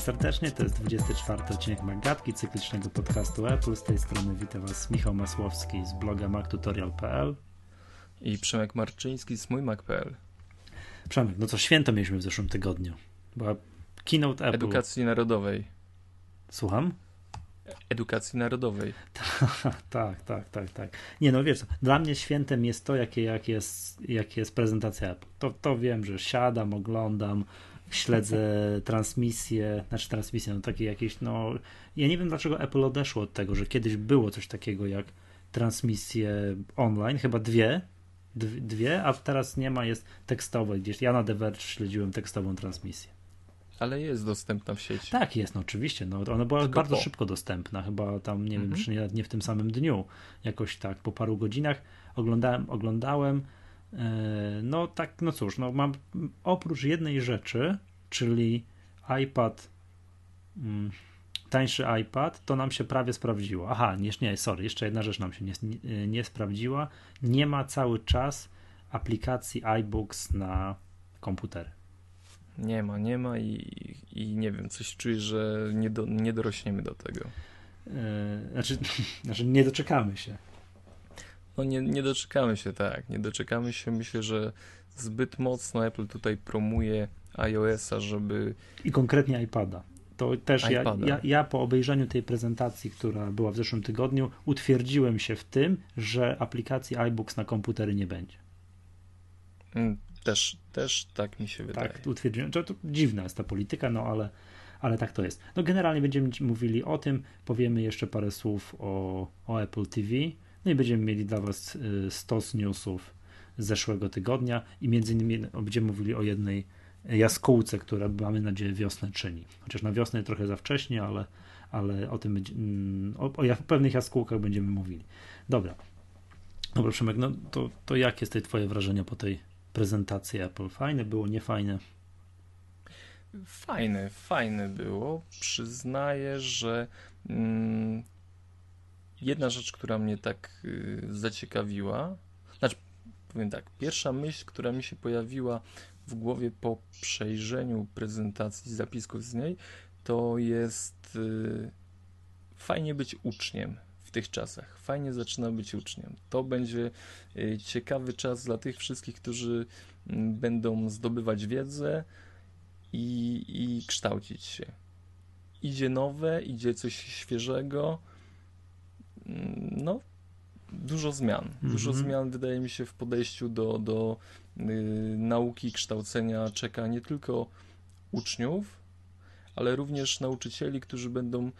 serdecznie, to jest 24 odcinek Magatki, cyklicznego podcastu Apple. Z tej strony witam Was Michał Masłowski z bloga mactutorial.pl i Przemek Marczyński z mójmac.pl. Przemek, no co święto mieliśmy w zeszłym tygodniu? Była keynote Apple. Edukacji Narodowej. Słucham? Edukacji Narodowej. tak, tak, tak, tak. Nie no wiesz, dla mnie świętem jest to, jakie, jak jest, jak jest prezentacja Apple. To, to wiem, że siadam, oglądam, śledzę transmisje, znaczy transmisje, no takie jakieś, no ja nie wiem dlaczego Apple odeszło od tego, że kiedyś było coś takiego jak transmisje online, chyba dwie, dwie, a teraz nie ma, jest tekstowe gdzieś. Ja na The Verge śledziłem tekstową transmisję. Ale jest dostępna w sieci. Tak, jest, no oczywiście. No, ona była Tylko bardzo po. szybko dostępna, chyba tam, nie mhm. wiem, czy nie, nie w tym samym dniu, jakoś tak, po paru godzinach oglądałem, oglądałem E, no tak, no cóż, no mam oprócz jednej rzeczy, czyli iPad, mm, tańszy iPad, to nam się prawie sprawdziło. Aha, nie, nie, sorry, jeszcze jedna rzecz nam się nie, nie, nie sprawdziła. Nie ma cały czas aplikacji iBooks na komputery. Nie ma, nie ma i, i nie wiem, coś czuję, że nie, do, nie dorośniemy do tego. Yy, znaczy, znaczy, nie doczekamy się no nie, nie doczekamy się, tak, nie doczekamy się. Myślę, że zbyt mocno Apple tutaj promuje iOS-a, żeby... I konkretnie iPada. To też ja, ja, ja, po obejrzeniu tej prezentacji, która była w zeszłym tygodniu, utwierdziłem się w tym, że aplikacji iBooks na komputery nie będzie. Mm, też, też tak mi się wydaje. Tak, utwierdziłem. To, to dziwna jest ta polityka, no ale, ale tak to jest. No generalnie będziemy mówili o tym, powiemy jeszcze parę słów o, o Apple TV, no i będziemy mieli dla Was y, stos newsów z zeszłego tygodnia i między innymi będziemy mówili o jednej jaskółce, która mamy nadzieję wiosnę czyni. Chociaż na wiosnę trochę za wcześnie, ale, ale o tym mm, o, o pewnych jaskółkach będziemy mówili. Dobra. Dobra, Przemek, no to, to jakie jest Twoje wrażenia po tej prezentacji Apple? Fajne było, niefajne? Fajne, fajne było. Przyznaję, że mm, jedna rzecz, która mnie tak y, zaciekawiła, znaczy powiem tak, pierwsza myśl, która mi się pojawiła w głowie po przejrzeniu prezentacji, zapisków z niej, to jest y, fajnie być uczniem w tych czasach. Fajnie zaczyna być uczniem. To będzie y, ciekawy czas dla tych wszystkich, którzy mm, będą zdobywać wiedzę i, i kształcić się. Idzie nowe, idzie coś świeżego, Mm, no, dużo zmian. Dużo zmian wydaje mi się w podejściu do, do y, nauki, kształcenia czeka nie tylko uczniów, ale również nauczycieli, którzy będą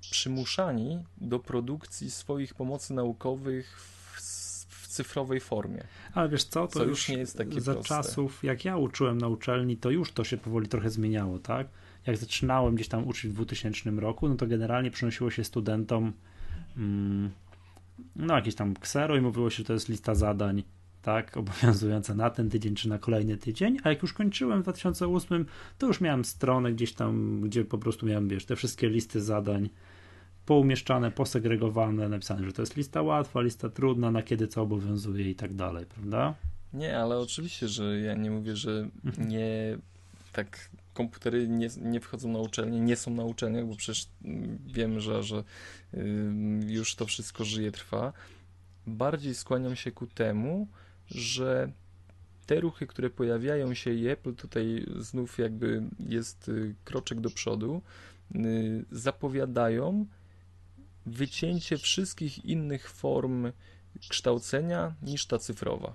przymuszani do produkcji swoich pomocy naukowych w, w cyfrowej formie. Ale wiesz co, to co już, już, nie jest takie za proste. czasów, jak ja uczyłem na uczelni, to już to się powoli trochę zmieniało, tak? Jak zaczynałem gdzieś tam uczyć w 2000 roku, no to generalnie przynosiło się studentom Mm, no jakieś tam ksero i mówiło się, że to jest lista zadań, tak, obowiązująca na ten tydzień czy na kolejny tydzień, a jak już kończyłem w 2008, to już miałem stronę gdzieś tam, gdzie po prostu miałem, wiesz, te wszystkie listy zadań poumieszczane, posegregowane, napisane, że to jest lista łatwa, lista trudna, na kiedy co obowiązuje i tak dalej, prawda? Nie, ale oczywiście, że ja nie mówię, że mhm. nie tak komputery nie, nie wchodzą na uczelnię, nie są na uczelniach, bo przecież wiem, że, że już to wszystko żyje, trwa. Bardziej skłaniam się ku temu, że te ruchy, które pojawiają się i Apple tutaj znów jakby jest y, kroczek do przodu, y, zapowiadają wycięcie wszystkich innych form kształcenia niż ta cyfrowa.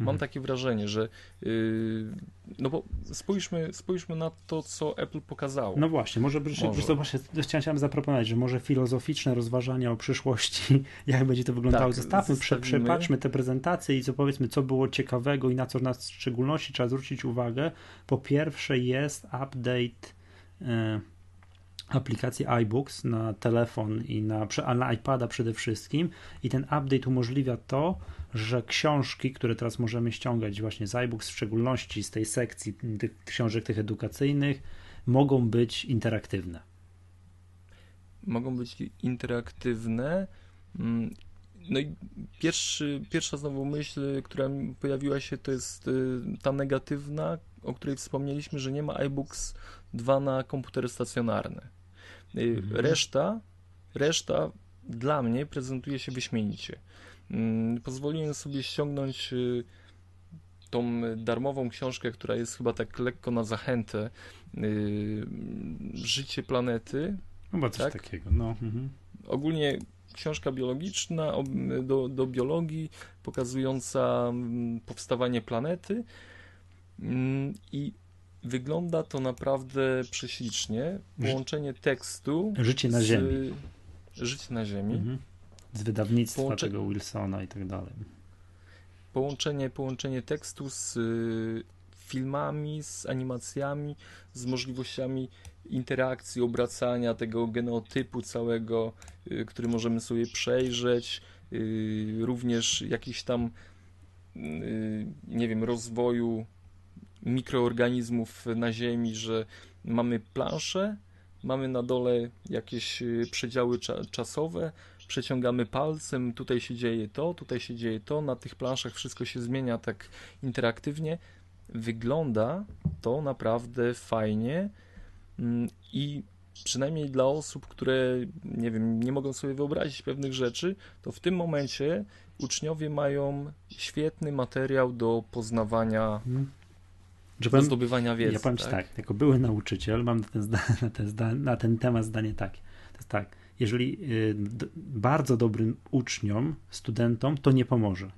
Mam mhm. takie wrażenie, że yy, no bo spójrzmy, spójrzmy na to, co Apple pokazało. No właśnie, może, może. właśnie chciałem zaproponować, że może filozoficzne rozważania o przyszłości, jak będzie to wyglądało, tak, zostawmy, prze, przepatrzmy te prezentacje i co powiedzmy, co było ciekawego i na co nas w szczególności trzeba zwrócić uwagę. Po pierwsze jest update yy, aplikacji iBooks na telefon i na, na iPada przede wszystkim i ten update umożliwia to, że książki, które teraz możemy ściągać właśnie z iBooks, w szczególności z tej sekcji tych książek tych edukacyjnych, mogą być interaktywne. Mogą być interaktywne. Mm, no i pierwszy, pierwsza znowu myśl, która pojawiła się, to jest y, ta negatywna, o której wspomnieliśmy, że nie ma iBooks 2 na komputery stacjonarne. Y, mhm. Reszta, reszta dla mnie prezentuje się wyśmienicie. Mm, pozwoliłem sobie ściągnąć y, tą darmową książkę, która jest chyba tak lekko na zachętę. Y, Życie planety. Chyba coś tak? takiego, no. Mhm. Ogólnie książka biologiczna do, do biologii, pokazująca mm, powstawanie planety. Mm, I wygląda to naprawdę prześlicznie. Połączenie tekstu. Życie na z... Ziemi. Życie na Ziemi. Mhm. Z wydawnictwa Połącze... tego Wilsona i tak dalej. Połączenie, połączenie tekstu z y, filmami, z animacjami, z możliwościami interakcji, obracania tego genotypu całego, y, który możemy sobie przejrzeć, y, również jakiś tam, nie wiem, rozwoju mikroorganizmów na Ziemi, że mamy planszę, mamy na dole jakieś przedziały czasowe, przeciągamy palcem, tutaj się dzieje to, tutaj się dzieje to, na tych planszach wszystko się zmienia tak interaktywnie. Wygląda to naprawdę fajnie mm, i przynajmniej dla osób, które nie wiem, nie mogą sobie wyobrazić pewnych rzeczy, to w tym momencie uczniowie mają świetny materiał do poznawania, hmm. Do powiem, zdobywania wiedzy. Ja powiem tak? tak, jako były nauczyciel, mam na ten, na ten, na ten temat zdanie takie. To jest tak, jeżeli y, bardzo dobrym uczniom, studentom to nie pomoże.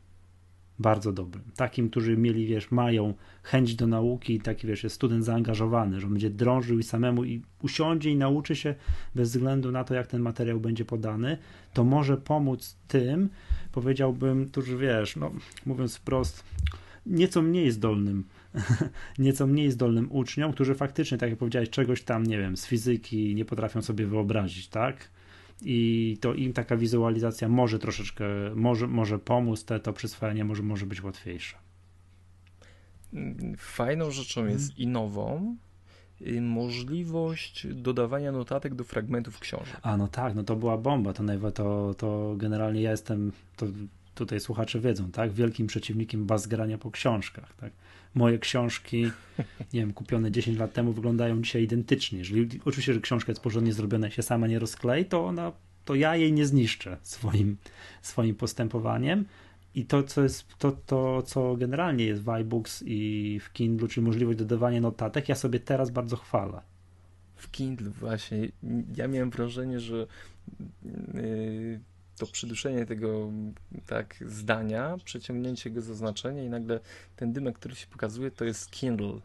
Bardzo dobrym. Takim, którzy mieli, wiesz, mają chęć do nauki, taki, wiesz, jest student zaangażowany, że on będzie drążył i samemu i usiądzie i nauczy się bez względu na to, jak ten materiał będzie podany, to może pomóc tym, powiedziałbym, którzy, wiesz, no, mówiąc wprost, nieco mniej zdolnym nieco mniej zdolnym uczniom, którzy faktycznie, tak jak powiedziałeś, czegoś tam, nie wiem, z fizyki nie potrafią sobie wyobrazić, tak? i to im taka wizualizacja może troszeczkę, może, może pomóc, te, to przyswajanie może, może być łatwiejsze. Fajną rzeczą hmm. jest i nową możliwość dodawania notatek do fragmentów książek. A no tak, no to była bomba, to, to, to generalnie ja jestem, to tutaj słuchacze wiedzą, tak, wielkim przeciwnikiem bazgrania po książkach, tak moje książki, nie wiem, kupione 10 lat temu wyglądają dzisiaj identycznie. Jeżeli oczywiście, że książka jest porządnie zrobiona i się sama nie rozklei, to ona, to ja jej nie zniszczę swoim, swoim postępowaniem. I to, co jest, to, to, co generalnie jest w iBooks i w Kindle, czyli możliwość dodawania notatek, ja sobie teraz bardzo chwalę. W Kindle właśnie. Ja miałem wrażenie, że yy, to przyduszenie tego tak zdania, przeciągnięcie go zaznaczenia i nagle ten dymek, który się pokazuje, to jest Kindle.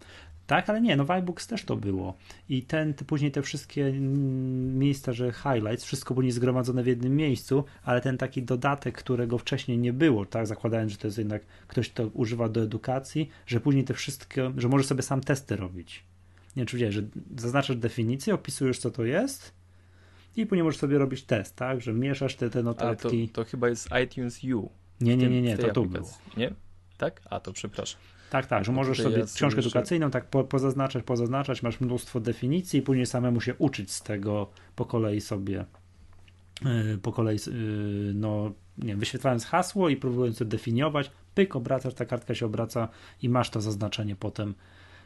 Tak, ale nie, no w iBooks też to było. I ten, później te wszystkie miejsca, że highlights, wszystko było zgromadzone w jednym miejscu, ale ten taki dodatek, którego wcześniej nie było, tak, zakładając, że to jest jednak ktoś, kto używa do edukacji, że później te wszystkie, że możesz sobie sam testy robić. Nie czy że zaznaczasz definicję, opisujesz co to jest, i później możesz sobie robić test, tak, że mieszasz te, te notatki. Ale to, to chyba jest iTunes U. Nie, nie, nie, nie, to tu było. Nie? Tak? A, to przepraszam. Tak, tak, że możesz sobie ja książkę jeszcze... edukacyjną tak po, pozaznaczać, pozaznaczać, masz mnóstwo definicji i później samemu się uczyć z tego po kolei sobie, yy, po kolei, yy, no, nie wiem, wyświetlając hasło i próbując to definiować, pyk, obracasz, ta kartka się obraca i masz to zaznaczenie potem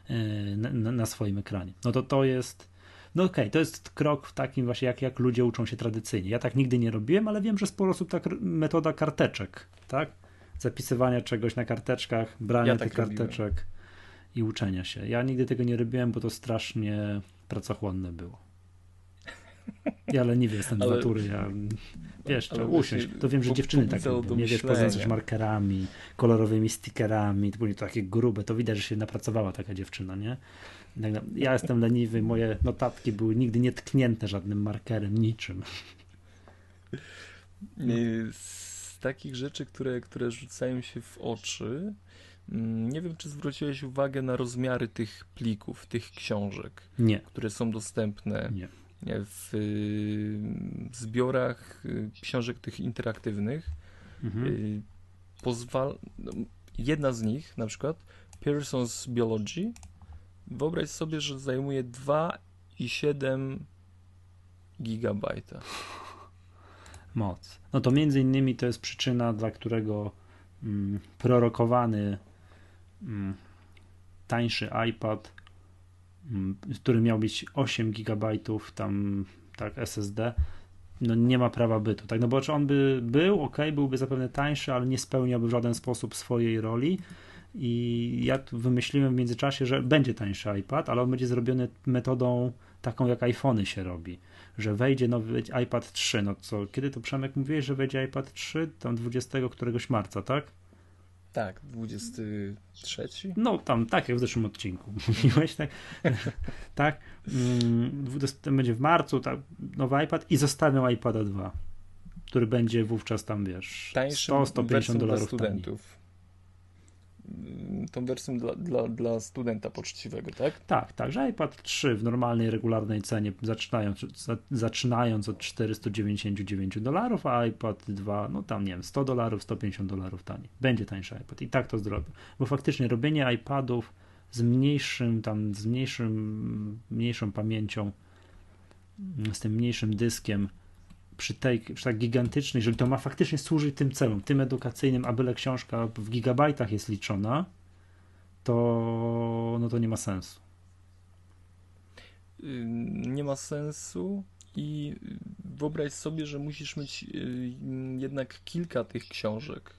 yy, na, na, swoim ekranie. No to to jest no okej, okay, to jest krok w takim właśnie, jak, jak ludzie uczą się tradycyjnie. Ja tak nigdy nie robiłem, ale wiem, że sporo osób tak metoda karteczek, tak? Zapisywania czegoś na karteczkach, brania ja tak tych karteczek robiłem. i uczenia się. Ja nigdy tego nie robiłem, bo to strasznie pracochłonne było. Ja leniwy jestem ale, z natury, ja wiesz, trzeba usiąść. To wiem, że dziewczyny tak robią, nie wiesz, poznać markerami, kolorowymi stickerami, to były takie grube, to widać, że się napracowała taka dziewczyna, nie? Ja jestem leniwy, moje notatki były nigdy nie tknięte żadnym markerem, niczym. Z takich rzeczy, które, które rzucają się w oczy, mm, nie wiem, czy zwróciłeś uwagę na rozmiary tych plików, tych książek, nie. które są dostępne nie. w zbiorach y, książek tych interaktywnych. Mhm. Y, pozwal... No, jedna z nich, na przykład Pearson's Biology, Wyobraź sobie, że zajmuje 2,7 gigabajta. Moc. No to między innymi to jest przyczyna, dla którego mm, prorokowany mm, tańszy iPad, mm, który miał mieć 8 GB tam tak SSD, no nie ma prawa bytu, tak, no bo czy on by był, ok, byłby zapewne tańszy, ale nie spełniałby w żaden sposób swojej roli i ja wymyśliłem w międzyczasie, że będzie tańszy iPad, ale on będzie zrobiony metodą taką, jak iPhony się robi, że wejdzie nowy iPad 3, no co, kiedy to Przemek mówiłeś, że wejdzie iPad 3? Tam 20 któregoś marca, tak? Tak, 23. No tam, tak jak w zeszłym odcinku mówiłeś, tak? tak. 20, mm, będzie w marcu tak, nowy iPad i zostawią iPada 2, który będzie wówczas tam, wiesz, 100-150 dolarów studentów tą wersją dla, dla, dla studenta poczciwego, tak? Tak, tak, że iPad 3 w normalnej, regularnej cenie, zaczynając, zaczynając od 499 dolarów, a iPad 2, no tam nie wiem, 100 dolarów, 150 dolarów taniej. Będzie tańszy iPad i tak to zrobię, bo faktycznie robienie iPadów z mniejszym, tam z mniejszym, mniejszą pamięcią, z tym mniejszym dyskiem, przy tej, przy tak gigantycznej, jeżeli to ma faktycznie służyć tym celom, tym edukacyjnym, a byle książka w gigabajtach jest liczona, to, no to nie ma sensu. Nie ma sensu i wyobraź sobie, że musisz mieć jednak kilka tych książek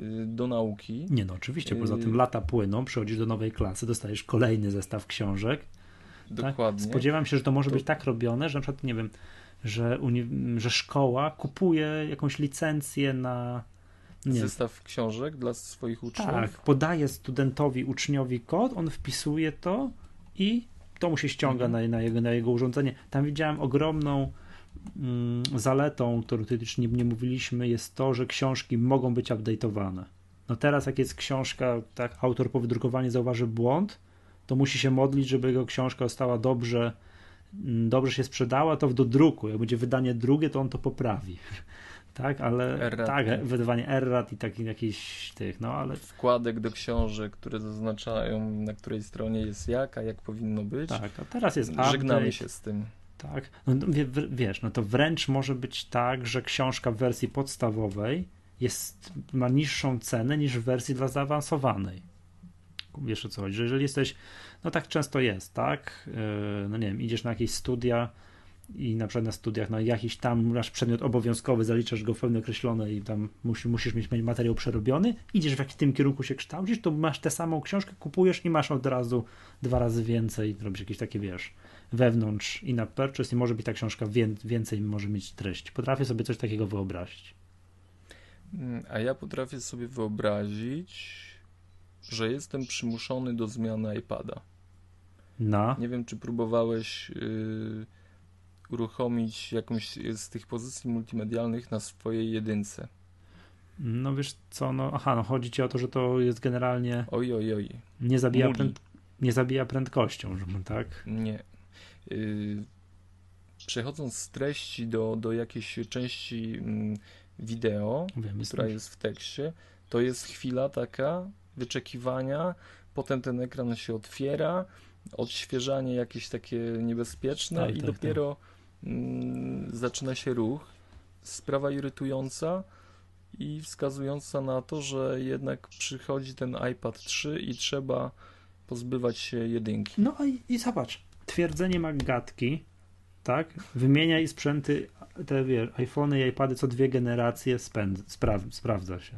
y, do nauki. Nie no, oczywiście, poza tym y, lata płyną, przychodzisz do nowej klasy, dostajesz kolejny zestaw książek. Tak? Dokładnie. Tak? Spodziewam się, że to może to... być tak robione, że na przykład, nie wiem, że, że szkoła kupuje jakąś licencję na nie. zestaw książek dla swoich uczniów. Tak, podaje studentowi, uczniowi kod, on wpisuje to i to mu się ściąga mhm. na, na, jego, na jego urządzenie. Tam widziałem ogromną mm, zaletą, którą też nie, mówiliśmy, jest to, że książki mogą być update'owane. No teraz jak jest książka, tak, autor po wydrukowaniu zauważy błąd, to musi się modlić, żeby jego książka została dobrze dobrze się sprzedała, to do druku. Jak będzie wydanie drugie, to on to poprawi. tak, ale Errat. tak, wydawanie errat i takich jakichś tych, no ale... Wkładek do książek, które zaznaczają, na której stronie jest jak, a jak powinno być. Tak, a teraz jest Żegnamy update. się z tym. Tak, no, no wiesz, no to wręcz może być tak, że książka w wersji podstawowej jest, ma niższą cenę niż w wersji dla zaawansowanej. Wiesz o co chodzi, że jeżeli jesteś no tak często jest, tak? Yy, no nie wiem, idziesz na jakieś studia i na przykład na studiach, no jakiś tam masz przedmiot obowiązkowy, zaliczasz go w pewne określone i tam musisz, mieć materiał przerobiony, idziesz w tym kierunku się kształcisz, to masz tę samą książkę, kupujesz i masz od razu dwa razy więcej, robisz jakieś takie, wiesz, wewnątrz i na purchase i może być ta książka więcej może mieć treść. Potrafię sobie coś takiego wyobrazić. Mm, a ja potrafię sobie wyobrazić, że jestem przymuszony do zmiany iPada. No. Nie wiem, czy próbowałeś yy, uruchomić jakąś z tych pozycji multimedialnych na swojej jedynce. No wiesz co, no aha, no chodzi ci o to, że to jest generalnie... Oj, oj, oj. Nie zabija, pręd... nie zabija prędkością, tak? Nie. Yy, przechodząc z treści do, do jakiejś części mm, wideo, Wiem, która jest w tekście, to jest chwila taka wyczekiwania, potem ten ekran się otwiera, odświeżanie jakieś takie niebezpieczne tak, i tak, dopiero tak. Mm, zaczyna się ruch. Sprawa irytująca i wskazująca na to, że jednak przychodzi ten iPad 3 i trzeba pozbywać się jedynki. No i, i zobacz, twierdzenie Maggatki, tak, wymieniaj sprzęty, te wiesz, iPhony i iPady co dwie generacje spęd, spra sprawdza się.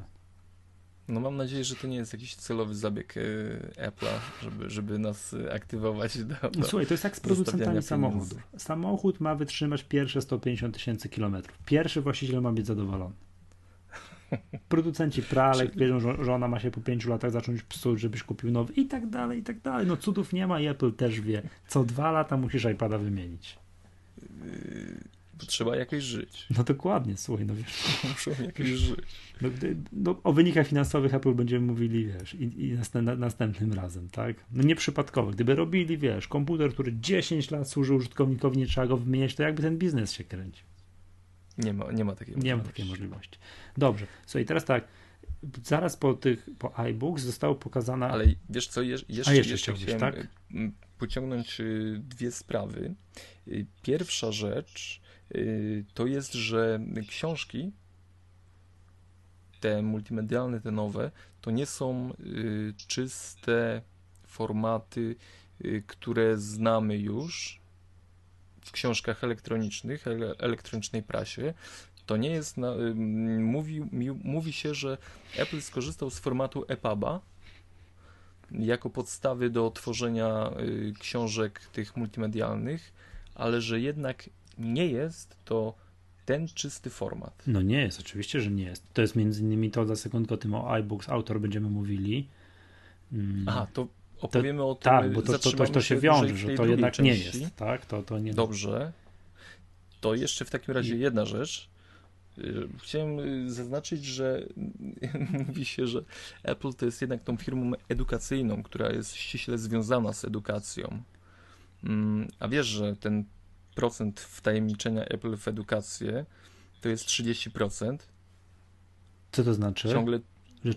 No mam nadzieję, że to nie jest jakiś celowy zabieg y, Apple'a, żeby, żeby nas aktywować do, do Słuchaj, to jest jak z producentami samochodów. Samochód ma wytrzymać pierwsze 150 tysięcy kilometrów. Pierwszy właściciel ma być zadowolony. Producenci pralek wiedzą, że, że ona ma się po pięciu latach zacząć psuć, żebyś kupił nowy i tak dalej, i tak dalej. No cudów nie ma i Apple też wie. Co dwa lata musisz iPada wymienić. Bo trzeba jakoś żyć. No dokładnie, słuchaj, no wiesz. Muszą jakoś żyć. No, no, o wynikach finansowych Apple będziemy mówili, wiesz, i, i następnym razem, tak? No nieprzypadkowo. Gdyby robili, wiesz, komputer, który 10 lat służy użytkownikowi, nie trzeba go wymieniać, to jakby ten biznes się kręcił. Nie ma, nie ma takiej możliwości. Nie ma takiej możliwości. Dobrze, słuchaj, teraz tak, zaraz po tych, po iBooks zostało pokazana... Ale wiesz co, je, jeszcze, A jeszcze, jeszcze chciałem tak? pociągnąć y, dwie sprawy. Y, pierwsza rzecz y, to jest, że książki te multimedialne, te nowe, to nie są czyste formaty, y, które znamy już w książkach elektronicznych, elektronicznej prasie, to nie jest. Na, mówi, mówi się, że Apple skorzystał z formatu EPUBa jako podstawy do tworzenia y, książek tych multimedialnych, ale że jednak nie jest to ten czysty format. No nie jest, oczywiście, że nie jest. To jest między innymi to, za sekundkę o tym o iBooks Autor będziemy mówili. Mm. Aha, to opowiemy to, o tym. Tak, bo to, to, to, to się wiąże, że to jednak części. nie jest. Tak, to, to nie Dobrze. To jeszcze w takim razie jedna rzecz. Y, chciałem y, zaznaczyć, że mówi się, że Apple to jest jednak tą firmą edukacyjną, która jest ściśle związana z edukacją. Mm, a wiesz, że ten procent wtajemniczenia Apple w edukację to jest 30%. Co to znaczy? Ciągle,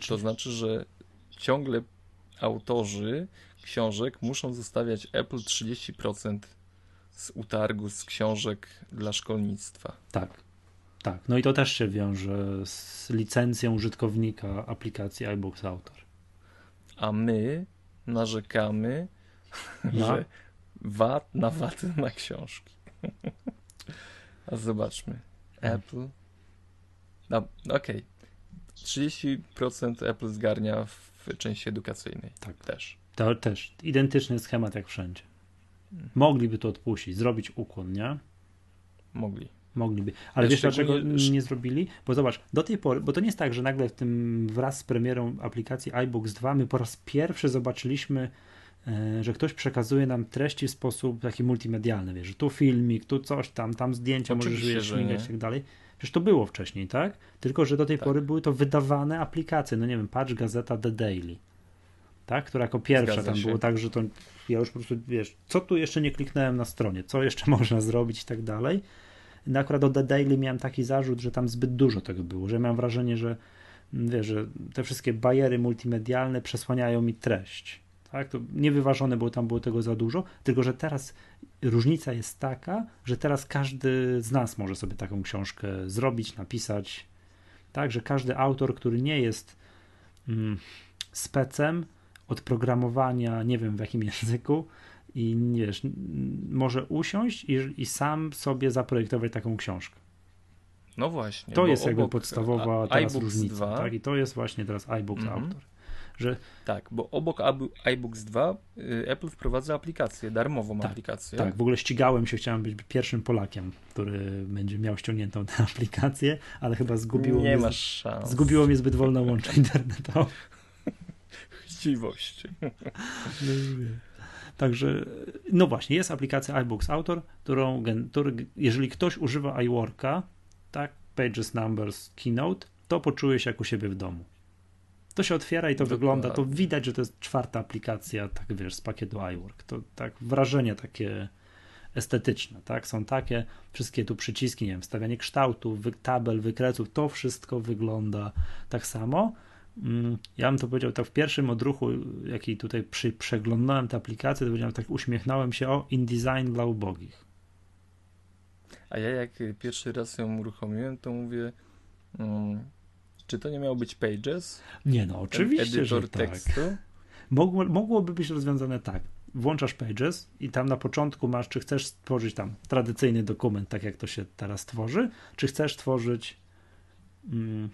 to znaczy, że ciągle autorzy książek muszą zostawiać Apple 30% z utargu z książek dla szkolnictwa. Tak. Tak, no i to też się wiąże z licencją użytkownika aplikacji iBooks Author. A my narzekamy, no. że VAT na VAT na książki. A zobaczmy. Apple. No, okej. Okay. 30% Apple zgarnia w części edukacyjnej. Tak. Też. To też. Identyczny schemat jak wszędzie. Mogliby to odpuścić, zrobić ukłon, nie? Mogli. Mogliby. Ale wiesz dlaczego nie zrobili? Bo zobacz, do tej pory, bo to nie jest tak, że nagle w tym wraz z premierą aplikacji iBooks 2 my po raz pierwszy zobaczyliśmy, że ktoś przekazuje nam treści w sposób taki multimedialny, wiesz, tu filmik, tu coś tam, tam zdjęcia, Oczywiście, możesz śmigać i tak dalej. Przecież to było wcześniej, tak? Tylko, że do tej tak. pory były to wydawane aplikacje, no nie wiem, Patch Gazeta The Daily, tak? Która jako pierwsza Zgadza tam się. było tak, że to ja już po prostu, wiesz, co tu jeszcze nie kliknąłem na stronie, co jeszcze można zrobić i tak dalej. No akurat o The Daily miałem taki zarzut, że tam zbyt dużo tego było, że miałem wrażenie, że mm, wiesz, że te wszystkie bariery multimedialne przesłaniają mi treść. Tak? To niewyważone było, tam było tego za dużo, tylko że teraz różnica jest taka, że teraz każdy z nas może sobie taką książkę zrobić, napisać. Tak, że każdy autor, który nie jest mm, specem od programowania, nie wiem w jakim języku, i wiesz, może usiąść i, i sam sobie zaprojektować taką książkę. No właśnie. To jest jakby podstawowa teraz różnica. 2, tak? I to jest właśnie teraz iBooks mm -hmm. autor. Że... Tak, bo obok iBooks 2 y, Apple wprowadza aplikację, darmową tak, aplikację. Tak, w ogóle ścigałem się, chciałem być pierwszym Polakiem, który będzie miał ściągniętą tę aplikację, ale chyba zgubiło, Nie mnie, masz szans. zgubiło mnie zbyt wolne łącze internetowe. Chciwość. No, Także, no właśnie, jest aplikacja iBooks Author, którą, który, jeżeli ktoś używa iWorka, tak, Pages, Numbers, Keynote, to poczuje się jak u siebie w domu. To się otwiera i to Dokładnie. wygląda, to widać, że to jest czwarta aplikacja, tak wiesz, z pakietu iWork. To tak wrażenie takie estetyczne, tak? Są takie wszystkie tu przyciski, nie wiem, wstawianie kształtów, tabel, wykresów, to wszystko wygląda tak samo. Mm, ja bym to powiedział tak w pierwszym odruchu, jaki tutaj przy, przeglądałem tę aplikację, to powiedziałem tak, uśmiechnąłem się o InDesign dla ubogich. A ja jak pierwszy raz ją uruchomiłem, to mówię, um, czy to nie miało być Pages? Nie no, oczywiście, Editor że tak. tekstu? Mogło, mogłoby być rozwiązane tak. Włączasz Pages i tam na początku masz, czy chcesz stworzyć tam tradycyjny dokument, tak jak to się teraz tworzy, czy chcesz tworzyć mm,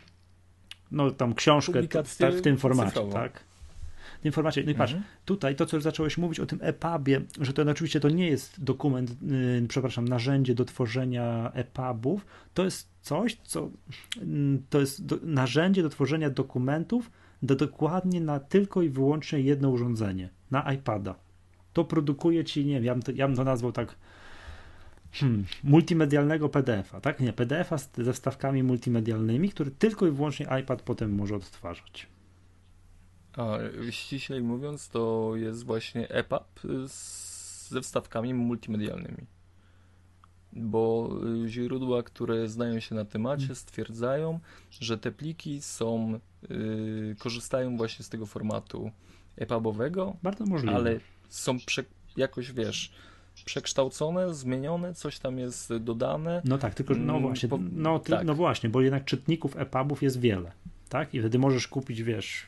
no tam książkę w tym formacie, cyfrową. tak? Formacie. No i patrz, mhm. tutaj to, co zacząłeś mówić o tym EPUBie, że to oczywiście to nie jest dokument, yy, przepraszam, narzędzie do tworzenia EPUBów, to jest coś, co yy, to jest do, narzędzie do tworzenia dokumentów do dokładnie na tylko i wyłącznie jedno urządzenie, na iPada. To produkuje ci, nie wiem, ja bym to, ja bym to nazwał tak hmm, multimedialnego PDF-a, tak? Nie, PDF-a ze wstawkami multimedialnymi, który tylko i wyłącznie iPad potem może odtwarzać. A ściślej mówiąc, to jest właśnie EPUB ze wstawkami multimedialnymi. Bo y, źródła, które znają się na temacie, hmm. stwierdzają, że te pliki są, yy, korzystają właśnie z tego formatu EPUBowego. Bardzo możliwe. Ale są prze, jakoś, wiesz, przekształcone, zmienione, coś tam jest dodane. No tak, tylko no mm, właśnie, no, ty, tak. no właśnie, bo jednak czytników EPUBów jest wiele, tak? I wtedy możesz kupić, wiesz,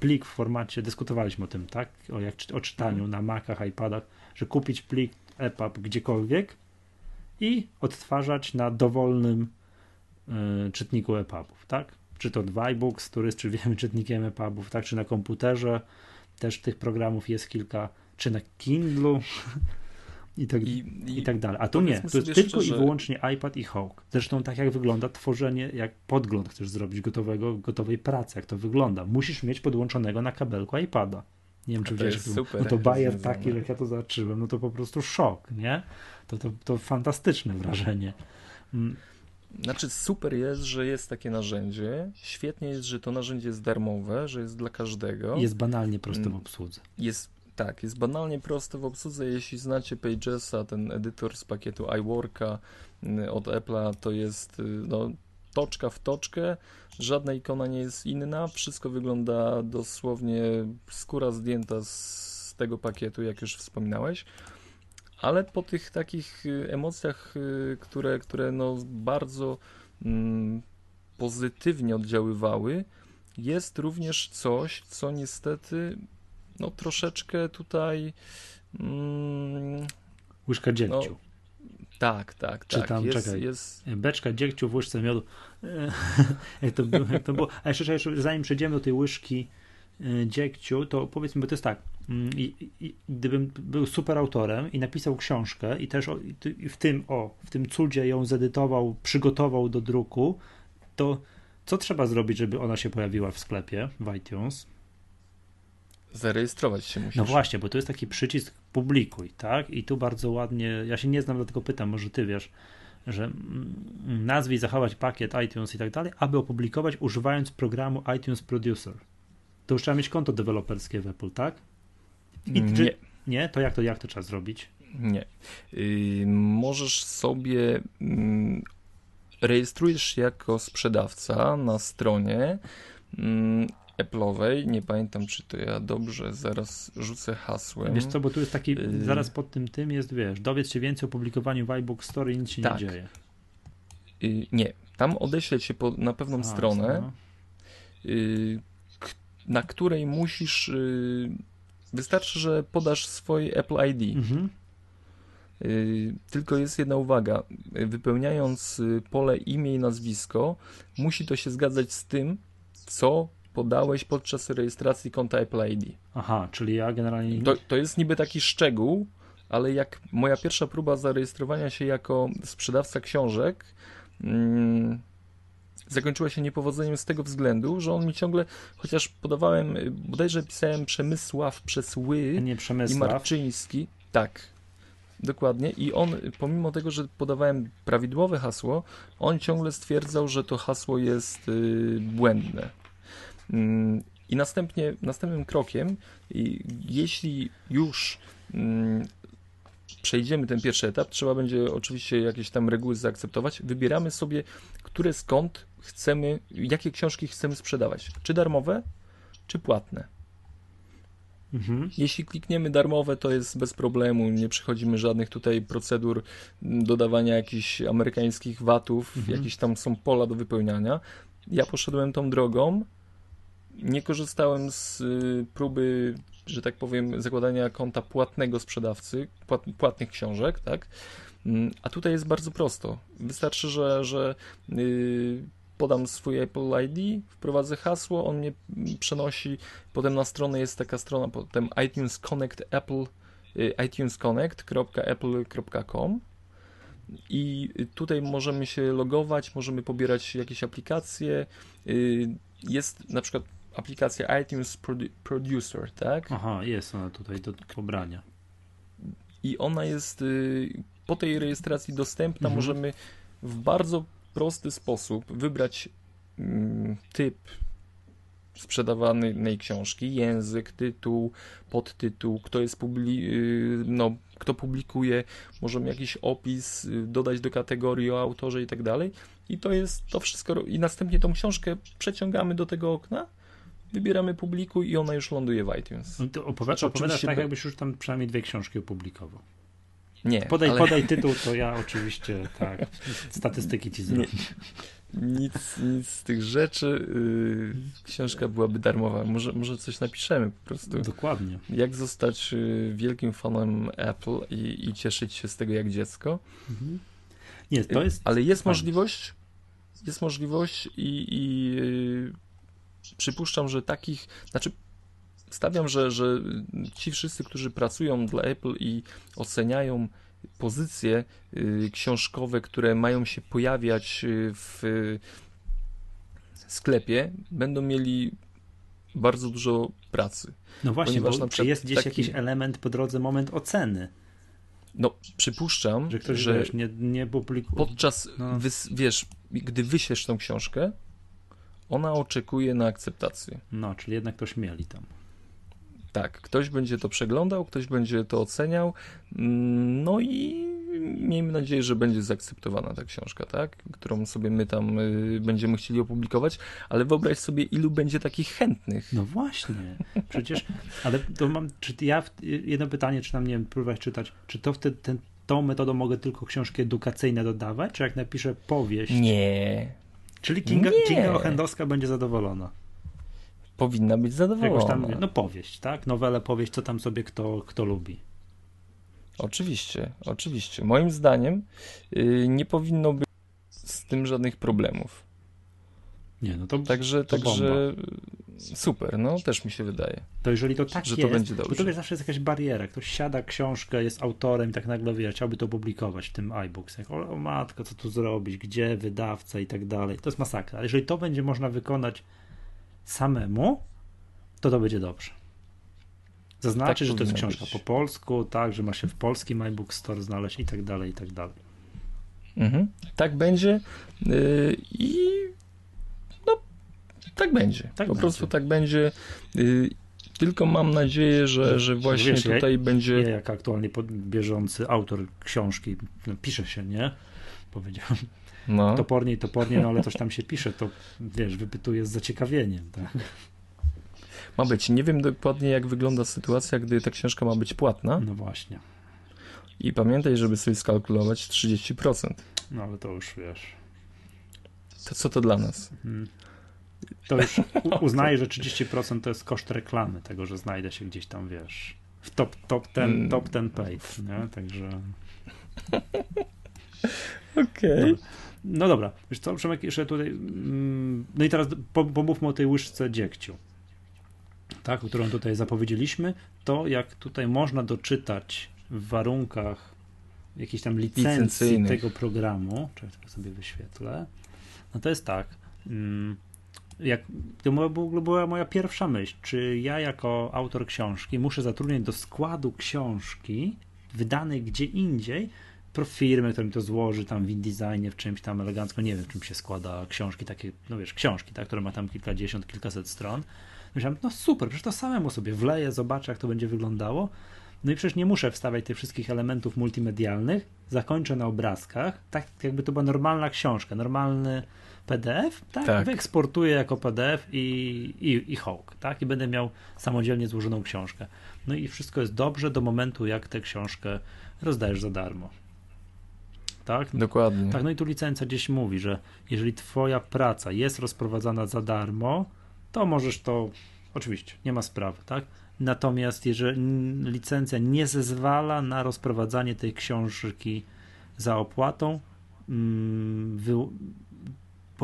plik w formacie, dyskutowaliśmy o tym, tak? O, jak, o czytaniu na Macach, iPadach, że kupić plik EPUB gdziekolwiek i odtwarzać na dowolnym y, czytniku EPUBów, tak? Czy to iBooks, który jest, czy wiemy, czytnikiem EPUBów, tak? Czy na komputerze, też tych programów jest kilka, czy na Kindlu i tak, I, i, i tak dalej. A tu nie, to jest tylko szczerze... i wyłącznie iPad i Hawk. Zresztą tak jak wygląda tworzenie, jak podgląd chcesz zrobić gotowego, gotowej pracy, jak to wygląda. Musisz mieć podłączonego na kabelku iPada. Nie wiem, czy wiesz, super, no to bajer taki, jak ja to zobaczyłem, no to po prostu szok, nie? To, to, to fantastyczne wrażenie. Mm. Znaczy super jest, że jest takie narzędzie. Świetnie jest, że to narzędzie jest darmowe, że jest dla każdego. Jest banalnie proste w mm. obsłudze. Jest tak, jest banalnie proste w obsłudze. Jeśli znacie Pagesa, ten edytor z pakietu iWorka mm, od Apple'a, to jest y, no, toczka w toczkę, żadna ikona nie jest inna, wszystko wygląda dosłownie skóra zdjęta z tego pakietu, jak już wspominałeś. Ale po tych takich y, emocjach, y, które, które no bardzo mm, pozytywnie oddziaływały, jest również coś, co niestety no troszeczkę tutaj. Mm, Łyżka dziegciu. No, tak, tak, Czy tak. tam, jest, czekaj, jest... beczka dziegciu w łyżce miodu. jak, to to było. A jeszcze, jeszcze zanim przejdziemy do tej łyżki e, dziegciu, to powiedzmy, bo to jest tak, mm, i, i, gdybym był super autorem i napisał książkę i też o, i w tym, o, w tym cudzie ją zedytował, przygotował do druku, to co trzeba zrobić, żeby ona się pojawiła w sklepie w iTunes? Zarejestrować się musisz. No właśnie, bo tu jest taki przycisk publikuj, tak? I tu bardzo ładnie, ja się nie znam, dlatego pytam, może ty wiesz, że nazwij, zachować pakiet iTunes i tak dalej, aby opublikować używając programu iTunes Producer. To już trzeba mieć konto deweloperskie w Apple, tak? I, nie. Czy, nie? To jak to, jak to trzeba zrobić? Nie. Yy, możesz sobie yy, rejestrujesz się jako sprzedawca na stronie yy, Apple'owej. Nie pamiętam, czy to ja dobrze zaraz rzucę hasłem. Wiesz co, bo tu jest taki, y... zaraz pod tym tym jest, wiesz, dowiedz się więcej o publikowaniu w iBook Store i nic się tak. nie dzieje. Y... Nie, tam odeślę cię po, na pewną A, stronę, no. y... na której musisz, y, wystarczy, że podasz swoje Apple ID. Mhm. Tylko jest jedna uwaga. Wypełniając pole imię i nazwisko, musi to się zgadzać z tym, co podałeś podczas rejestracji konta Apple ID. Aha, czyli ja generalnie... To, to jest niby taki szczegół, ale jak moja pierwsza próba zarejestrowania się jako sprzedawca książek mm, zakończyła się niepowodzeniem z tego względu, że on mi ciągle, chociaż podawałem, bodajże pisałem Przemysław przez ły nie Przemysław. i Marczyński, tak, dokładnie, i on, pomimo tego, że podawałem prawidłowe hasło, on ciągle stwierdzał, że to hasło jest y, błędne. Mm, I następnie, następnym krokiem, jeśli już mm, przejdziemy ten pierwszy etap, trzeba będzie oczywiście jakieś tam reguły zaakceptować. Wybieramy sobie, które skąd chcemy, jakie książki chcemy sprzedawać. Czy darmowe, czy płatne. Mhm. Jeśli klikniemy darmowe, to jest bez problemu, nie przechodzimy żadnych tutaj procedur dodawania jakichś amerykańskich watów, mhm. jakieś tam są pola do wypełniania. Ja poszedłem tą drogą, nie korzystałem z y, próby, że tak powiem, zakładania konta płatnego sprzedawcy, płat, płatnych książek, tak? Mm, a tutaj jest bardzo prosto. Wystarczy, że, że yy, podam swój Apple ID, wprowadzę hasło, on mnie przenosi, potem na stronę jest taka strona, potem iTunes Connect Apple, yy, itunesconnect.apple.com i tutaj możemy się logować, możemy pobierać jakieś aplikacje. Y, jest na przykład aplikacja iTunes Producer, tak? Aha, jest ona tutaj do pobrania. I ona jest y, po tej rejestracji dostępna. Mhm. Możemy w bardzo prosty sposób wybrać mm, typ sprzedawanej książki, język, tytuł, podtytuł, kto jest publi y, no, kto publikuje, możemy jakiś opis y, dodać do kategorii o autorze i tak dalej. I to jest to wszystko. I następnie tą książkę przeciągamy do tego okna wybieramy publikuj i ona już ląduje w iTunes. No to opowiadasz, znaczy, opowiadasz tak, jakbyś już tam przynajmniej dwie książki opublikował. Nie. Podaj, ale... podaj tytuł, to ja oczywiście tak, statystyki ci zrobię. nic, nic z tych rzeczy. Yy, książka byłaby darmowa. Może, może coś napiszemy po prostu. Dokładnie. Jak zostać y, wielkim fanem Apple i, i cieszyć się z tego jak dziecko. Mhm. Nie, to jest. Ale jest możliwość, jest możliwość i, i yy, przypuszczam, że takich, znaczy stawiam, że, że ci wszyscy, którzy pracują dla Apple i oceniają pozycje y, książkowe, które mają się pojawiać y, w sklepie, będą mieli bardzo dużo pracy. No właśnie, bo czy jest gdzieś taki... jakiś element po drodze, moment oceny? No, przypuszczam, że, ktoś, że wiesz, nie, nie publikuje. Podczas, no. wys, wiesz, gdy wyślesz tą książkę, ona oczekuje na akceptację. No, czyli jednak ktoś mieli tam. Tak, ktoś będzie to przeglądał, ktoś będzie to oceniał, no i miejmy nadzieję, że będzie zaakceptowana ta książka, tak? Którą sobie my tam y, będziemy chcieli opublikować, ale wyobraź sobie, ilu będzie takich chętnych. No właśnie, przecież, ale to mam, czy ja, jedno pytanie, czy tam, nie wiem, próbować czytać, czy to wtedy, ten, tą metodą mogę tylko książki edukacyjne dodawać, czy jak napiszę powieść? Nie. Czyli Kinga, Nie. Kinga Ochendowska będzie zadowolona powinna być zadowolona. Tam, no powieść, tak? Nowelę, powieść, co tam sobie kto, kto lubi. Oczywiście, oczywiście. Moim zdaniem yy, nie powinno być z tym żadnych problemów. Nie, no to Także, to także super, no też mi się wydaje. To jeżeli to tak że jest, to będzie dobrze. Bo to zawsze jest jakaś bariera. Ktoś siada książkę, jest autorem i tak nagle wie, chciałby to publikować w tym iBooks. Jak, o, o matko, co tu zrobić, gdzie wydawca i tak dalej. To jest masakra. Ale jeżeli to będzie można wykonać samemu, to to będzie dobrze. Zaznaczy, tak że to jest książka być. po polsku, tak, że ma się w polskim iBook Store znaleźć i tak dalej, i tak dalej. Mhm. Tak będzie yy, i tak będzie. Tak po będzie. prostu tak będzie. Yy, tylko mam nadzieję, że, że właśnie Wiesz, tutaj ja, będzie. Ja, jak aktualnie bieżący autor książki, no, pisze się, nie? Powiedziałem. No. Topornie i topornie, no ale coś tam się pisze, to wiesz, wypytuje z zaciekawieniem, tak? Ma być. Nie wiem dokładnie, jak wygląda sytuacja, gdy ta książka ma być płatna. No właśnie. I pamiętaj, żeby sobie skalkulować 30%. No ale to już wiesz. To co to dla nas? Hmm. To już uznaję, że 30% to jest koszt reklamy, tego, że znajdę się gdzieś tam, wiesz, w top, top, ten, mm. top ten page, nie? Także... Okej. Okay. No dobra, wiesz co, Przemek, jeszcze tutaj, mm, no i teraz pomówmy o tej łyżce dziegciu, tak, którą tutaj zapowiedzieliśmy, to jak tutaj można doczytać w warunkach jakiejś tam licencji tego programu, czy ja sobie wyświetlę, no to jest tak, mm, jak, to była moja pierwsza myśl, czy ja jako autor książki muszę zatrudniać do składu książki wydanej gdzie indziej firmy, która mi to złoży tam w InDesignie, w czymś tam elegancko, nie wiem, w czym się składa książki, takie, no wiesz, książki, tak, które ma tam kilkadziesiąt, kilkaset stron. Myślałem, no super, przecież to samemu sobie wleję, zobaczę, jak to będzie wyglądało. No i przecież nie muszę wstawiać tych wszystkich elementów multimedialnych, zakończę na obrazkach, tak jakby to była normalna książka, normalny PDF, tak, tak. wyeksportuję jako PDF i, i, i hołk, tak, i będę miał samodzielnie złożoną książkę. No i wszystko jest dobrze do momentu, jak tę książkę rozdajesz za darmo tak? Dokładnie. Tak, no i tu licencja gdzieś mówi, że jeżeli twoja praca jest rozprowadzana za darmo, to możesz to, oczywiście, nie ma sprawy, tak? Natomiast jeżeli licencja nie zezwala na rozprowadzanie tej książki za opłatą, mm,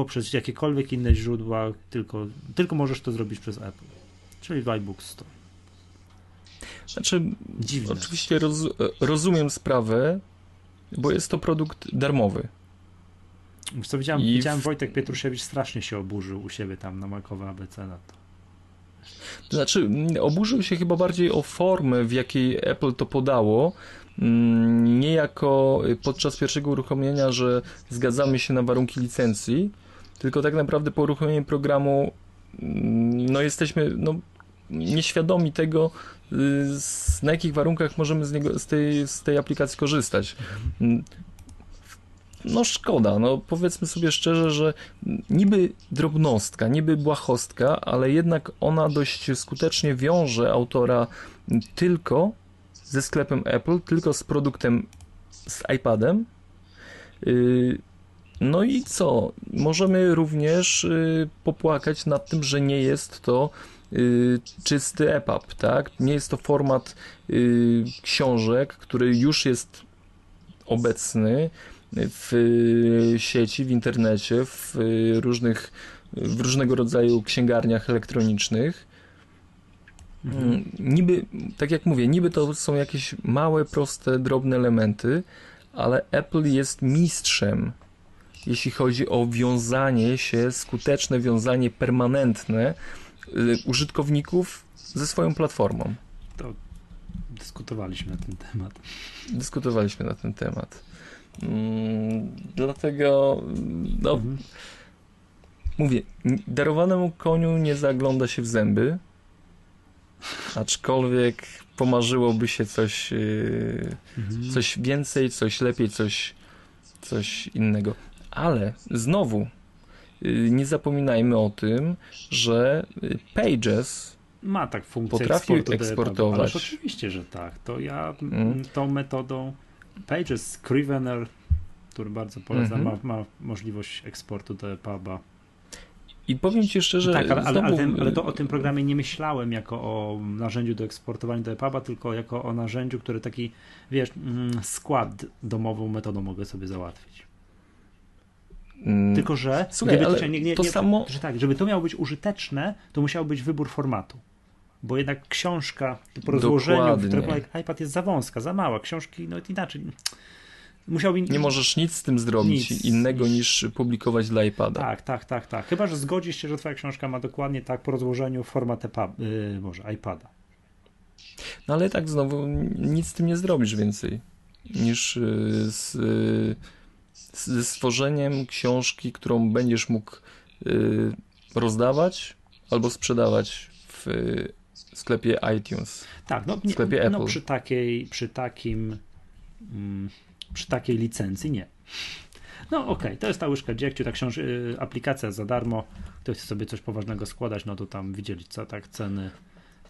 poprzez jakiekolwiek inne źródła, tylko, tylko możesz to zrobić przez Apple, czyli w iBooks Store. Znaczy, Dziwne. oczywiście roz, rozumiem sprawę, bo jest to produkt darmowy. Wiesz co, widziałem, I widziałem w... Wojtek Pietrusiewicz strasznie się oburzył u siebie tam na Makowe ABC na to. To znaczy, oburzył się chyba bardziej o formę, w jakiej Apple to podało. Mm, nie jako podczas pierwszego uruchomienia, że zgadzamy się na warunki licencji, tylko tak naprawdę po uruchomieniu programu mm, no jesteśmy no, nieświadomi tego, y, na jakich warunkach możemy z, niego, z, tej, z tej aplikacji korzystać. No szkoda, no powiedzmy sobie szczerze, że niby drobnostka, niby błahostka, ale jednak ona dość skutecznie wiąże autora tylko ze sklepem Apple, tylko z produktem z iPadem. Y, No i co? Możemy również y, popłakać nad tym, że nie jest to y, czysty EPUB, tak? Nie jest to format y, książek, który już jest obecny w sieci, w internecie, w różnych, w różnego rodzaju księgarniach elektronicznych. Mhm. Mm, niby, tak jak mówię, niby to są jakieś małe, proste, drobne elementy, ale Apple jest mistrzem, jeśli chodzi o wiązanie się, skuteczne wiązanie permanentne y, użytkowników ze swoją platformą. To dyskutowaliśmy na ten temat. Dyskutowaliśmy na ten temat. Mm, dlatego, no, mhm. mówię, darowanemu koniu nie zagląda się w zęby, aczkolwiek pomarzyłoby się coś, yy, mhm. coś więcej, coś lepiej, coś, coś innego. Ale znowu, yy, nie zapominajmy o tym, że Pages ma tak funkcję potrafi eksportować. oczywiście, że tak. To ja mm. tą metodą Pages Scrivener, który bardzo polecam, mm -hmm. ma, ma możliwość eksportu do EPUBa. I powiem ci szczerze, tak, ale, znowu... ale, ale, ale, to o tym programie nie myślałem jako o narzędziu do eksportowania do EPUBa, tylko jako o narzędziu, który taki, wiesz, mm, skład domową metodą mogę sobie załatwić. Mm. Tylko, że Słuchaj, gdyby nie, nie, to nie, samo... że tak, żeby to miało być użyteczne, to musiał być wybór formatu. Bo jednak książka po rozłożeniu, w iPad jest za wąska, za mała. Książki, no inaczej musiałby... Nie możesz nic z tym zrobić nic, innego nic. niż publikować dla iPada. Tak, tak, tak, tak. Chyba, że zgodzisz się, że twoja książka ma dokładnie tak po rozłożeniu format EPUB, yy, może iPada. No ale tak znowu nic z tym nie zrobisz więcej niż yy, z, yy, ze stworzeniem książki, którą będziesz mógł yy, rozdawać albo sprzedawać w sklepie iTunes. Tak, no, w sklepie no, Apple. No przy, takiej, przy takim mm, przy takiej licencji nie. No okej, okay, to jest ta łyżka dziegciu, ta książ- y, aplikacja za darmo, ktoś chce sobie coś poważnego składać, no to tam widzieli co, tak, ceny,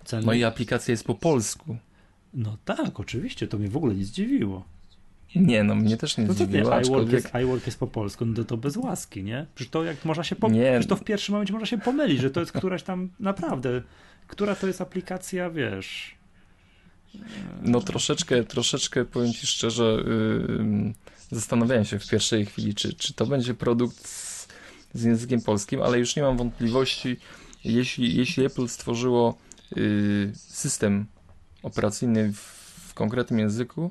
ceny. No i aplikacja jest po polsku. No tak, oczywiście, to mnie w ogóle nie zdziwiło. Nie, no mnie też nie no zdziwiło. Aczkolwiek... iWork, jest, iWork jest po polsku, no to, to bez łaski, nie? Przecież to jak można się pomylić, to w pierwszym momencie można się pomylić, że to jest któraś tam naprawdę, która to jest aplikacja, wiesz, no troszeczkę, troszeczkę powiem Ci szczerze, yy, zastanawiałem się w pierwszej chwili, czy, czy to będzie produkt z, z językiem polskim, ale już nie mam wątpliwości, jeśli, jeśli Apple stworzyło yy, system operacyjny w, w konkretnym języku,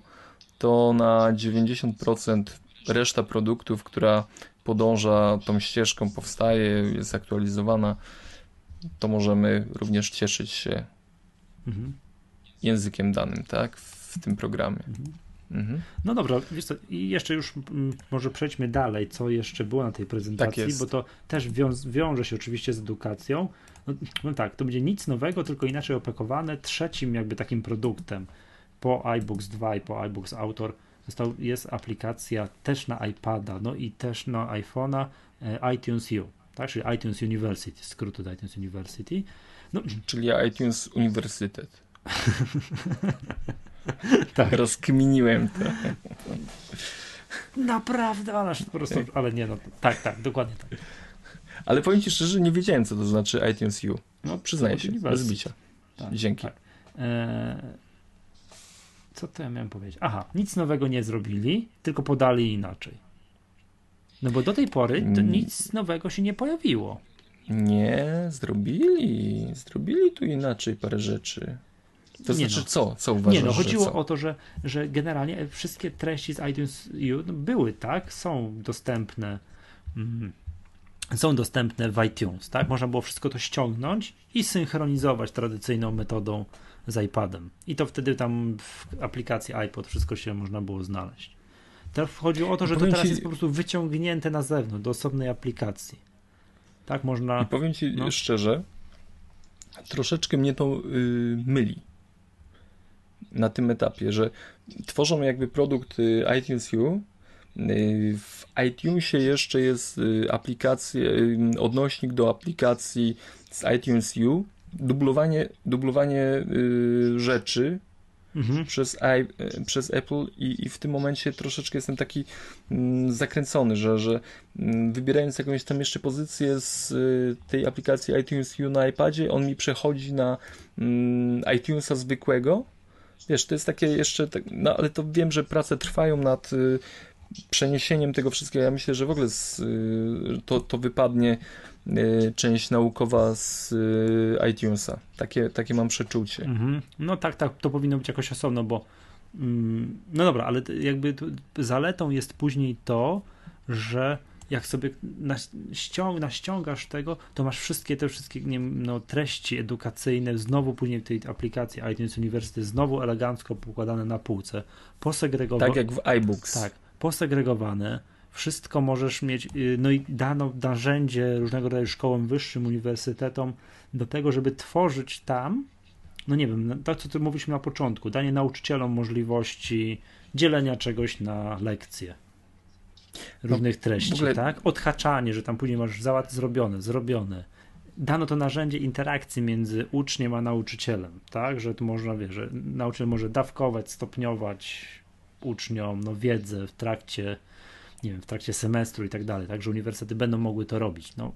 to na 90% reszta produktów, która podąża tą ścieżką, powstaje, jest aktualizowana, to możemy również cieszyć się mhm językiem danym, tak, w tym programie. Mhm. Mhm. No dobra, i jeszcze już mm, może przejdźmy dalej, co jeszcze było na tej prezentacji, tak bo to też wiąż, wiąże się oczywiście z edukacją. No, no, tak, to będzie nic nowego, tylko inaczej opakowane. Trzecim jakby takim produktem po iBooks 2 i po iBooks Autor został, jest aplikacja też na iPada, no i też na iPhone'a e, iTunes U, tak, czyli iTunes University, skrót od iTunes University. No, czyli iTunes Uniwersytet. tak. Rozkminiłem to. Naprawdę, ale po prostu, ale nie no, tak, tak, dokładnie tak. Ale powiem Ci szczerze, nie wiedziałem, co to znaczy iTunes U. No, przyznaję się, bez bicia. Tak, Dzięki. Tak. Eee, co to ja miałem powiedzieć? Aha, nic nowego nie zrobili, tylko podali inaczej. No bo do tej pory mm. nic nowego się nie pojawiło. Nie, zrobili. Zrobili tu inaczej parę rzeczy. To nie znaczy no. co? Co uważasz? Nie no, chodziło o to, że, że generalnie wszystkie treści z iTunes U no, były, tak? Są dostępne mm, są dostępne w iTunes, tak? Można było wszystko to ściągnąć i synchronizować tradycyjną metodą z iPadem. I to wtedy tam w aplikacji iPod wszystko się można było znaleźć. Teraz chodziło o to, że to teraz ci... jest po prostu wyciągnięte na zewnątrz, do osobnej aplikacji. Tak można. I powiem ci no. szczerze, troszeczkę mnie to yy, myli na tym etapie, że tworzą jakby produkt y, iTunes U. Y, w iTunesie jeszcze jest y, aplikacja, odnośnik do aplikacji z iTunes U. Dublowanie, dublowanie rzeczy mhm. przez, I, przez Apple i, i w tym momencie troszeczkę jestem taki mm, zakręcony, że, że mm, wybierając jakąś tam jeszcze pozycję z y, tej aplikacji iTunes U na iPadzie, on mi przechodzi na mm, iTunesa zwykłego. Wiesz, to jest takie jeszcze, tak, no ale to wiem, że prace trwają nad y, przeniesieniem tego wszystkiego. Ja myślę, że w ogóle z, y, to, to wypadnie Y, część naukowa z y, iTunesa. Takie, takie mam przeczucie. Mhm. No tak, tak, to powinno być jakoś osobno, bo mm, no dobra, ale jakby zaletą jest później to, że jak sobie naściąg, naściągasz tego, to masz wszystkie te wszystkie nie, no, treści edukacyjne znowu później w tej aplikacji iTunes University znowu elegancko pokładane na półce, posegregowane. Tak jak w iBooks. Tak, posegregowane wszystko możesz mieć, y, no i dano narzędzie różnego rodzaju szkołom wyższym, uniwersytetom do tego, żeby tworzyć tam, no nie wiem, no to co ty mówiliśmy na początku, danie nauczycielom możliwości dzielenia czegoś na lekcje różnych no, treści, ogóle... tak? Odhaczanie, że tam później masz załatwione, zrobione, zrobione. Dano to narzędzie interakcji między uczniem a nauczycielem, tak? Że tu można, wie, że nauczyciel może dawkować, stopniować uczniom no, wiedzę w trakcie nie wiem, w trakcie semestru i tak dalej, także uniwersytety będą mogły to robić. No,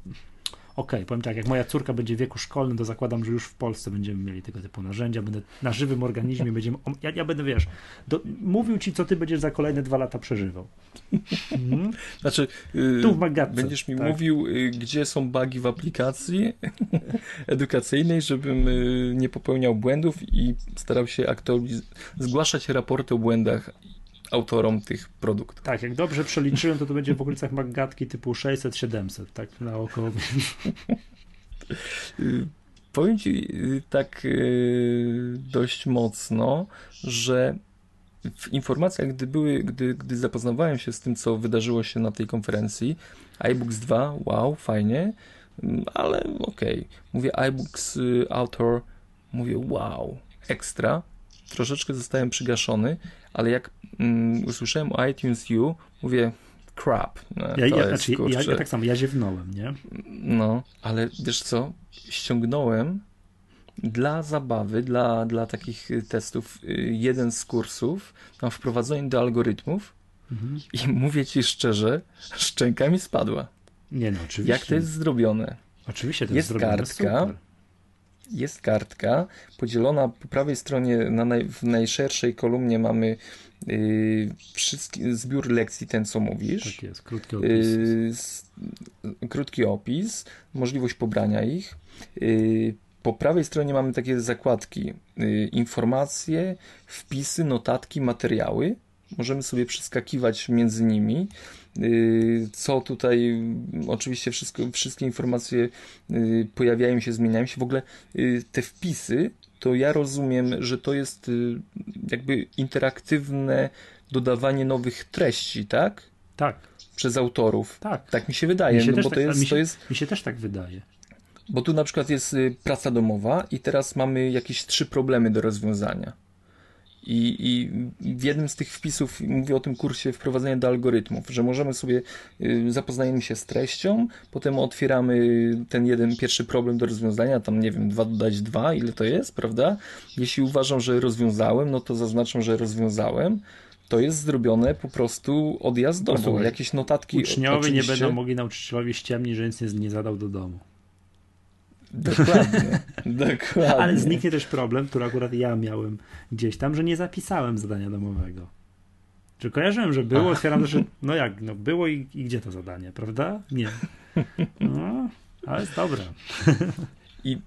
okej, okay, powiem tak, jak moja córka będzie w wieku szkolnym, to zakładam, że już w Polsce będziemy mieli tego typu narzędzia, będę na żywym organizmie, będziemy, ja, ja będę, wiesz, do, mówił ci, co ty będziesz za kolejne dwa lata przeżywał. Mhm. Znaczy, yy, tu w Magatce, będziesz mi tak. mówił, yy, gdzie są bugi w aplikacji edukacyjnej, żebym yy, nie popełniał błędów i starał się aktualiz- zgłaszać raporty o błędach autorom tych produktów. Tak, jak dobrze przeliczyłem, to to będzie w okolicach magatki typu 600-700, tak na oko. Powiem ci y, tak y, dość mocno, że w informacjach, gdy były, gdy, gdy zapoznawałem się z tym, co wydarzyło się na tej konferencji, iBooks 2, wow, fajnie, mm, ale okej. Okay. Mówię iBooks y, Author, mówię wow, ekstra. Troszeczkę zostałem przygaszony, ale jak mm, usłyszałem o iTunes U, mówię crap. No, ja, ja, jest, znaczy, ja, ja, tak samo, ja ziewnąłem, nie? No, ale wiesz co, ściągnąłem dla zabawy, dla, dla takich testów y, jeden z kursów na wprowadzenie do algorytmów mhm. i mówię ci szczerze, szczęka mi spadła. Nie no, oczywiście. Jak to jest zrobione? Oczywiście to jest, jest zrobione kartka, super jest kartka podzielona po prawej stronie na naj, w najszerszej kolumnie mamy yy, wszystki, zbiór lekcji, ten co mówisz. Tak jest, krótki opis. Yy, krótki opis, możliwość pobrania ich. Yy, po prawej stronie mamy takie zakładki: yy, informacje, wpisy, notatki, materiały. Możemy sobie przeskakiwać między nimi. Y, co tutaj, oczywiście wszystko, wszystkie informacje y, pojawiają się, zmieniają się. W ogóle y, te wpisy, to ja rozumiem, że to jest jakby interaktywne dodawanie nowych treści, tak? Tak. Przez autorów. Tak. Tak mi się wydaje, mi się no bo tak, to, jest, mi się, to jest... Mi się też tak wydaje. Bo tu na przykład jest praca domowa i teraz mamy jakieś trzy problemy do rozwiązania. I, I, w jednym z tych wpisów mówię o tym kursie wprowadzenia do algorytmów, że możemy sobie, y, zapoznajemy się z treścią, potem otwieramy ten jeden pierwszy problem do rozwiązania, tam nie wiem, dwa dodać dwa, ile to jest, prawda? Jeśli uważam, że rozwiązałem, no to zaznaczam, że rozwiązałem. To jest zrobione po prostu odjazdowo, jakieś notatki. Uczniowie oczywiście... nie będą mogli nauczycielowi ściemnić, że nic nie zadał do domu. Dokładnie, dokładnie. Ale zniknie też problem, który akurat ja miałem gdzieś tam, że nie zapisałem zadania domowego. Czy kojarzyłem, że było, otwieram, że no jak, no było i, i, gdzie to zadanie, prawda? Nie. No, ale jest dobre. I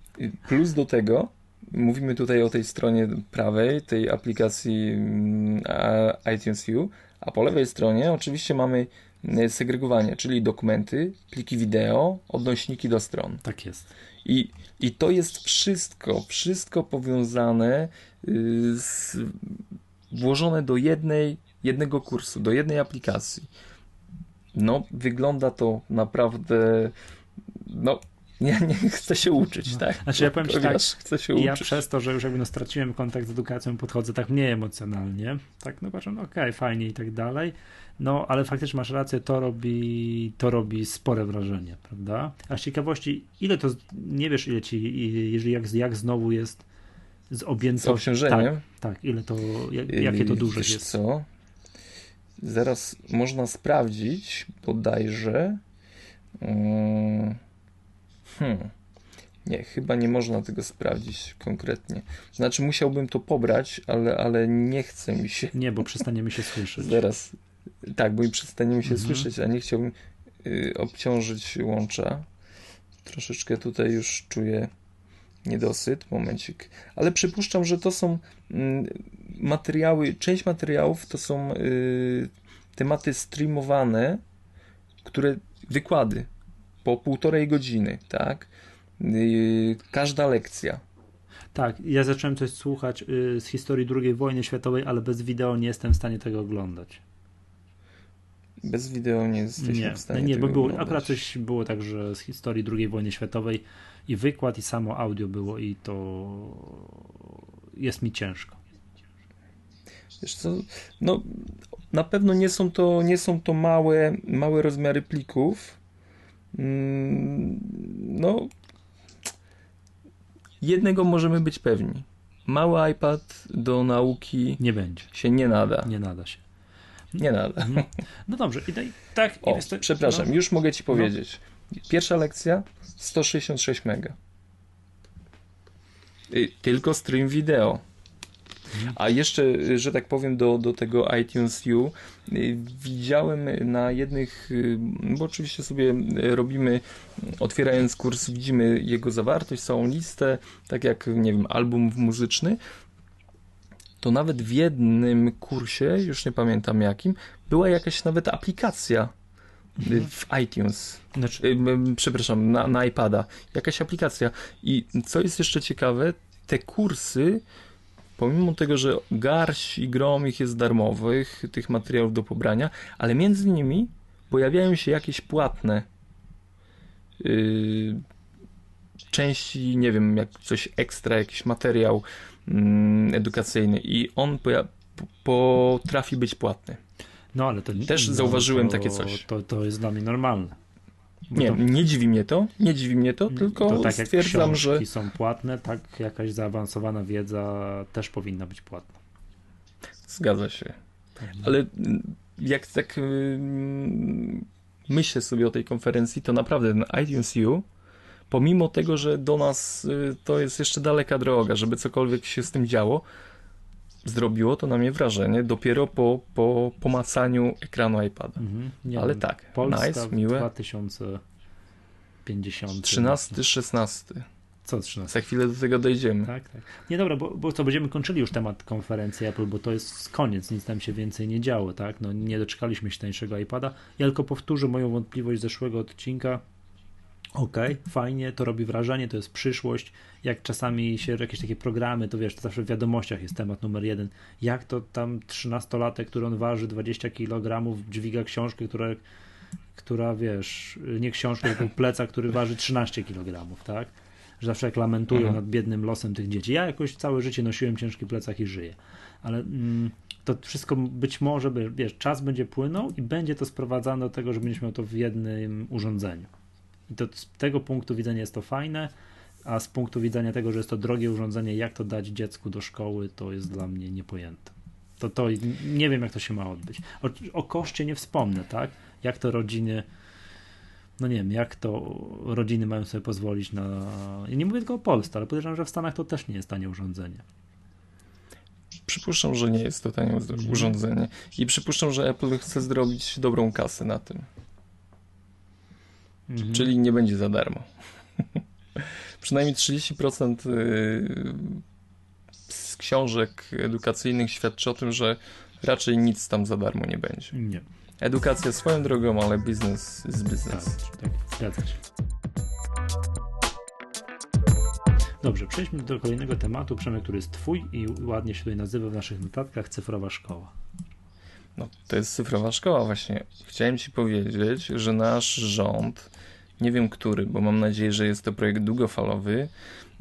plus do tego, mówimy tutaj o tej stronie prawej, tej aplikacji mm, iTunes U, a po lewej stronie oczywiście mamy e, segregowanie, czyli dokumenty, pliki wideo, odnośniki do stron. Tak jest. I, I to jest wszystko, wszystko powiązane y, z, włożone do jednej, jednego kursu, do jednej aplikacji. No, wygląda to naprawdę, no, nie, nie chcę się uczyć, no. tak? Znaczy ja powiem ci tak, chcę się ja uczyć. przez to, że już jakby no straciłem kontakt z edukacją, podchodzę tak mniej emocjonalnie, tak no patrzę, no okej, okay, fajnie i tak dalej, no, ale faktycznie masz rację, to robi, to robi spore wrażenie, prawda? A z ciekawości, ile to, nie wiesz ile ci, jeżeli jak, jak znowu jest z objętością. Z obciążeniem? Tak, tak, ile to, jak, jakie to duże Wiesz jest. co? Zaraz można sprawdzić bodajże. Mm, Hmm. Nie, chyba nie można tego sprawdzić konkretnie. Znaczy musiałbym to pobrać, ale, ale nie chce mi się. Nie, bo przestaniemy się słyszeć. Zaraz. Tak, bo i przestaniemy się Mhm. słyszeć, a nie chciałbym y, obciążyć łącza. Troszeczkę tutaj już czuję niedosyt, momencik. Ale przypuszczam, że to są mm, materiały, część materiałów to są y, tematy streamowane, które wykłady po półtorej godziny, tak? Każda lekcja. Tak, ja zacząłem coś słuchać y, z historii II wojny światowej, ale bez wideo nie jestem w stanie tego oglądać. Bez wideo nie jesteśmy Nie, w stanie nie, bo było, oglądać. akurat coś było tak, że z historii II wojny światowej i wykład, i samo audio było, i to jest mi ciężko. Wiesz co, no na pewno nie są to, nie są to małe, małe rozmiary plików. Mm, No jednego możemy być pewni. Mały iPad do nauki Nie będzie, się nie nada. nie nada się. Nie nada. Mhm. No dobrze, i daj, tak. O, jest to- przepraszam, no, już mogę ci powiedzieć. Pierwsza lekcja 166 mega. Y, Tylko stream wideo. A jeszcze, że tak powiem, do, do tego iTunes U widziałem na jednych, bo oczywiście sobie robimy, otwierając kurs, widzimy jego zawartość, całą listę, tak jak, nie wiem, album muzyczny. To nawet w jednym kursie, już nie pamiętam jakim, była jakaś nawet aplikacja y, w iTunes. Znaczy, Przepraszam, na, na iPada. Jakaś aplikacja. I co jest jeszcze ciekawe, te kursy, pomimo tego, że garść i grom ich jest darmowych, tych materiałów do pobrania, ale między nimi pojawiają się jakieś płatne yy, części, nie wiem, jak coś ekstra, jakiś materiał mm, edukacyjny i on poja- potrafi być płatny. no ale to Też no, zauważyłem to, takie coś. To, to jest dla mnie normalne. Nie, to, nie dziwi mnie to, nie dziwi mnie to, tylko to tak jak stwierdzam, książki że są płatne, tak jakaś zaawansowana wiedza też powinna być płatna. zgadza się. Ale mm, jak tak mm, myślę sobie o tej konferencji, to naprawdę ten iTunes U, pomimo tego, że do nas y, to jest jeszcze daleka droga, żeby cokolwiek się z tym działo, zrobiło to na mnie wrażenie dopiero po, po pomacaniu ekranu iPada. Mhm. Ale wiem, tak, Polska nice, miłe. 2050. 13, 16. Co 13? Za chwilę do tego dojdziemy. Tak, tak. Nie dobra, bo, bo co, będziemy kończyli już temat konferencji Apple, bo to jest koniec, nic tam się więcej nie działo, tak? No nie doczekaliśmy się tańszego iPada. Ja tylko powtórzę moją wątpliwość z zeszłego odcinka. Okej, fajnie, to robi wrażenie, to jest przyszłość. Jak czasami się jakieś takie programy, to wiesz, to zawsze w wiadomościach jest temat numer jeden. Jak to tam 13-latek, który on waży 20 kg, dźwiga książkę, która, która wiesz, nie książkę, tylko pleca, który waży 13 kg, tak? Że zawsze jak lamentują Mhm. nad biednym losem tych dzieci. Ja jakoś całe życie nosiłem ciężki plecak i żyję. Ale mm, to wszystko być może, wiesz, czas będzie płynął i będzie to sprowadzane do tego, że będziesz miał to w jednym urządzeniu. I to z tego punktu widzenia jest to fajne, a z punktu widzenia tego, że jest to drogie urządzenie, jak to dać dziecku do szkoły, to jest dla mnie niepojęte. To, to nie wiem, jak to się ma odbyć. O, o koszcie nie wspomnę, tak? Jak to rodziny, no nie wiem, jak to rodziny mają sobie pozwolić na. Ja nie mówię tylko o Polsce, ale podejrzewam, że w Stanach to też nie jest tanie urządzenie. Przypuszczam, że nie jest to tanie urządzenie. I przypuszczam, że Apple chce zrobić dobrą kasę na tym. Mhm. Czyli nie będzie za darmo. Przynajmniej 30% y, z książek edukacyjnych świadczy o tym, że raczej nic tam za darmo nie będzie. Nie, Edukacja swoją drogą, ale biznes jest tak, biznes. tak, zgadza się. Dobrze, przejdźmy do kolejnego tematu, Przemek, który jest twój i ładnie się tutaj nazywa w naszych notatkach cyfrowa szkoła. No, to jest cyfrowa szkoła właśnie. Chciałem ci powiedzieć, że nasz rząd, nie wiem który, bo mam nadzieję, że jest to projekt długofalowy,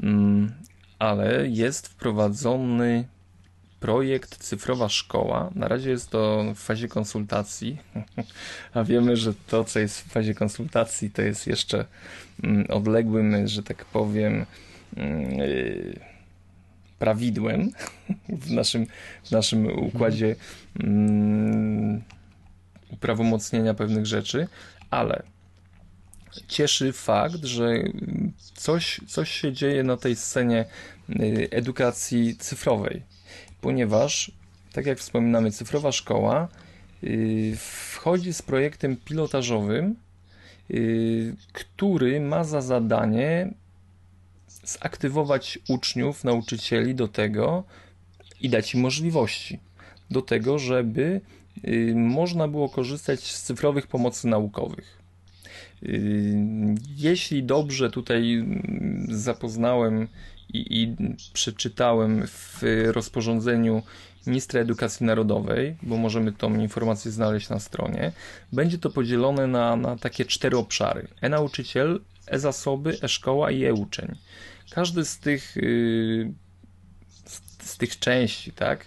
mm, ale jest wprowadzony projekt Cyfrowa Szkoła. Na razie jest to w fazie konsultacji, a wiemy, że to, co jest w fazie konsultacji, to jest jeszcze mm, odległym, że tak powiem, mm, yy, prawidłem w naszym, w naszym układzie um, uprawomocnienia pewnych rzeczy, ale cieszy fakt, że coś, coś się dzieje na tej scenie y, edukacji cyfrowej, ponieważ, tak jak wspominamy, cyfrowa szkoła y, wchodzi z projektem pilotażowym, y, który ma za zadanie zaktywować uczniów, nauczycieli do tego i dać im możliwości do tego, żeby można było korzystać z cyfrowych pomocy naukowych. Jeśli dobrze tutaj zapoznałem i, i przeczytałem w rozporządzeniu ministra edukacji narodowej, bo możemy tą informację znaleźć na stronie, będzie to podzielone na, na takie cztery obszary: e-nauczyciel, e-zasoby, e-szkoła i e-uczeń. Każdy z tych, y, z tych części, tak,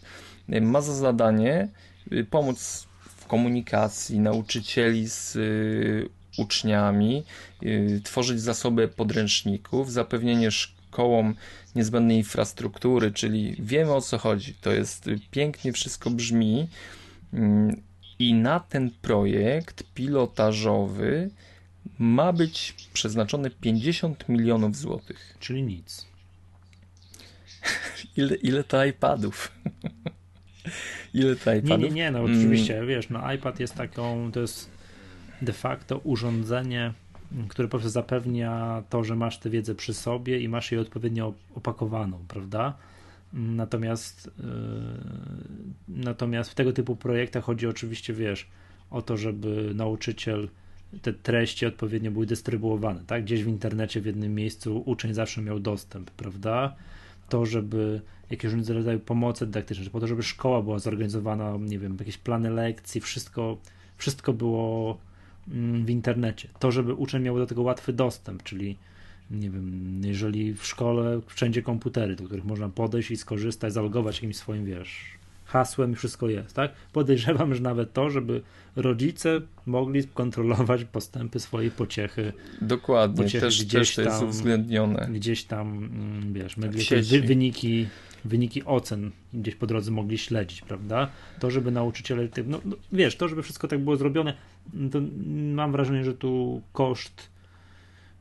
ma za zadanie y, pomóc w komunikacji nauczycieli z y, uczniami, y, tworzyć zasoby podręczników, zapewnienie szkołom niezbędnej infrastruktury, czyli wiemy o co chodzi. To jest y, pięknie wszystko brzmi. Mm, I na ten projekt pilotażowy ma być przeznaczone 50 milionów złotych. Czyli nic. ile, ile to iPadów? ile to iPadów? Nie, nie, nie, no oczywiście, mm. wiesz, no iPad jest taką, to jest de facto urządzenie, które po prostu zapewnia to, że masz tę wiedzę przy sobie i masz jej odpowiednio opakowaną, prawda? Natomiast, yy, natomiast w tego typu projektach chodzi oczywiście, wiesz, o to, żeby nauczyciel te treści odpowiednio były dystrybuowane, tak? Gdzieś w internecie w jednym miejscu uczeń zawsze miał dostęp, prawda? To, żeby jakieś różne rodzaju pomocy dydaktyczne, po to, żeby szkoła była zorganizowana, nie wiem, jakieś plany lekcji, wszystko, wszystko było w internecie. To, żeby uczeń miał do tego łatwy dostęp, czyli nie wiem, jeżeli w szkole wszędzie komputery, do których można podejść i skorzystać, zalogować jakimś swoim, wiesz, hasłem i wszystko jest, tak? Podejrzewam, że nawet to, żeby rodzice mogli kontrolować postępy swojej pociechy. Dokładnie, pociechy też, gdzieś też to jest uwzględnione. Gdzieś tam, mm, wiesz, wy, wyniki wyniki ocen gdzieś po drodze mogli śledzić, prawda? To, żeby nauczyciele, no, no wiesz, to, żeby wszystko tak było zrobione, to mam wrażenie, że tu koszt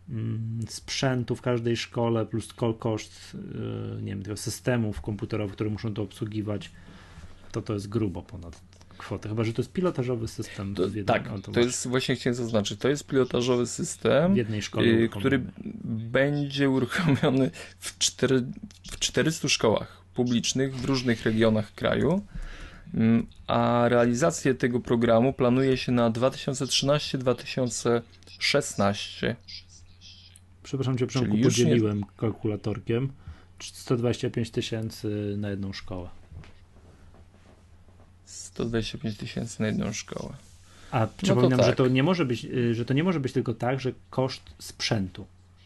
mm, sprzętu w każdej szkole plus koszt, yy, nie wiem, tego systemów komputerowych, które muszą to obsługiwać, to to jest grubo ponad kwotę, chyba że to jest pilotażowy system. To, jednej, tak, to, to jest właśnie chciałem zaznaczyć, to jest pilotażowy system, w jednej szkole yy, który będzie uruchomiony w, cztery, w 400 szkołach publicznych w różnych regionach kraju, mm, a realizację tego programu planuje się na 2013-2016. Przepraszam cię, Przemku, podzieliłem nie... kalkulatorkiem. 125 tysięcy na jedną szkołę. 125 tysięcy na jedną szkołę. A no przypominam, tak. że, to nie może być, y, że to nie może być tylko tak, że koszt sprzętu.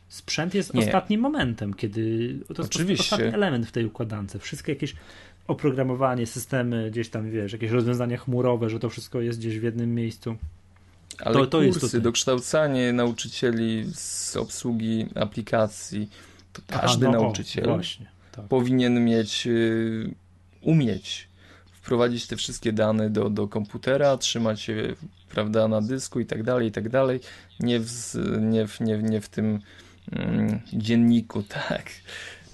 Sprzęt jest nie. ostatnim momentem, kiedy to jest Oczywiście. ostatni element w tej układance. Wszystkie jakieś oprogramowanie, systemy, gdzieś tam wiesz, jakieś rozwiązania chmurowe, że to wszystko jest gdzieś w jednym miejscu. Ale to, to kursy, jest dokształcanie nauczycieli z obsługi aplikacji, to każdy no, nauczyciel o, właśnie, tak. powinien mieć, y, umieć wprowadzić te wszystkie dane do, do komputera, trzymać je prawda, na dysku i tak dalej, i tak dalej. Nie w, nie w, nie, nie w tym mm, dzienniku, tak,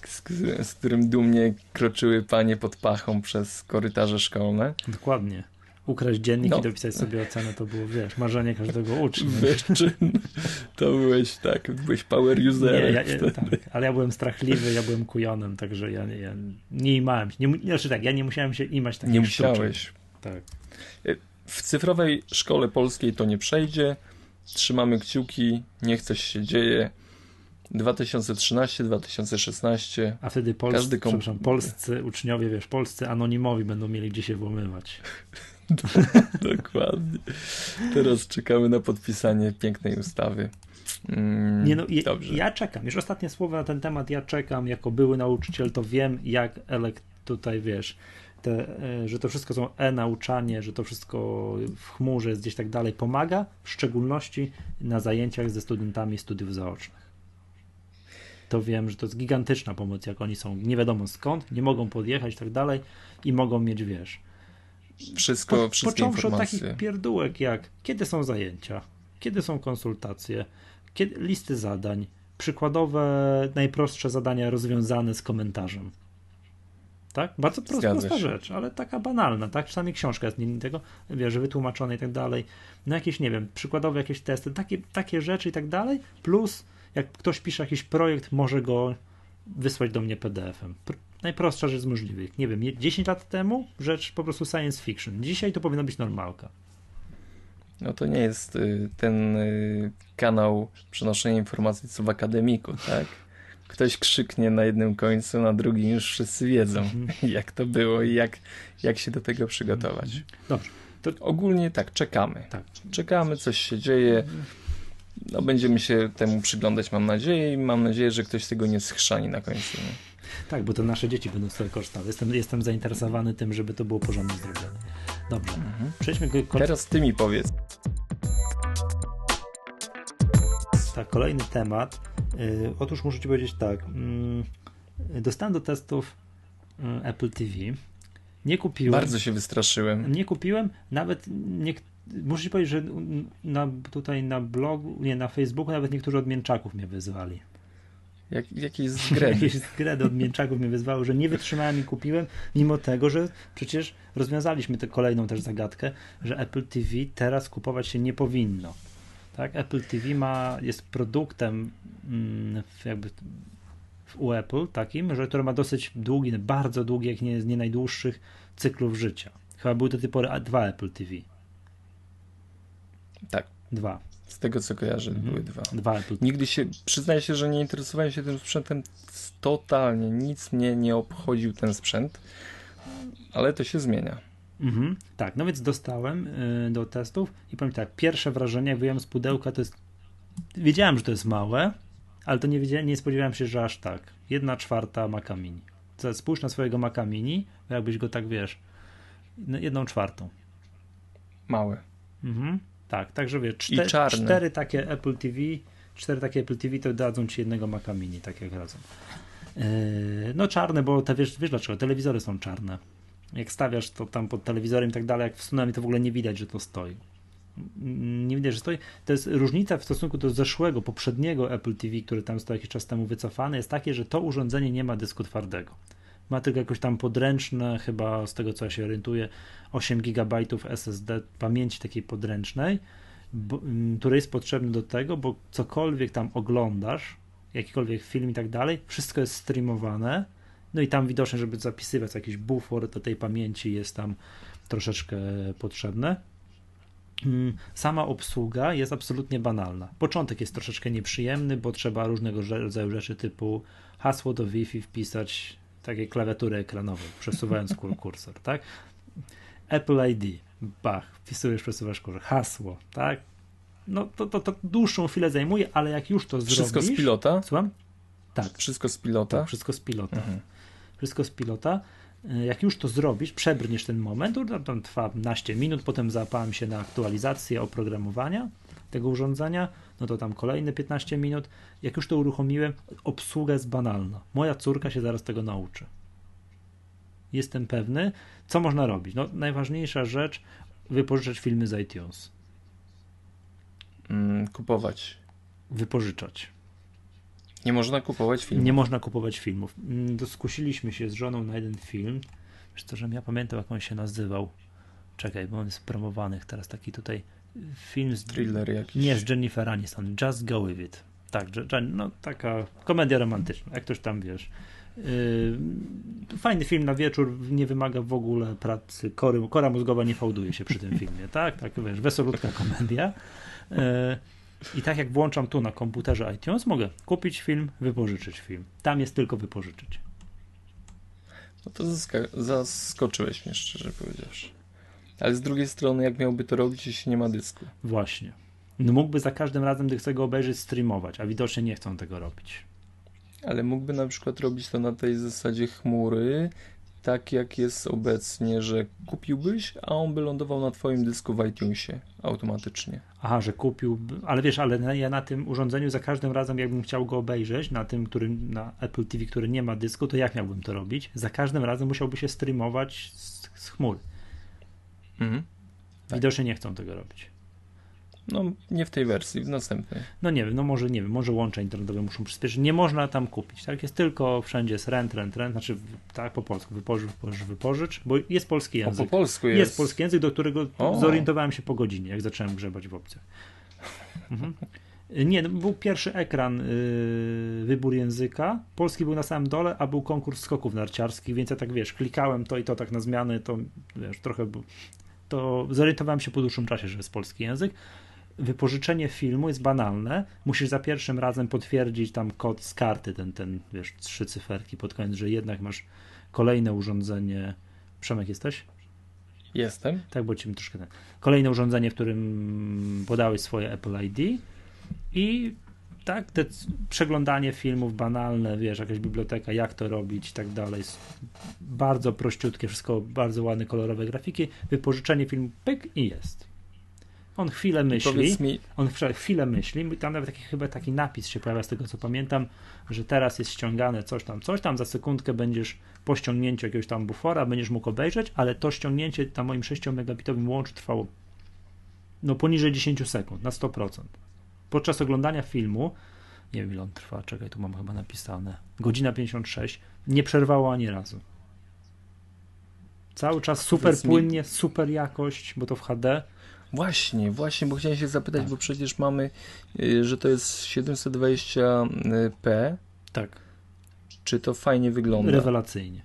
z, z którym dumnie kroczyły panie pod pachą przez korytarze szkolne. Dokładnie ukraść dziennik no. i dopisać sobie ocenę, to było, wiesz, marzenie każdego ucznia. Wyczyn. To byłeś tak, byłeś power userem. Nie, ja, tak, ale ja byłem strachliwy, ja byłem kujonem, także ja, ja nie imałem się, nie, znaczy tak, ja nie musiałem się imać takich Nie musiałeś. Sztuczek. Tak. W cyfrowej szkole polskiej to nie przejdzie. Trzymamy kciuki, niech coś się dzieje. 2013-2016. A wtedy polscy, kom... polscy uczniowie, wiesz, polscy anonimowi będą mieli gdzie się włamywać. Dokładnie. Teraz czekamy na podpisanie pięknej ustawy. Mm, nie no, Dobrze. Ja, czekam. Już ostatnie słowo na ten temat. Ja czekam. Jako były nauczyciel, to wiem, jak elekt tutaj wiesz, te, e, że to wszystko są e-nauczanie, że to wszystko w chmurze jest gdzieś tak dalej pomaga, w szczególności na zajęciach ze studentami studiów zaocznych. to wiem, że to jest gigantyczna pomoc, jak oni są nie wiadomo skąd, nie mogą podjechać i tak dalej i mogą mieć, wiesz, wszystko, po, wszystkie począwszy informacje. od takich pierdółek jak kiedy są zajęcia, kiedy są konsultacje, kiedy, listy zadań, przykładowe, najprostsze zadania rozwiązane z komentarzem. Tak? Bardzo prosta, prosta rzecz, ale taka banalna, tak? Czasami książka jest nie tego, wiesz, wytłumaczona i tak dalej. No jakieś, nie wiem, przykładowe jakieś testy, takie, takie rzeczy i tak dalej, plus jak ktoś pisze jakiś projekt, może go wysłać do mnie PDF-em. Najprostsza rzecz z możliwych. Nie wiem, 10 lat temu rzecz po prostu science fiction. Dzisiaj to powinna być normalka. No to nie jest y, ten y, kanał przenoszenia informacji co w akademiku, tak? Ktoś krzyknie na jednym końcu, na drugim już wszyscy wiedzą, mhm. jak to było i jak, jak się do tego przygotować. Mhm. Dobrze. To ogólnie tak, czekamy. Tak. Czekamy, coś się dzieje. No, będziemy się temu przyglądać, mam nadzieję, i mam nadzieję, że ktoś tego nie schrzani na końcu. Nie? Tak, bo to nasze dzieci będą z tego korzystały. Jestem, jestem zainteresowany tym, żeby to było porządnie zrobione. Dobrze. Mhm. Przejdźmy do... Teraz ty mi powiedz. Tak, kolejny temat. Yy, otóż muszę ci powiedzieć tak. Yy, dostałem do testów yy, Apple TV. Nie kupiłem. Bardzo się wystraszyłem. Nie kupiłem, nawet nie, muszę ci powiedzieć, że na, tutaj na blogu, nie, na Facebooku nawet niektórzy odmięczaków mnie wyzwali. Jak, jakieś zgredy. jakieś zgredy od mięczaków mnie wyzwały, że nie wytrzymałem i kupiłem, mimo tego, że przecież rozwiązaliśmy tę kolejną też zagadkę, że Apple TV teraz kupować się nie powinno. Tak? Apple TV ma, jest produktem mm, jakby u Apple takim, że który ma dosyć długi, bardzo długi, jak nie, nie najdłuższych cyklów życia. Chyba były do tej pory dwa Apple TV. Tak. Dwa. Z tego co kojarzę, mhm. były dwa. Dwa. Nigdy się, przyznaję się, że nie interesowałem się tym sprzętem totalnie. Nic mnie nie obchodził ten sprzęt, ale to się zmienia. Mhm. Tak, no więc dostałem y, do testów i powiem tak, pierwsze wrażenie, jak wyjąłem z pudełka, to jest. Wiedziałem, że to jest małe, ale to nie, wiedziałem, nie spodziewałem się, że aż tak. Jedna czwarta Maca Mini. Spójrz na swojego Maca Mini, jakbyś go tak wiesz, no, jedną czwartą. Małe. Mhm. Tak, także wiesz, cztery, cztery takie Apple TV, cztery takie Apple TV to dadzą ci jednego Maca Mini, tak jak razem. Yy, no czarne, bo te, wiesz, wiesz dlaczego, telewizory są czarne. Jak stawiasz to tam pod telewizorem i tak dalej, jak wsunąłem to w ogóle nie widać, że to stoi. Nie widać, że stoi. To jest różnica w stosunku do zeszłego, poprzedniego Apple TV, który tam stał jakiś czas temu wycofany, jest takie, że to urządzenie nie ma dysku twardego ma tylko jakoś tam podręczne, chyba z tego co ja się orientuję, 8 GB SSD pamięci takiej podręcznej, mm, który jest potrzebny do tego, bo cokolwiek tam oglądasz, jakikolwiek film i tak dalej, wszystko jest streamowane, no i tam widocznie, żeby zapisywać jakiś buffer do tej pamięci jest tam troszeczkę potrzebne. Mm, sama obsługa jest absolutnie banalna. Początek jest troszeczkę nieprzyjemny, bo trzeba różnego rodzaju rzeczy typu hasło do Wi-Fi wpisać, takiej klawiatury ekranowej, przesuwając kursor, tak? Apple ID, bach, wpisujesz, przesuwasz kursor, hasło, tak? No to, to, to dłuższą chwilę zajmuje, ale jak już to wszystko zrobisz... Wszystko z pilota? Słucham? Tak. Wszystko z pilota? Tak, wszystko z pilota. Mhm. Wszystko z pilota. Jak już to zrobisz, przebrniesz ten moment, to tam trwa 15 minut, potem zapałem się na aktualizację oprogramowania tego urządzenia, no to tam kolejne 15 minut. Jak już to uruchomiłem, obsługa jest banalna. Moja córka się zaraz tego nauczy. Jestem pewny. Co można robić? No, najważniejsza rzecz, wypożyczać filmy z iTunes. Mm, kupować. Wypożyczać. Nie można kupować filmów. Nie można kupować filmów. Mm, skusiliśmy się z żoną na jeden film. Co, żebym ja pamiętał, jak on się nazywał. Czekaj, bo on jest promowanych teraz taki tutaj film z... Thriller jakiś. Nie, z Jennifer Aniston. Just Go With It. Tak, no taka komedia romantyczna, jak ktoś tam wiesz. Yy, fajny film na wieczór, nie wymaga w ogóle pracy, kory, kora mózgowa nie fałduje się przy tym filmie, tak? Tak, wiesz, wesolutka komedia. Yy, I tak jak włączam tu na komputerze iTunes, mogę kupić film, wypożyczyć film. Tam jest tylko wypożyczyć. No to zaskoczyłeś mnie, szczerze powiedziawszy. Ale z drugiej strony, jak miałby to robić, jeśli nie ma dysku? Właśnie. No mógłby za każdym razem, gdy chce go obejrzeć, streamować, a widocznie nie chcą tego robić. Ale mógłby na przykład robić to na tej zasadzie chmury, tak jak jest obecnie, że kupiłbyś, a on by lądował na twoim dysku w iTunesie automatycznie. Aha, że kupił, ale wiesz, ale ja na tym urządzeniu za każdym razem, jakbym chciał go obejrzeć, na tym, który, na Apple TV, który nie ma dysku, to jak miałbym to robić? Za każdym razem musiałby się streamować z, z chmur. Mhm. Widocznie nie chcą tego robić. No, nie w tej wersji, w następnej. No nie wiem, no może nie wiem, może łącza internetowe muszą przyspieszyć. Nie można tam kupić, tak? Jest tylko wszędzie jest rent, rent, rent, znaczy tak po polsku, wypożycz, wypożycz, wypożycz bo jest polski język. O, po polsku jest. Jest polski język, do którego o. zorientowałem się po godzinie, jak zacząłem grzebać w opcjach. Mhm. Nie, no, był pierwszy ekran, yy, wybór języka. Polski był na samym dole, a był konkurs skoków narciarskich, więc ja tak wiesz, klikałem to i to tak na zmiany, to wiesz, trochę był, to zorientowałem się po dłuższym czasie, że jest polski język wypożyczenie filmu jest banalne. Musisz za pierwszym razem potwierdzić tam kod z karty, ten, ten wiesz, trzy cyferki pod koniec, że jednak masz kolejne urządzenie. Przemek jesteś? Jestem. Tak, bo ci troszkę. Ten. Kolejne urządzenie, w którym podałeś swoje Apple ID i tak, te przeglądanie filmów banalne, wiesz, jakaś biblioteka, jak to robić i tak dalej. Bardzo prościutkie, wszystko bardzo ładne, kolorowe grafiki. Wypożyczenie filmu, pyk i jest. On chwilę myśli, mi... on chwilę myśli, tam nawet taki, chyba taki napis się pojawia z tego co pamiętam, że teraz jest ściągane coś tam, coś tam, za sekundkę będziesz po ściągnięciu jakiegoś tam bufora, będziesz mógł obejrzeć, ale to ściągnięcie na moim 6 megabitowym łączu trwało no poniżej 10 sekund, na 100%. Podczas oglądania filmu, nie wiem ile on trwa, czekaj, tu mam chyba napisane, godzina 56, nie przerwało ani razu. Cały czas super płynnie, super jakość, bo to w HD, Właśnie, właśnie, bo chciałem się zapytać, tak. bo przecież mamy, y, że to jest 720p. Tak. Czy to fajnie wygląda? Rewelacyjnie.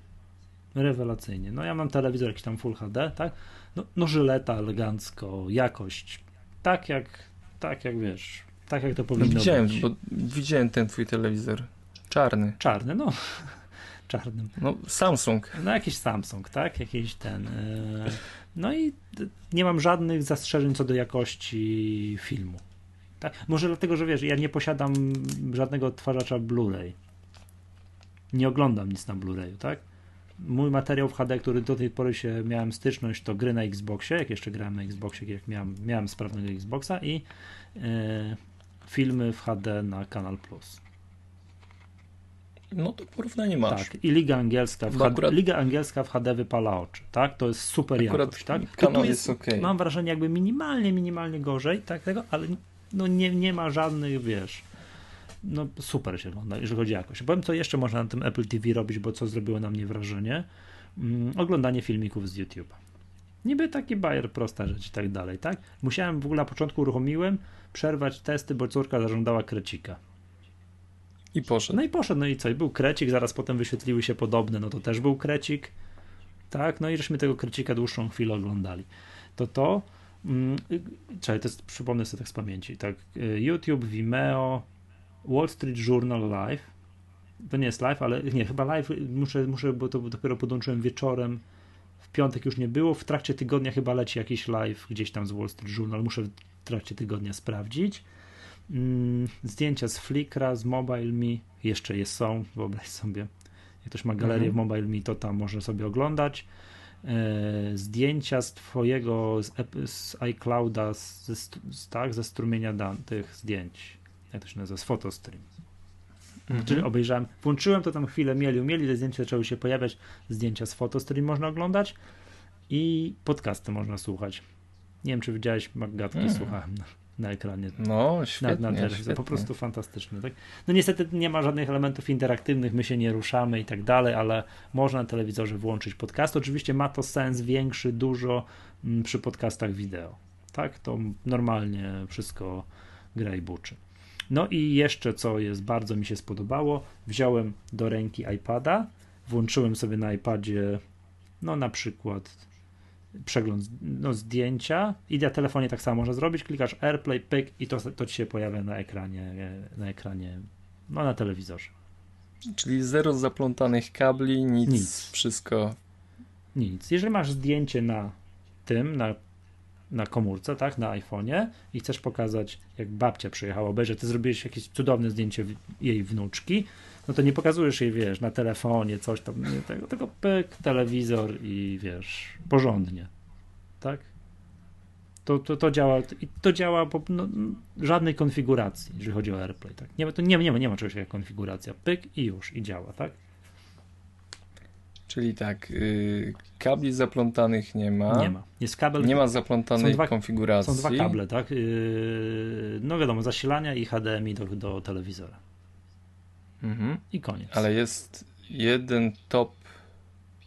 Rewelacyjnie. No ja mam telewizor jakiś tam Full HD, tak? No, no żyleta elegancko, jakość. Tak jak, tak jak wiesz, tak jak to powinno no widziałem, być. Bo widziałem ten twój telewizor. Czarny. Czarny, no. Czarnym. No Samsung. No jakiś Samsung, tak? Jakiś ten. Yy... No i nie mam żadnych zastrzeżeń co do jakości filmu. Tak? Może dlatego, że wiesz, ja nie posiadam żadnego odtwarzacza Blu-ray. Nie oglądam nic na Blu-rayu, tak? Mój materiał w HD, który do tej pory się miałem styczność, to gry na Xboxie, jak jeszcze grałem na Xboxie, jak miałem, miałem sprawnego Xboxa i yy, filmy w HD na Kanal Plus. No to porównanie masz. Tak, i Liga Angielska w, HD, Liga Angielska w HD wypala oczy, tak? To jest super akurat jakość, tak? To tu jest, okay. mam wrażenie jakby minimalnie, minimalnie gorzej, tak tego, ale no nie, nie ma żadnych, wiesz, no super się ogląda, jeżeli chodzi o jakość. Powiem, co jeszcze można na tym Apple TV robić, bo co zrobiło na mnie wrażenie? Mm, oglądanie filmików z YouTube'a. Niby taki bajer, prosta rzecz i tak dalej, tak? Musiałem w ogóle na początku uruchomiłem przerwać testy, bo córka zażądała krecika. I poszedł. No i poszedł, no i co? I był krecik, zaraz potem wyświetliły się podobne, no to też był krecik. Tak, no i żeśmy tego krecika dłuższą chwilę oglądali. To to, mm, czekaj, to jest, przypomnę sobie tak z pamięci, tak, y, YouTube, Vimeo, Wall Street Journal Live, to nie jest live, ale nie, chyba live muszę, muszę bo to dopiero podłączyłem wieczorem, w piątek już nie było, w trakcie tygodnia chyba leci jakiś live gdzieś tam z Wall Street Journal, muszę w trakcie tygodnia sprawdzić. Mm, zdjęcia z Flickra, z MobileMe, jeszcze je są, wyobraź sobie. Jak ktoś ma galerię mhm. w MobileMe, to tam może sobie oglądać. E, zdjęcia z twojego, z, iClouda, z, z, tak, ze strumienia dan, tych zdjęć. Jak to się nazywa? Z Photostream. Mhm. Czyli obejrzałem, włączyłem to tam chwilę, mieli, mieli, te zdjęcia zaczęły się pojawiać, zdjęcia z Photostream można oglądać i podcasty można słuchać. Nie wiem, czy widziałeś, Magatki mhm. słuchałem. Na ekranie. No, świetnie, na, na świetnie. Po prostu fantastyczne. Tak? No niestety nie ma żadnych elementów interaktywnych, my się nie ruszamy i tak dalej, ale można na telewizorze włączyć podcast. Oczywiście ma to sens większy dużo m, mm, przy podcastach wideo. Tak, to normalnie wszystko gra i buczy. No i jeszcze co jest bardzo mi się spodobało, wziąłem do ręki iPada, włączyłem sobie na iPadzie no na przykład przegląd no, zdjęcia i na telefonie tak samo można zrobić, klikasz AirPlay, pyk i to, to ci się pojawia na ekranie, na ekranie, no na telewizorze. Czyli zero zaplątanych kabli, nic, nic. wszystko. Nic. Jeżeli masz zdjęcie na tym, na na komórce, tak, na iPhone'ie i chcesz pokazać, jak babcia przyjechała obejrzeć, ty zrobiłeś jakieś cudowne zdjęcie jej wnuczki, no to nie pokazujesz jej, wiesz, na telefonie, coś tam, nie, tego, tylko pyk, telewizor i wiesz, porządnie, tak? To, to, to działa, to działa po no, żadnej konfiguracji, jeżeli chodzi o AirPlay, tak? Nie, to nie, nie, ma, nie ma czegoś jak konfiguracja, pyk i już, i działa, tak? Czyli tak, yy, kabli zaplątanych nie ma. Nie ma. Jest kabel. Nie ma zaplątanej dwa, konfiguracji. Są dwa kable, tak? Yy, no wiadomo, zasilania i HDMI do, do telewizora. Mhm. I koniec. Ale jest jeden top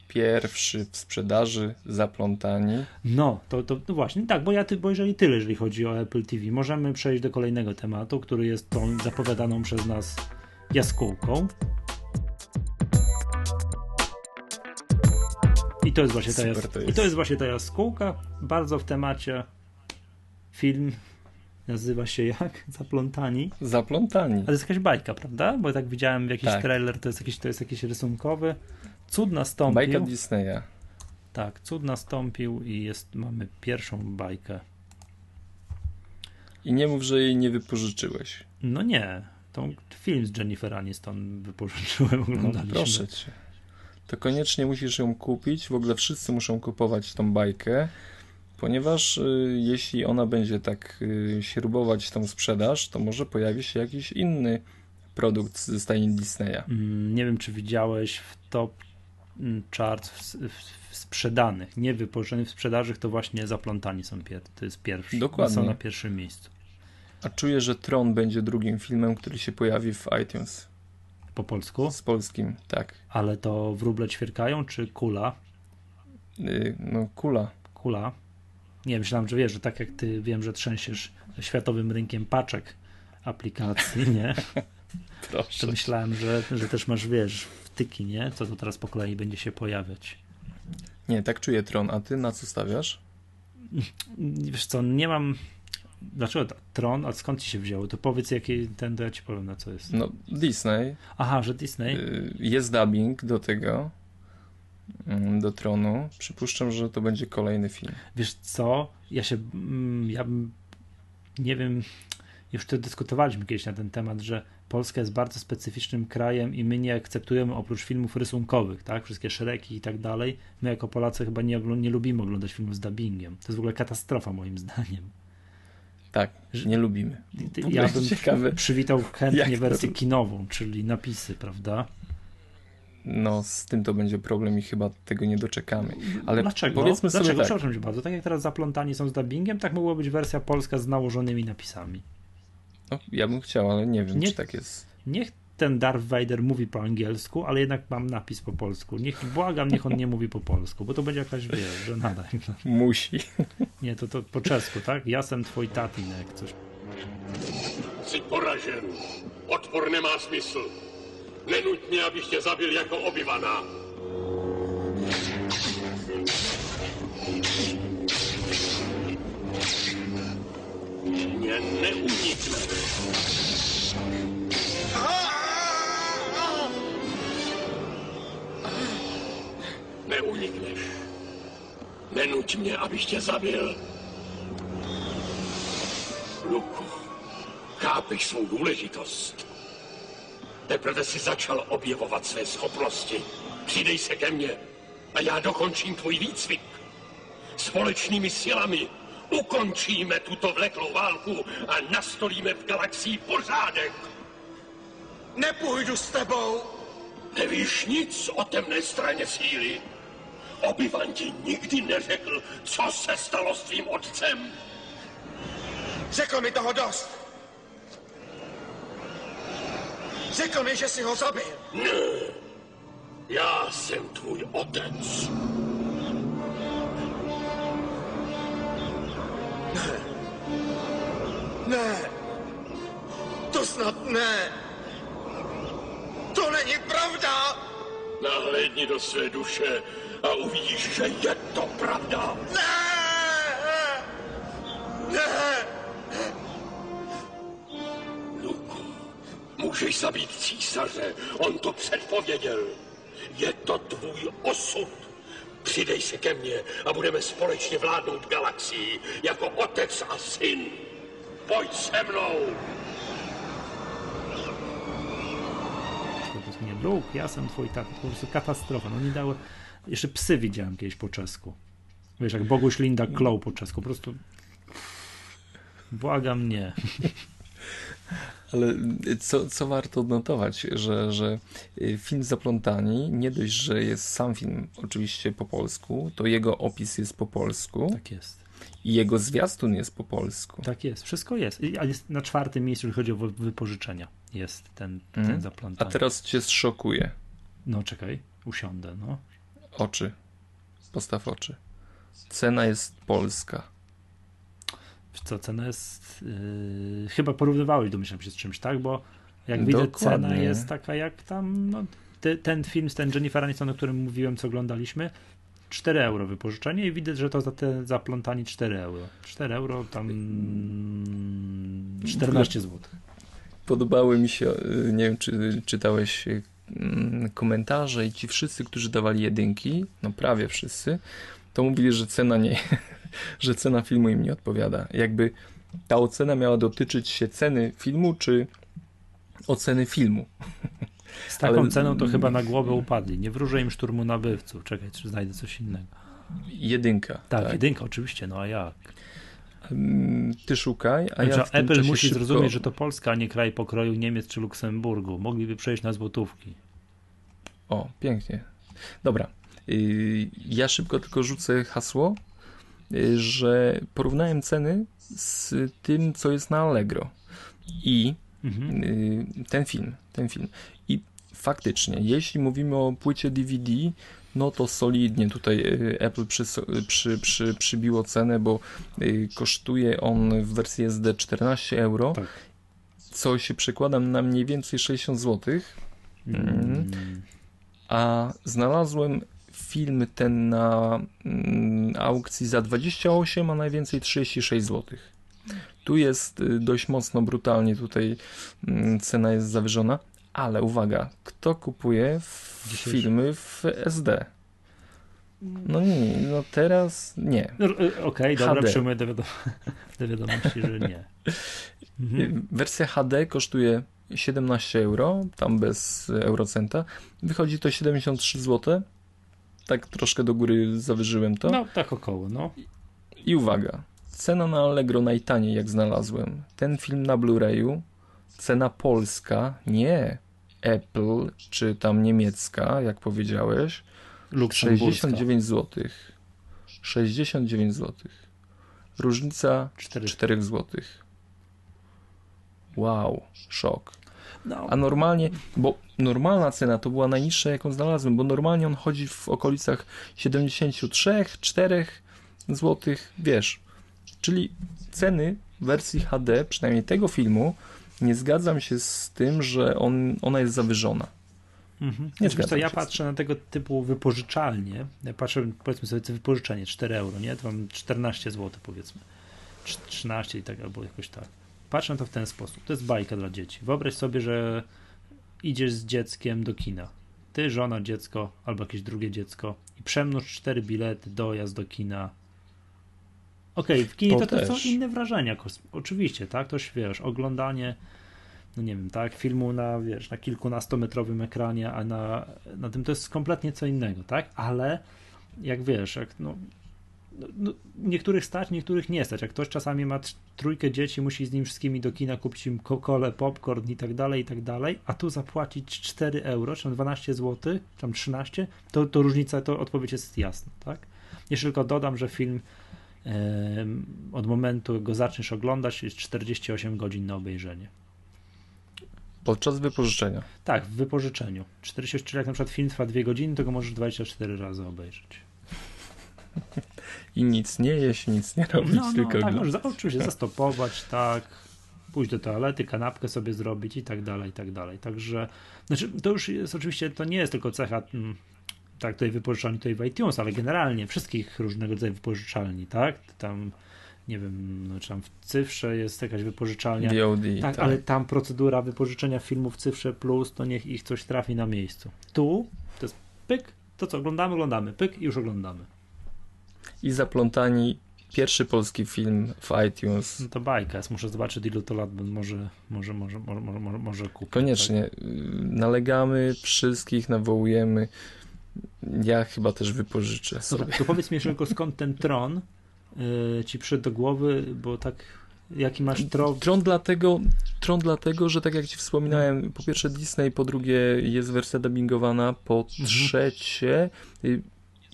pierwszy w sprzedaży zaplątani. No, to, to no właśnie, tak, bo ja ty, bo jeżeli tyle, jeżeli chodzi o Apple TV, możemy przejść do kolejnego tematu, który jest tą zapowiadaną przez nas jaskółką. I to jest właśnie ta, jas- to jest. I to jest właśnie ta jaskółka, bardzo w temacie film nazywa się jak? Zaplątani. Zaplątani. Ale to jest jakaś bajka, prawda? Bo tak widziałem w jakiś tak. trailer, to jest jakiś, to jest jakiś rysunkowy. Cud nastąpił. Bajka Disneya. Tak, cud nastąpił i jest, mamy pierwszą bajkę. I nie mów, że jej nie wypożyczyłeś. No nie. To film z Jennifer Aniston wypożyczyłem, oglądaliśmy. No, proszę cię to koniecznie musisz ją kupić. W ogóle wszyscy muszą kupować tą bajkę, ponieważ y, jeśli ona będzie tak y, śrubować tą sprzedaż, to może pojawi się jakiś inny produkt ze stajni Disneya. Mm, nie wiem, czy widziałeś w top mm, chart w, w, w sprzedanych, nie wypożyczonych w sprzedaży, to właśnie zaplątani są pier to jest pierwszy. Dokładnie. Są na pierwszym miejscu. A czuję, że Tron będzie drugim filmem, który się pojawi w iTunes. Po polsku? Z polskim, tak. Ale to wróble ćwierkają, czy kula? Yy, no, kula. Kula. Nie, myślałem, że wiesz, że tak jak ty wiem, że trzęsiesz światowym rynkiem paczek aplikacji, nie? Proszę. To myślałem, że, że też masz, wiesz, wtyki, nie? Co to teraz po kolei będzie się pojawiać. Nie, tak czuję Tron, a ty na co stawiasz? Wiesz co, nie mam Dlaczego Tron? A skąd ci się wzięło? To powiedz, jaki ten, to ja ci powiem, na co jest. No, Disney. Aha, że Disney. Y, jest dubbing do tego, do Tronu. Przypuszczam, że to będzie kolejny film. Wiesz co? Ja się, mm, ja nie wiem, już wtedy dyskutowaliśmy kiedyś na ten temat, że Polska jest bardzo specyficznym krajem i my nie akceptujemy oprócz filmów rysunkowych, tak, wszystkie szeregi i tak dalej, my jako Polacy chyba nie, nie lubimy oglądać filmów z dubbingiem. To jest w ogóle katastrofa moim zdaniem. Tak, nie lubimy. Ja bym ciekawe, przywitał chętnie wersję kinową, czyli napisy, prawda? No, z tym to będzie problem i chyba tego nie doczekamy. Ale Dlaczego? powiedzmy Dlaczego? sobie tak. Przepraszam cię bardzo. Tak jak teraz zaplątani są z dubbingiem, tak mogła być wersja polska z nałożonymi napisami. No, ja bym chciał, ale nie wiem, nie, czy tak jest. Niech ten Darth Vader mówi po angielsku, ale jednak mam napis po polsku. Niech, błagam, niech on nie mówi po polsku, bo to będzie jakaś, wiesz, że nadal. Musi. Nie, to, to po czesku, tak? Ja jestem twój tatinek, coś. Jsi poražen. Odpor nemá smysl. Nenuť mě, abych tě zabil jako obyvana. Mě neunikneš. Neunikneš. Nenuť mě, abych tě zabil. Luku, chápeš svou důležitost. Teprve si začal objevovat své schopnosti. Přidej se ke mně a já dokončím tvůj výcvik. Společnými silami ukončíme tuto vleklou válku a nastolíme v galaxii pořádek. Nepůjdu s tebou. Nevíš nic o temné straně síly? Obyvan ti nikdy neřekl, co se stalo s tvým otcem. Řekl mi toho dost. Řekl mi, že si ho zabil. Ne, já jsem tvůj otec. Ne. Ne. To snad ne. To není pravda. Nahlédni do své duše a uvidíš, že je to pravda. Ne. Ne. Můžeš zabít císaře, on to předpověděl. Je to tvůj osud. Přidej se ke mně a budeme společně vládnout galaxii jako otec a syn. Pojď se mnou! To jest nie Luke, ja jestem twój tata. Po prostu katastrofa. No nie dało... Jeszcze psy widziałem kiedyś po czesku. Wiesz, jak Boguś Linda Kloł po czesku. Po prostu błagam nie. Ale co, co warto odnotować, że, że y, film Zaplątani, nie dość, że jest sam film oczywiście po polsku, to jego opis jest po polsku. Tak jest. I jego zwiastun jest po polsku. Tak jest, wszystko jest. A jest na czwartym miejscu, jeżeli chodzi o wypożyczenia. Jest ten, ten mm. zaplątany. A teraz cię zszokuje. No czekaj, usiądę, no. Oczy. Postaw oczy. Cena jest polska. Co, cena jest. Yy, chyba porównywałeś, domyślam się z czymś, tak? Bo jak widzę, cena jest taka jak tam. No, te, ten film z ten Jennifer Aniston, o którym mówiłem, co oglądaliśmy, 4 euro wypożyczenie i widać, że to za te zaplątanie 4 euro. 4 euro tam 14 zł. Podobały mi się, y, nie wiem czy czytałeś y, mm, komentarze i ci wszyscy, którzy dawali jedynki, no prawie wszyscy, to mówili, że cena nie, że cena filmu im nie odpowiada. Jakby ta ocena miała dotyczyć się ceny filmu, czy oceny filmu. Z taką Ale... ceną to chyba na głowę upadli. Nie wróżę im szturmu nabywców. Czekaj, czy znajdę coś innego. Jedynka. Tak, tak. jedynka oczywiście, no a jak? Ty szukaj, a znaczy, ja Apple musi szybko... zrozumieć, że to Polska, a nie kraj pokroju Niemiec czy Luksemburgu. Mogliby przejść na złotówki. O, pięknie. Dobra. Y, ja szybko tylko rzucę hasło, że porównałem ceny z tym, co jest na Allegro. I mhm. Y, ten film, ten film. I faktycznie, jeśli mówimy o płycie DVD, no to solidnie tutaj Apple przy, przy, przy, przybiło cenę, bo kosztuje on w wersji SD 14 euro, tak. co się przekłada na mniej więcej 60 zł. Mm. A znalazłem film ten na mm, aukcji za 28, a najwięcej 36 zł. Tu jest y, dość mocno, brutalnie tutaj mm, cena jest zawyżona, ale uwaga, kto kupuje filmy w SD? No nie, no teraz nie. No, y, Okej, okay, dobra, przyjmuję do, wiadom do wiadomości, że nie. Mhm. Wersja HD kosztuje 17 euro, tam bez eurocenta. Wychodzi to 73 zł tak troszkę do góry zawyżyłem to. No, tak około, no. I uwaga, cena na Allegro najtaniej jak znalazłem. Ten film na Blu-rayu, cena polska, nie Apple, czy tam niemiecka, jak powiedziałeś, 69 zł. 69 zł. Różnica 4, 4 zł. Wow, szok. No. A normalnie, bo normalna cena to była najniższa, jaką znalazłem, bo normalnie on chodzi w okolicach 73, 4 zł, wiesz. Czyli ceny wersji HD, przynajmniej tego filmu, nie zgadzam się z tym, że on, ona jest zawyżona. Mhm. Nie znaczy, co, ja patrzę na tego typu wypożyczalnie. Ja patrzę, powiedzmy sobie, wypożyczenie 4 euro, nie? To mam 14 zł, powiedzmy. 13 i tak, albo jakoś tak. Patrzę na to w ten sposób. To jest bajka dla dzieci. Wyobraź sobie, że idziesz z dzieckiem do kina. Ty, żona, dziecko albo jakieś drugie dziecko i przemnóż cztery bilety, dojazd do kina. Okej, okay, w kinie to, to, to są inne wrażenia. Oczywiście, tak? To wiesz, oglądanie, no nie wiem, tak, filmu na, wiesz, na kilkunastometrowym ekranie, a na, na tym to jest kompletnie co innego, tak? Ale jak wiesz, jak no, no, no, niektórych stać, niektórych nie stać. Jak ktoś czasami ma trójkę dzieci, musi z nim wszystkimi do kina kupić im kokole, popcorn i tak dalej, i tak dalej, a tu zapłacić 4 euro, czy 12 zł, czy tam 13, to, to różnica, to odpowiedź jest jasna, tak? Jeszcze tylko dodam, że film e, od momentu, go zaczniesz oglądać, jest 48 godzin na obejrzenie. Podczas wypożyczenia. Tak, w wypożyczeniu. 44, jak na przykład film trwa 2 godziny, to go możesz 24 razy obejrzeć. I nic nie jeść, nic nie robić, no, no, tylko tak, może oczywiście zastopować, tak, pójść do toalety, kanapkę sobie zrobić i tak dalej, i tak dalej. Także, znaczy, to już jest oczywiście, to nie jest tylko cecha mm, tak, tutaj wypożyczalni tutaj w iTunes, ale generalnie wszystkich różnego rodzaju wypożyczalni, tak, tam nie wiem, no, czy tam w cyfrze jest jakaś wypożyczalnia. VOD, tak, tak, ale tam procedura wypożyczenia filmów w cyfrze plus, to niech ich coś trafi na miejscu. Tu to jest pyk, to co, oglądamy, oglądamy, pyk i już oglądamy. I zaplątani pierwszy polski film w iTunes. No to bajka muszę zobaczyć ilu to lat, może, może, może, może, może, może kupić. Koniecznie. Tak? Nalegamy, wszystkich nawołujemy. Ja chyba też wypożyczę sobie. to powiedz mi jeszcze tylko skąd ten tron yy, ci przyszedł do głowy, bo tak jaki masz tron? Tron dlatego, tron dlatego, że tak jak ci wspominałem, po pierwsze Disney, po drugie jest wersja dubbingowana, po mhm. trzecie y,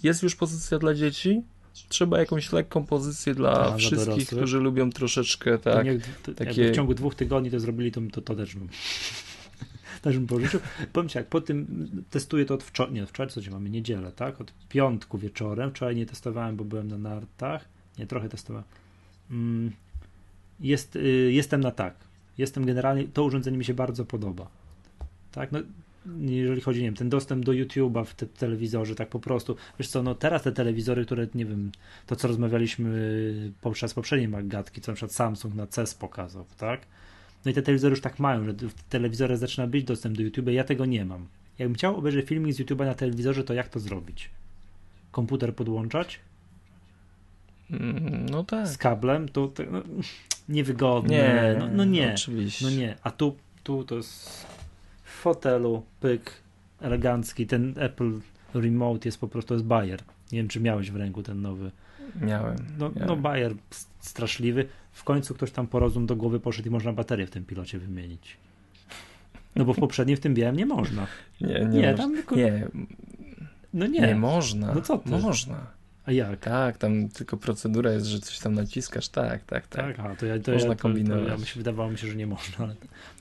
jest już pozycja dla dzieci, trzeba jakąś lekką pozycję dla A, wszystkich, którzy lubią troszeczkę tak. To to, takie... w ciągu dwóch tygodni to zrobili, to, to, to też bym. też bym pożyczył. Powiem ci jak, po tym testuję to od wczoraj, nie, wczoraj co mamy, niedzielę, tak? Od piątku wieczorem, wczoraj nie testowałem, bo byłem na nartach, nie, trochę testowałem. Mm, jest, y, jestem na tak. Jestem generalnie, to urządzenie mi się bardzo podoba. Tak, no jeżeli chodzi, nie wiem, ten dostęp do YouTube'a w te telewizorze, tak po prostu. Wiesz co, no teraz te telewizory, które, nie wiem, to co rozmawialiśmy podczas poprzedniej magatki, co na przykład Samsung na CES pokazał, tak? No i te telewizory już tak mają, że w telewizorze zaczyna być dostęp do YouTube'a, ja tego nie mam. Jakbym chciał obejrzeć filmik z YouTube'a na telewizorze, to jak to zrobić? Komputer podłączać? Mm, no tak. Z kablem? To, to no, niewygodne. Nie, no, no nie. Oczywiście. No nie. A tu, tu to jest fotelu, pyk, elegancki. Ten Apple Remote jest po prostu jest Bayer. Nie wiem, czy miałeś w ręku ten nowy. Miałem. No, miałem. no Bayer straszliwy. W końcu ktoś tam po rozum do głowy poszedł i można baterię w tym pilocie wymienić. No bo w poprzednim w tym białym nie można. Nie, nie, nie tam tylko... nie. No nie. Nie można. No co ty? Można. A jak? Tak, tam tylko procedura jest, że coś tam naciskasz, tak, tak, tak. Tak, a to ja, to można ja, to, kombinować. To ja myślę, wydawało mi się, że nie można. Ale...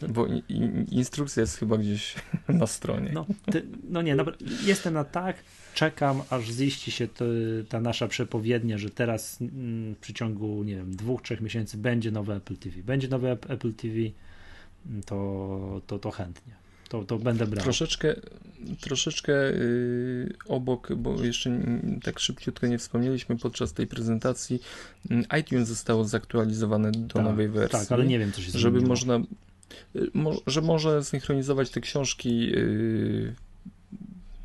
Bo i, instrukcja jest chyba gdzieś na stronie. No, ty, no nie, no, jestem na tak, czekam, aż ziści się to, ta nasza przepowiednia, że teraz mm, w przeciągu, nie wiem, dwóch, trzech miesięcy będzie nowe Apple TV. Będzie nowe Apple TV, to, to, to chętnie to, to będę brał. Troszeczkę, troszeczkę yy, obok, bo jeszcze tak szybciutko nie wspomnieliśmy podczas tej prezentacji, mm, iTunes zostało zaktualizowane do tak, nowej wersji. Tak, ale nie wiem, co się Żeby zmieniło. można, mo, że może synchronizować te książki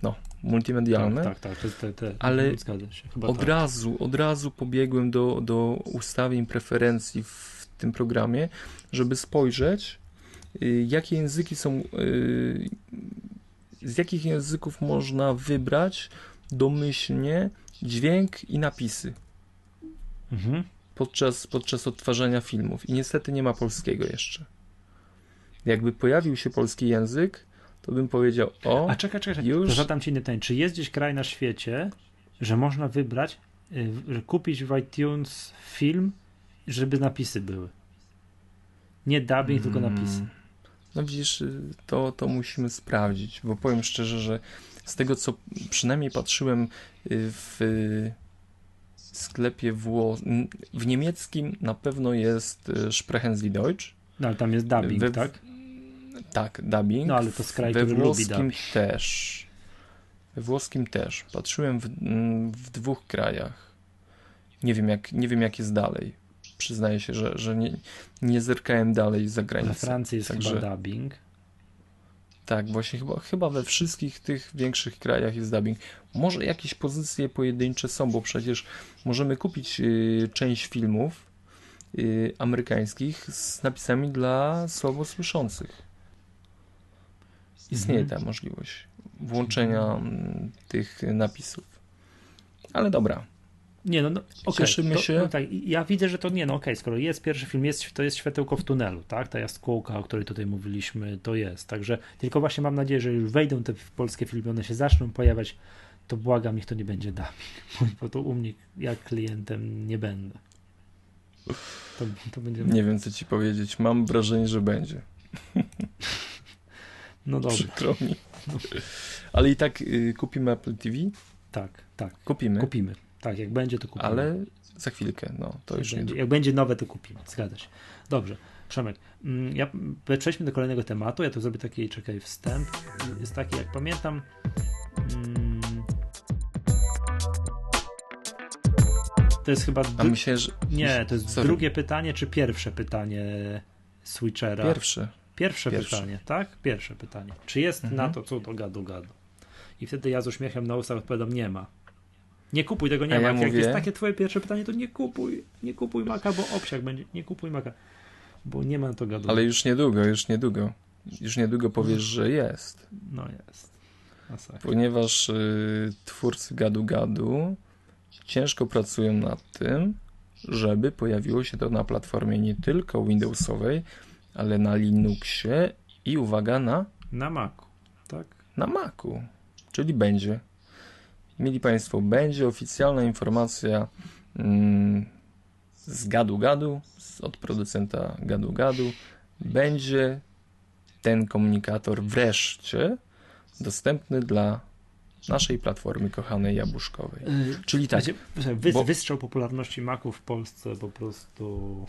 no, multimedialne. Tak, tak, tak te, te, ale od tak. razu, od razu pobiegłem do, do ustawień preferencji w tym programie, żeby spojrzeć, Y, jakie języki są, y, z jakich języków można wybrać domyślnie dźwięk i napisy mhm. podczas, podczas odtwarzania filmów. I niestety nie ma polskiego jeszcze. Jakby pojawił się polski język, to bym powiedział, o, A czekaj, czekaj, już... zadam ci inny pytanie. Czy jest gdzieś kraj na świecie, że można wybrać, y, kupić w iTunes film, żeby napisy były? Nie dubbing, tylko mm. napisy. No widzisz, y, to, to musimy sprawdzić, bo powiem szczerze, że z tego co przynajmniej patrzyłem y, w sklepie włoskim, w niemieckim na pewno jest y, Sprechen Sie Deutsch. No ale tam jest dubbing, we, tak? Tak, dubbing. No ale to z kraju, We włoskim też. We włoskim też. Patrzyłem w, w dwóch krajach. Nie wiem, jak, nie wiem, jak jest dalej przyznaję się, że, że nie, nie zerkałem dalej za granicę. We Francji jest Także, chyba dubbing. Tak, właśnie chyba, chyba we wszystkich tych większych krajach jest dubbing. Może jakieś pozycje pojedyncze są, bo przecież możemy kupić y, część filmów y, amerykańskich z napisami dla słabosłyszących. Istnieje mhm. ta możliwość włączenia mhm. tych napisów. Ale dobra, nie, no, no okay, cieszymy to, się. No, tak, ja widzę, że to nie, no okej, okay, skoro jest pierwszy film, jest, to jest światełko w tunelu, tak? Ta jaskółka, o której tutaj mówiliśmy, to jest. Także tylko właśnie mam nadzieję, że już wejdą te polskie filmy, one się zaczną pojawiać, to błagam, niech to nie będzie dubbing, bo to u mnie jak klientem nie będę. To, to będzie... Nie wiem, co ci powiedzieć. Mam wrażenie, że będzie. No dobrze. Przykro mi. No. Ale i tak y, kupimy Apple TV? Tak, tak. Kupimy. Kupimy. Tak, jak będzie, to kupimy. Ale za chwilkę, no to jak już będzie, Jak będzie nowe, to kupimy. Zgadza się. Dobrze. Przemek, mm, ja, przejdźmy do kolejnego tematu. Ja tu zrobię taki, czekaj, wstęp. Jest taki, jak pamiętam. Mm, to jest chyba. A myślę, że. Nie, to jest Sorry. drugie pytanie, czy pierwsze pytanie Switchera? Pierwsze. Pierwsze, Pierwsze. pytanie, tak? Pierwsze pytanie. Czy jest mhm. na to, co do gadu gadu? I wtedy ja z uśmiechem na ustach odpowiadam, nie ma. Nie kupuj tego, nie A ma. Ja Jak mówię... jest takie twoje pierwsze pytanie, to nie kupuj, nie kupuj maka, bo obsiak będzie, nie kupuj maka, bo nie ma to gadu. Ale już niedługo, już niedługo. Już niedługo powiesz, że jest. No jest. Ponieważ y, twórcy gadu gadu ciężko pracują nad tym, żeby pojawiło się to na platformie nie tylko Windowsowej, ale na Linuxie i uwaga na na Macu, tak? Na Macu, czyli będzie. Mieli Państwo, będzie oficjalna informacja mm, z gadu gadu, od producenta gadu gadu, będzie ten komunikator wreszcie dostępny dla naszej platformy kochanej jabłuszkowej. Yy, Czyli tak. Wy, bo... Wystrzał popularności Maców w Polsce po prostu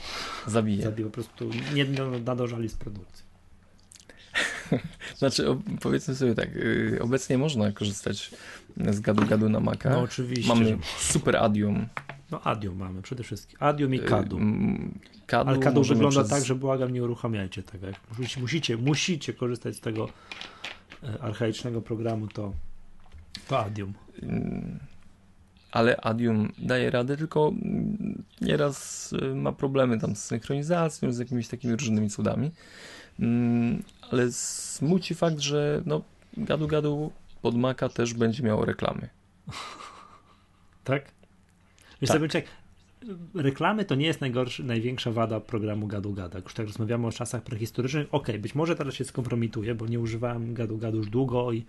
zabije. zabije po prostu nie nadożali z produkcji. znaczy, powiedzmy sobie tak, yy, obecnie można korzystać z gadu-gadu na Maca. No oczywiście. Mamy super Adium. No Adium mamy przede wszystkim. Adium i Kadu. Yy, Kadu Ale Kadu wygląda przez... tak, że błagam, nie uruchamiajcie tego. Jak musicie, musicie, korzystać z tego e, archaicznego programu, to, to Adium. Yy, ale Adium daje radę, tylko mm, nieraz y, ma problemy tam z synchronizacją, z jakimiś takimi różnymi cudami. Mm, ale smuci fakt, że no, gadu gadu pod Maca też będzie miało reklamy. Tak? Wiesz tak. sobie, reklamy to nie jest najgorszy, największa wada programu gadu gada. Już tak rozmawiamy o czasach prehistorycznych. Ok, być może teraz się skompromituje, bo nie używałem gadu gadu już długo i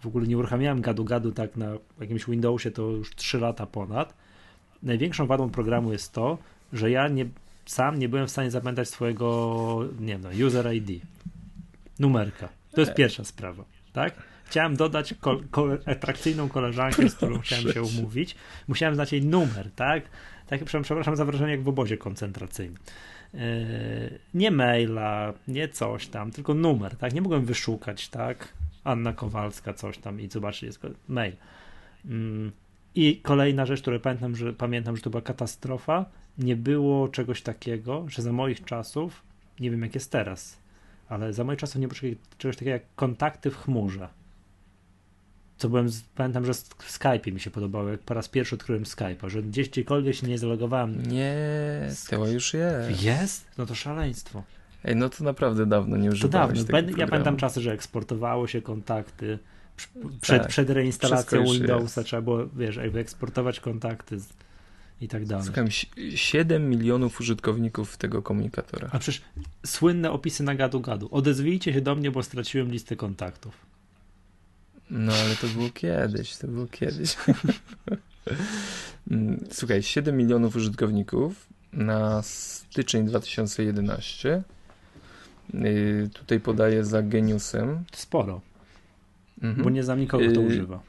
w ogóle nie uruchamiałem gadu gadu tak na jakimś Windowsie to już 3 lata ponad. Największą wadą programu jest to, że ja nie, sam nie byłem w stanie zapamiętać swojego, nie wiem, no, user ID, numerka. To jest pierwsza sprawa, tak? Chciałem dodać atrakcyjną koleżankę, z którą chciałem się umówić. Musiałem znać jej numer, tak? Tak, przepraszam za wrażenie, jak w obozie koncentracyjnym. Yy, nie maila, nie coś tam, tylko numer, tak? Nie mogłem wyszukać, tak? Anna Kowalska, coś tam i zobaczyć, jest mail. Yy. I kolejna rzecz, którą pamiętam, że pamiętam, że to była katastrofa, nie było czegoś takiego, że za moich czasów, nie wiem jak jest teraz, ale za moich czasów nie było czegoś takiego jak kontakty w chmurze. Co byłem, pamiętam, że w Skype'ie mi się podobało, jak po raz pierwszy odkryłem Skype'a, że gdzieś gdziekolwiek się nie zalogowałem. Nie, to już jest. Jest? No to szaleństwo. Ej, no to naprawdę dawno nie używałem. To dawno. Ja pamiętam czasy, że eksportowało się kontakty. Przed, tak, przed reinstalacją Windowsa trzeba było, wiesz, eksportować kontakty i tak dalej. Słucham, 7 milionów użytkowników tego komunikatora. A przecież słynne opisy na gadu-gadu. Odezwijcie się do mnie, bo straciłem listę kontaktów. No ale to było kiedyś, to było kiedyś. Mm, słuchaj, 7 milionów użytkowników na styczeń 2011. Yy, tutaj podaję za geniusem. Sporo. Mhm. Bo nie znam nikogo, kto yy, używa.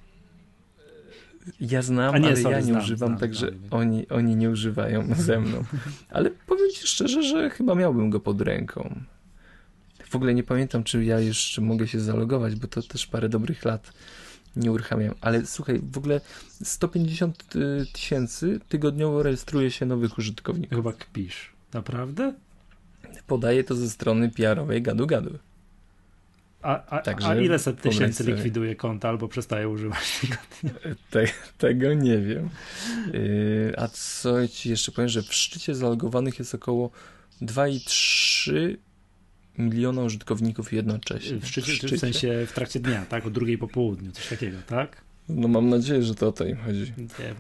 Ja znam, nie, ale sorry, ja nie znam, używam, znam, także znam. Oni, oni nie używają ze mną. Ale powiem ci szczerze, że chyba miałbym go pod ręką. W ogóle nie pamiętam, czy ja jeszcze mogę się zalogować, bo to też parę dobrych lat nie uruchamiam. Ale słuchaj, w ogóle 150 y, tysięcy tygodniowo rejestruje się nowych użytkowników. Chyba kpisz. Naprawdę? Podaję to ze strony PR-owej Gadu Gadu. A, a, Także a ile set tysięcy likwiduje konta albo przestaje używać tego? Te, tego nie wiem. Yy, a co ci jeszcze powiem, że w szczycie zalogowanych jest około 2,3 miliona użytkowników jednocześnie. W szczycie, w, szczycie. w sensie w trakcie dnia, tak? O drugiej po południu, coś takiego, tak? No mam nadzieję, że to o to im chodzi. Nie,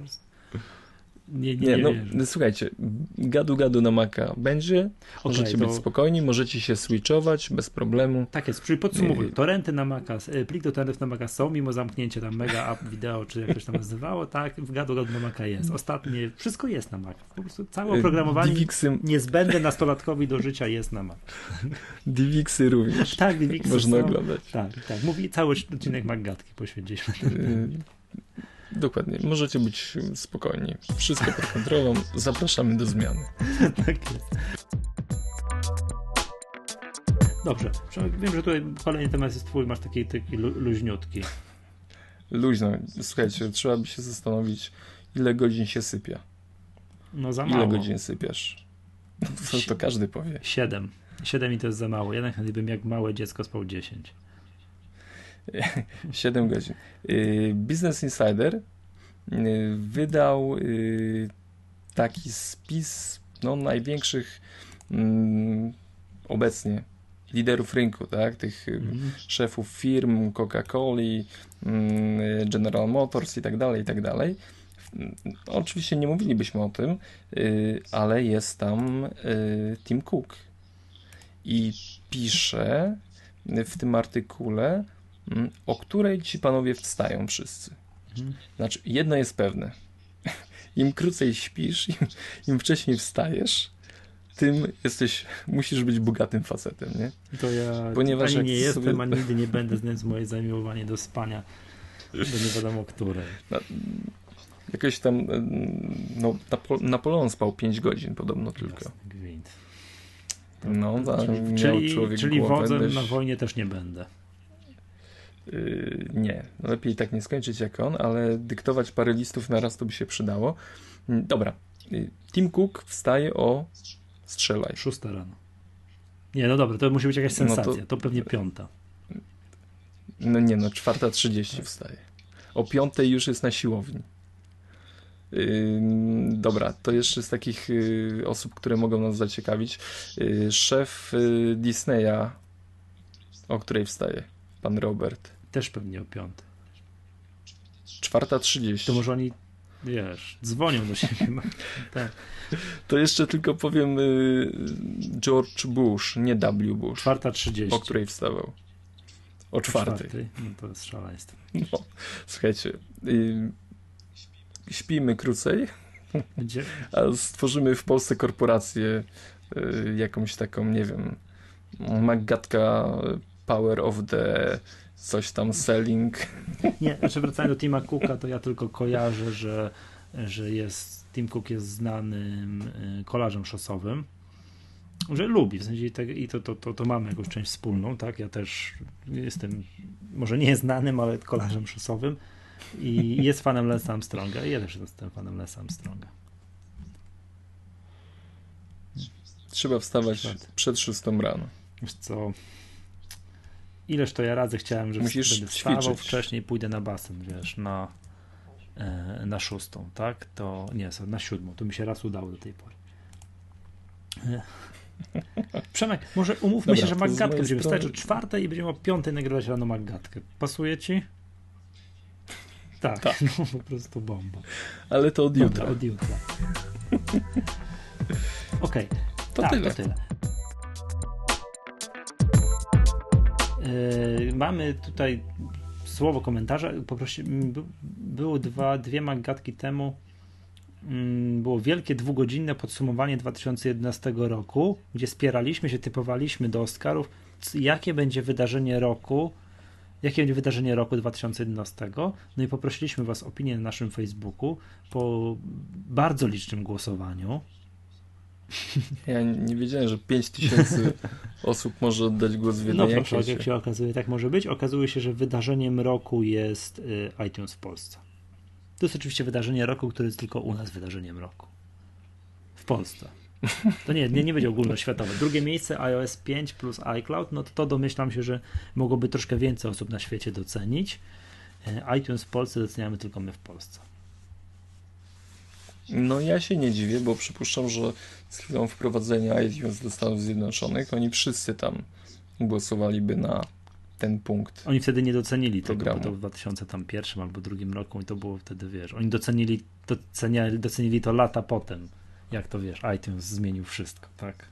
nie, nie, nie, no, nie słuchajcie, gadu gadu na Maca będzie, okay, możecie to... być spokojni, możecie się switchować bez problemu. Tak jest, czyli podsumowuję, torenty na Maca, e, plik do torrentów na Maca są, mimo zamknięcia tam mega app wideo, czy jak to się tam nazywało, tak, w gadu gadu na Maca jest. Ostatnie, wszystko jest na Maca, po prostu całe e, oprogramowanie Divixy... niezbędne nastolatkowi do życia jest na Mac. Divixy również. Tak, Divixy Można są. oglądać. Tak, tak, mówi cały odcinek Maggatki poświęciliśmy. Dokładnie. Możecie być spokojni. Wszystko pod kontrolą. Zapraszamy do zmiany. tak jest. Dobrze. Wiem, że tutaj kolejny temat jest twój, masz taki, taki luźniutki. Luźno. Słuchajcie, trzeba by się zastanowić, ile godzin się sypia. No za mało. Ile godzin sypiasz? No, to, to każdy powie. Siedem. Siedem i to jest za mało. Jednak bym jak małe dziecko spał dziesięć. 7 godzin. Y, Business Insider y, wydał y, taki spis no, największych mm, obecnie liderów rynku, tak? tych mm. szefów firm Coca-Coli, mm, General Motors i tak dalej, i tak dalej. Oczywiście nie mówilibyśmy o tym, ale jest tam Tim Cook i pisze w tym artykule, o której ci panowie wstają wszyscy. Mhm. Znaczy, jedno jest pewne. Im krócej śpisz, im, im wcześniej wstajesz, tym jesteś, musisz być bogatym facetem, nie? To ja Ponieważ ani nie jestem, sobie... ani nigdy nie będę, znając moje zamiłowanie do spania, do nie wiadomo której. No, jakoś tam, no, Napoleon spał 5 godzin podobno tylko. Gwint. No, tak, czyli, czyli, człowiek czyli wodzem dość... na wojnie też nie będę. Yy, nie, lepiej tak nie skończyć jak on, ale dyktować parę listów na raz to by się przydało. Yy, dobra, yy, Tim Cook wstaje o strzelaj. Szósta rano. Nie, no dobra, to musi być jakaś sensacja, no to... to pewnie piąta. No nie, no czwarta trzydzieści wstaje. O piątej już jest na siłowni. Dobra, to jeszcze z takich y, osób, które mogą nas zaciekawić. Y, szef y, Disneya, o której wstaje? Pan Robert. Też pewnie o piątej. Czwarta trzydzieści. To może oni, wiesz, dzwonią do siebie. tak. To jeszcze tylko powiem George Bush, nie W. Bush. Czwarta trzydzieści. O której wstawał. O czwartej. czwartej? No to jest szaleństwo. No, słuchajcie, śpimy krócej, Gdzie? a stworzymy w Polsce korporację y, jakąś taką, nie wiem, Magatka Power of the coś tam selling. Nie, znaczy wracając do Tima Cooka, to ja tylko kojarzę, że, że jest, Tim Cook jest znanym y, kolarzem szosowym, że lubi, w sensie i to, to, to, to mamy jakąś część wspólną, tak, ja też jestem, może nie znanym, ale kolarzem szosowym, i jest fanem Lesa Armstronga. I ja też jestem fanem Lesa Armstronga. Trzeba wstawać przed, 6 rano. Wiesz co, ileż to ja razy chciałem, że Musisz będę wstawał ćwiczyć. wcześniej, pójdę na basen, wiesz, na, e, na szóstą, tak? To nie, na siódmą. To mi się raz udało do tej pory. E. Przemek, może umówmy Dobra, się, że Maggatkę będziemy strony... wstać o czwartej i będziemy o piątej nagrywać rano Maggatkę. Pasuje ci? Tak, tak. No, po prostu bomba. Ale to od jutra. Dobra, od jutra. Okej, okay. to, tak, tyle. to tyle. Mamy tutaj słowo komentarza. Poprosi, było dwa, dwie magatki temu. Mm, było wielkie dwugodzinne podsumowanie 2011 roku, gdzie spieraliśmy się, typowaliśmy do Oscarów, jakie będzie wydarzenie roku jakie będzie wydarzenie roku 2011. No i poprosiliśmy Was o opinię na naszym Facebooku po bardzo licznym głosowaniu. Ja nie wiedziałem, że 5000 osób może oddać głos w jednej No proszę, jak się okazuje, tak może być. Okazuje się, że wydarzeniem roku jest y, iTunes w Polsce. To jest oczywiście wydarzenie roku, które jest tylko u nas wydarzeniem roku. W Polsce. To nie, nie, nie będzie ogólnoświatowe. Drugie miejsce iOS 5 plus iCloud, no to, to domyślam się, że mogłoby troszkę więcej osób na świecie docenić. E, iTunes w Polsce doceniamy tylko my w Polsce. No ja się nie dziwię, bo przypuszczam, że z chwilą wprowadzenia iTunes do Stanów Zjednoczonych oni wszyscy tam głosowaliby na ten punkt. Oni wtedy nie docenili programu. tego, bo to w 2001 albo drugim roku i to było wtedy, wiesz, oni docenili, doceniali, docenili to lata potem jak to wiesz, iTunes zmienił wszystko, tak?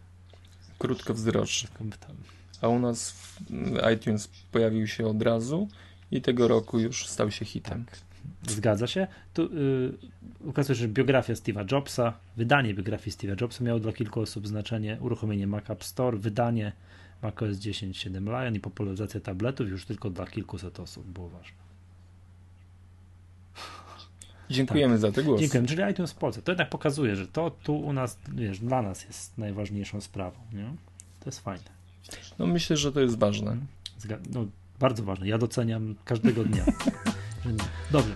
Krótkowzrocznie. A u nas iTunes pojawił się od razu i tego roku już stał się hitem. Tak. Zgadza się. Tu yy, ukazuje się, że biografia Steve'a Jobsa, wydanie biografii Steve'a Jobsa miało dla kilku osób znaczenie uruchomienie Mac App Store, wydanie macOS 10.7 Lion i popularyzacja tabletów już tylko dla kilkuset osób było ważne. Dziękujemy tak. za te głosy. Dziękujemy, czyli iTunes Polsce. To jednak pokazuje, że to tu u nas, wiesz, dla nas jest najważniejszą sprawą. Nie? To jest fajne. No myślę, że to jest ważne. No, bardzo ważne. Ja doceniam każdego dnia. Dobrze.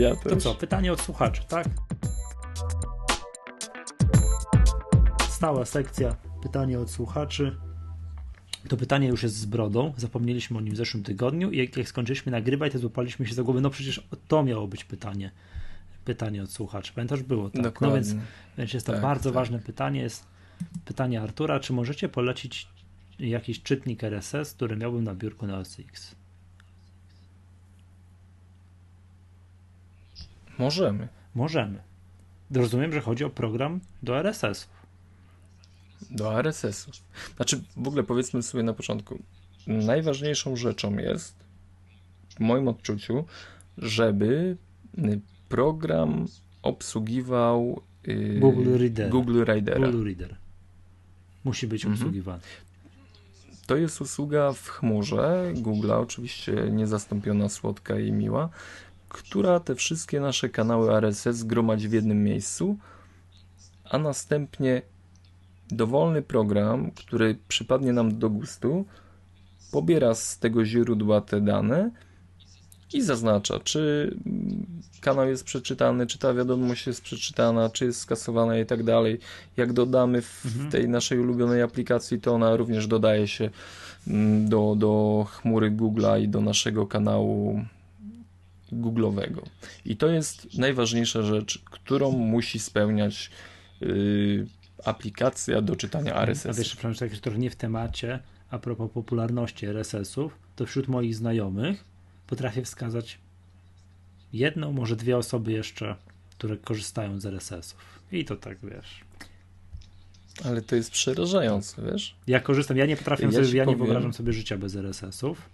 Ja to co? Pytanie od słuchaczy, tak? Stała sekcja. Pytanie od słuchaczy. To pytanie już jest z brodą, zapomnieliśmy o nim w zeszłym tygodniu i jak, jak skończyliśmy nagrywać, to złapaliśmy się za głowę, no przecież to miało być pytanie, pytanie od słuchaczy. Pamiętasz, było tak. Dokładnie. No więc, więc jest to tak, bardzo tak. ważne pytanie, jest pytanie Artura, czy możecie polecić jakiś czytnik RSS, który miałbym na biurku na OS Możemy. Możemy. Rozumiem, że chodzi o program do RSS-ów. Do RSS-u. Znaczy, w ogóle powiedzmy sobie na początku, najważniejszą rzeczą jest, w moim odczuciu, żeby y, program obsługiwał yy, Google Reader. Google Readera. Google Reader. Musi być Mhm. obsługiwany. To jest usługa w chmurze Google'a, oczywiście niezastąpiona, słodka i miła, która te wszystkie nasze kanały RSS zgromadzi w jednym miejscu, a następnie dowolny program, który przypadnie nam do gustu, pobiera z tego źródła te dane i zaznacza, czy kanał jest przeczytany, czy ta wiadomość jest przeczytana, czy jest skasowana i tak dalej. Jak dodamy w Mhm. tej naszej ulubionej aplikacji, to ona również dodaje się mm, do, do chmury Google'a i do naszego kanału Google'owego. I to jest najważniejsza rzecz, którą musi spełniać yy, aplikacja do czytania A RSS. wiesz, przepraszam, tak, że trochę nie w temacie, a propos popularności RSS-ów, to wśród moich znajomych potrafię wskazać jedną, może dwie osoby jeszcze, które korzystają z RSS-ów. I to tak, wiesz. Ale to jest przerażające, wiesz? Ja korzystam, ja nie potrafię Ja sobie, ja nie powiem- wyobrażam sobie życia bez RSS-ów.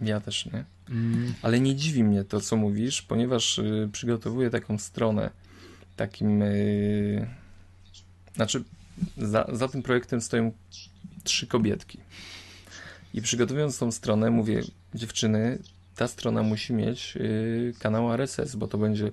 Ja też nie. Mm, Ale nie dziwi mnie to, co mówisz, ponieważ y, przygotowuję taką stronę, takim. Y, znaczy, za, za tym projektem stoją trzy kobietki. I przygotowując tą stronę, mówię, dziewczyny, ta strona musi mieć y, kanał RSS, bo to będzie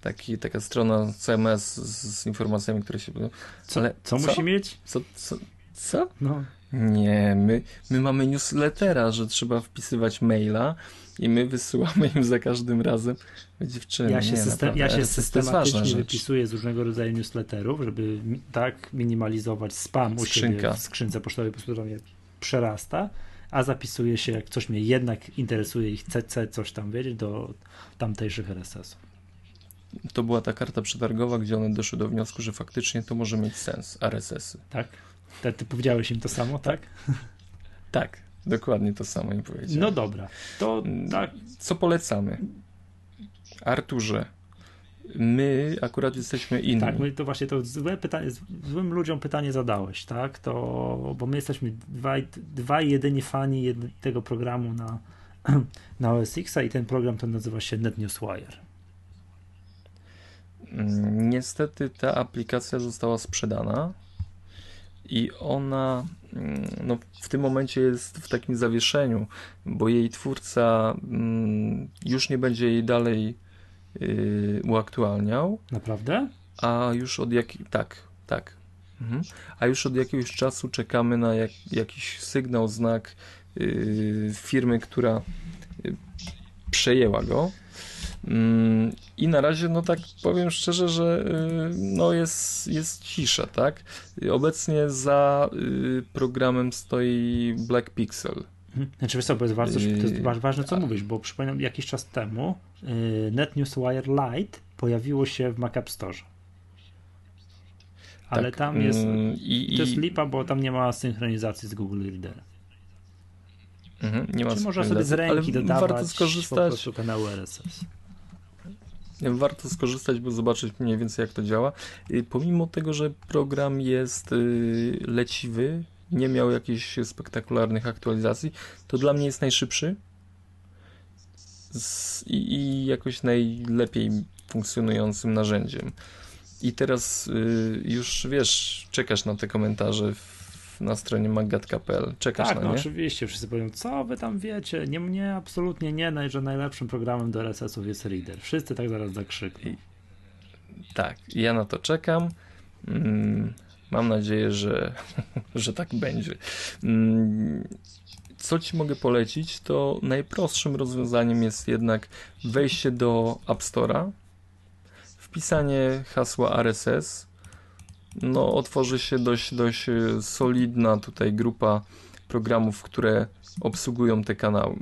taki, taka strona CMS z, z informacjami, które się będą. co, Ale co, co? musi mieć? Co? Co? co? No, Nie, my, my mamy newslettera, że trzeba wpisywać maila i my wysyłamy im za każdym razem. Dziewczyny, ja się, nie, system, ja się systematycznie wypisuję z różnego rodzaju newsletterów, żeby tak minimalizować spam u siebie Skrzynka. w skrzynce pocztowej, po prostu to mnie przerasta, a zapisuję się, jak coś mnie jednak interesuje i chcę coś tam wiedzieć, do tamtejszych RSS-ów. To była ta karta przetargowa, gdzie one doszły do wniosku, że faktycznie to może mieć sens, RSS-y. Tak? Ty, ty powiedziałeś im to samo, tak? Tak, dokładnie to samo im powiedziałem. No dobra, to Mm, tak, Co polecamy? Arturze, my akurat jesteśmy inni. tak, my to właśnie to złe pytanie, złym ludziom pytanie zadałeś, tak? To, bo my jesteśmy dwaj, dwaj jedyni fani jedy, tego programu na, na OS X-a i ten program to nazywa się NetNewsWire. Mm, Niestety ta aplikacja została sprzedana i ona mm, no, w tym momencie jest w takim zawieszeniu, bo jej twórca mm, już nie będzie jej dalej yy, uaktualniał, Naprawdę? a już od jak... tak, tak. Mhm. A już od jakiegoś czasu czekamy na jak, jakiś sygnał, znak yy, firmy, która yy, przejęła go. Mm, I na razie, no tak powiem szczerze, że yy, no jest, jest cisza, tak? Obecnie za yy, programem stoi Black Pixel. Mhm. Znaczy, wiesz co, bo jest bardzo, to jest wa- ważne, co mówisz, bo przypominam, jakiś czas temu NetNewsWire Lite pojawiło się w Mac App Store. Ale Tak, tam jest, mm, i, to jest i- lipa, bo tam nie ma synchronizacji z Google Readerem. Mhm, nie ma Czy można sobie z ręki ale dodawać warto po skorzystać. prostu kanału RSS. Warto skorzystać, by zobaczyć mniej więcej jak to działa. Y, Pomimo tego, że program jest y, leciwy, nie miał jakichś spektakularnych aktualizacji, to dla mnie jest najszybszy i, jakoś najlepiej funkcjonującym narzędziem. I teraz y, już wiesz, czekasz na te komentarze na stronie maggat.pl. Czekasz Tak, na no nie? oczywiście, wszyscy powiedzą, co wy tam wiecie, nie, nie, absolutnie nie, naj- że najlepszym programem do RSS-ów jest Reader. Wszyscy tak zaraz zakrzykną. I- Tak, ja na to czekam. Mm, Mam nadzieję, że, że tak będzie. Mm, Co Ci mogę polecić, to najprostszym rozwiązaniem jest jednak wejście do App Store'a, wpisanie hasła RSS. No, otworzy się dość, dość e, solidna tutaj grupa programów, które obsługują te kanały,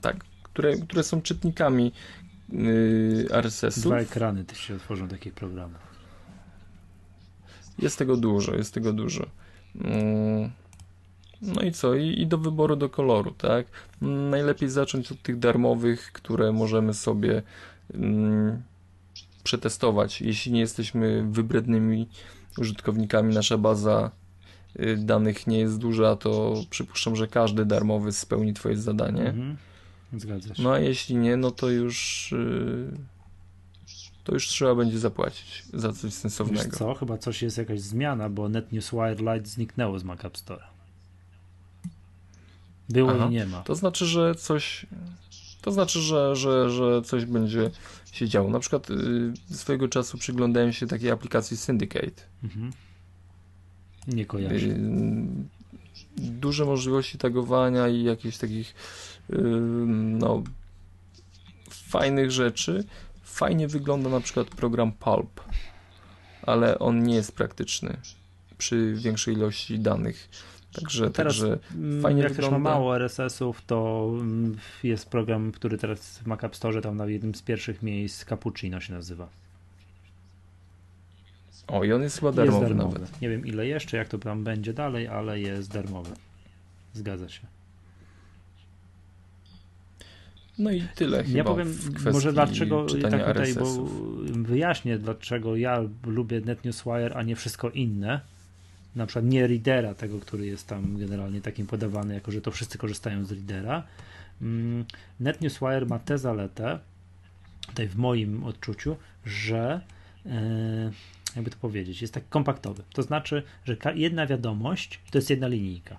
tak, które, które są czytnikami yy, RSS-u. Dwa ekrany też się otworzą takich programów. Jest tego dużo, jest tego dużo. Mm, no i co? I, I, do wyboru do koloru, tak? Najlepiej zacząć od tych darmowych, które możemy sobie mm, przetestować. Jeśli nie jesteśmy wybrednymi użytkownikami, nasza baza y, danych nie jest duża, to przypuszczam, że każdy darmowy spełni Twoje zadanie. Mhm. Zgadza się. No a jeśli nie, no to już y, to już trzeba będzie zapłacić za coś sensownego. Wiesz co? Chyba coś jest jakaś zmiana, bo NetNewsWire Lite zniknęło z Mac App Store. Było Aha. i nie ma. To znaczy, że coś to znaczy, że, że, że coś będzie się działo. Na przykład y, swojego czasu przyglądałem się takiej aplikacji Syndicate. Mhm. Nie kojarzę. Y, duże możliwości tagowania i jakichś takich y, no, fajnych rzeczy. Fajnie wygląda na przykład program Pulp, ale on nie jest praktyczny przy większej ilości danych. Także, teraz, także mm, fajnie jak wygląda. też ma mało RSS-ów, to mm, jest program, który teraz w Mac App Store tam na jednym z pierwszych miejsc Cappuccino się nazywa. O, i on jest chyba darmowy, jest darmowy. nawet. Nie wiem ile jeszcze, jak to tam będzie dalej, ale jest darmowy. Zgadza się. No i tyle ja powiem, może dlaczego tak tutaj, bo wyjaśnię, dlaczego ja lubię NetNewsWire, a nie wszystko inne na przykład nie readera, tego, który jest tam generalnie takim podawany, jako że to wszyscy korzystają z readera. Mm, NetNewsWire ma tę zaletę, tutaj w moim odczuciu, że e, jakby to powiedzieć, jest tak kompaktowy. To znaczy, że jedna wiadomość to jest jedna linijka.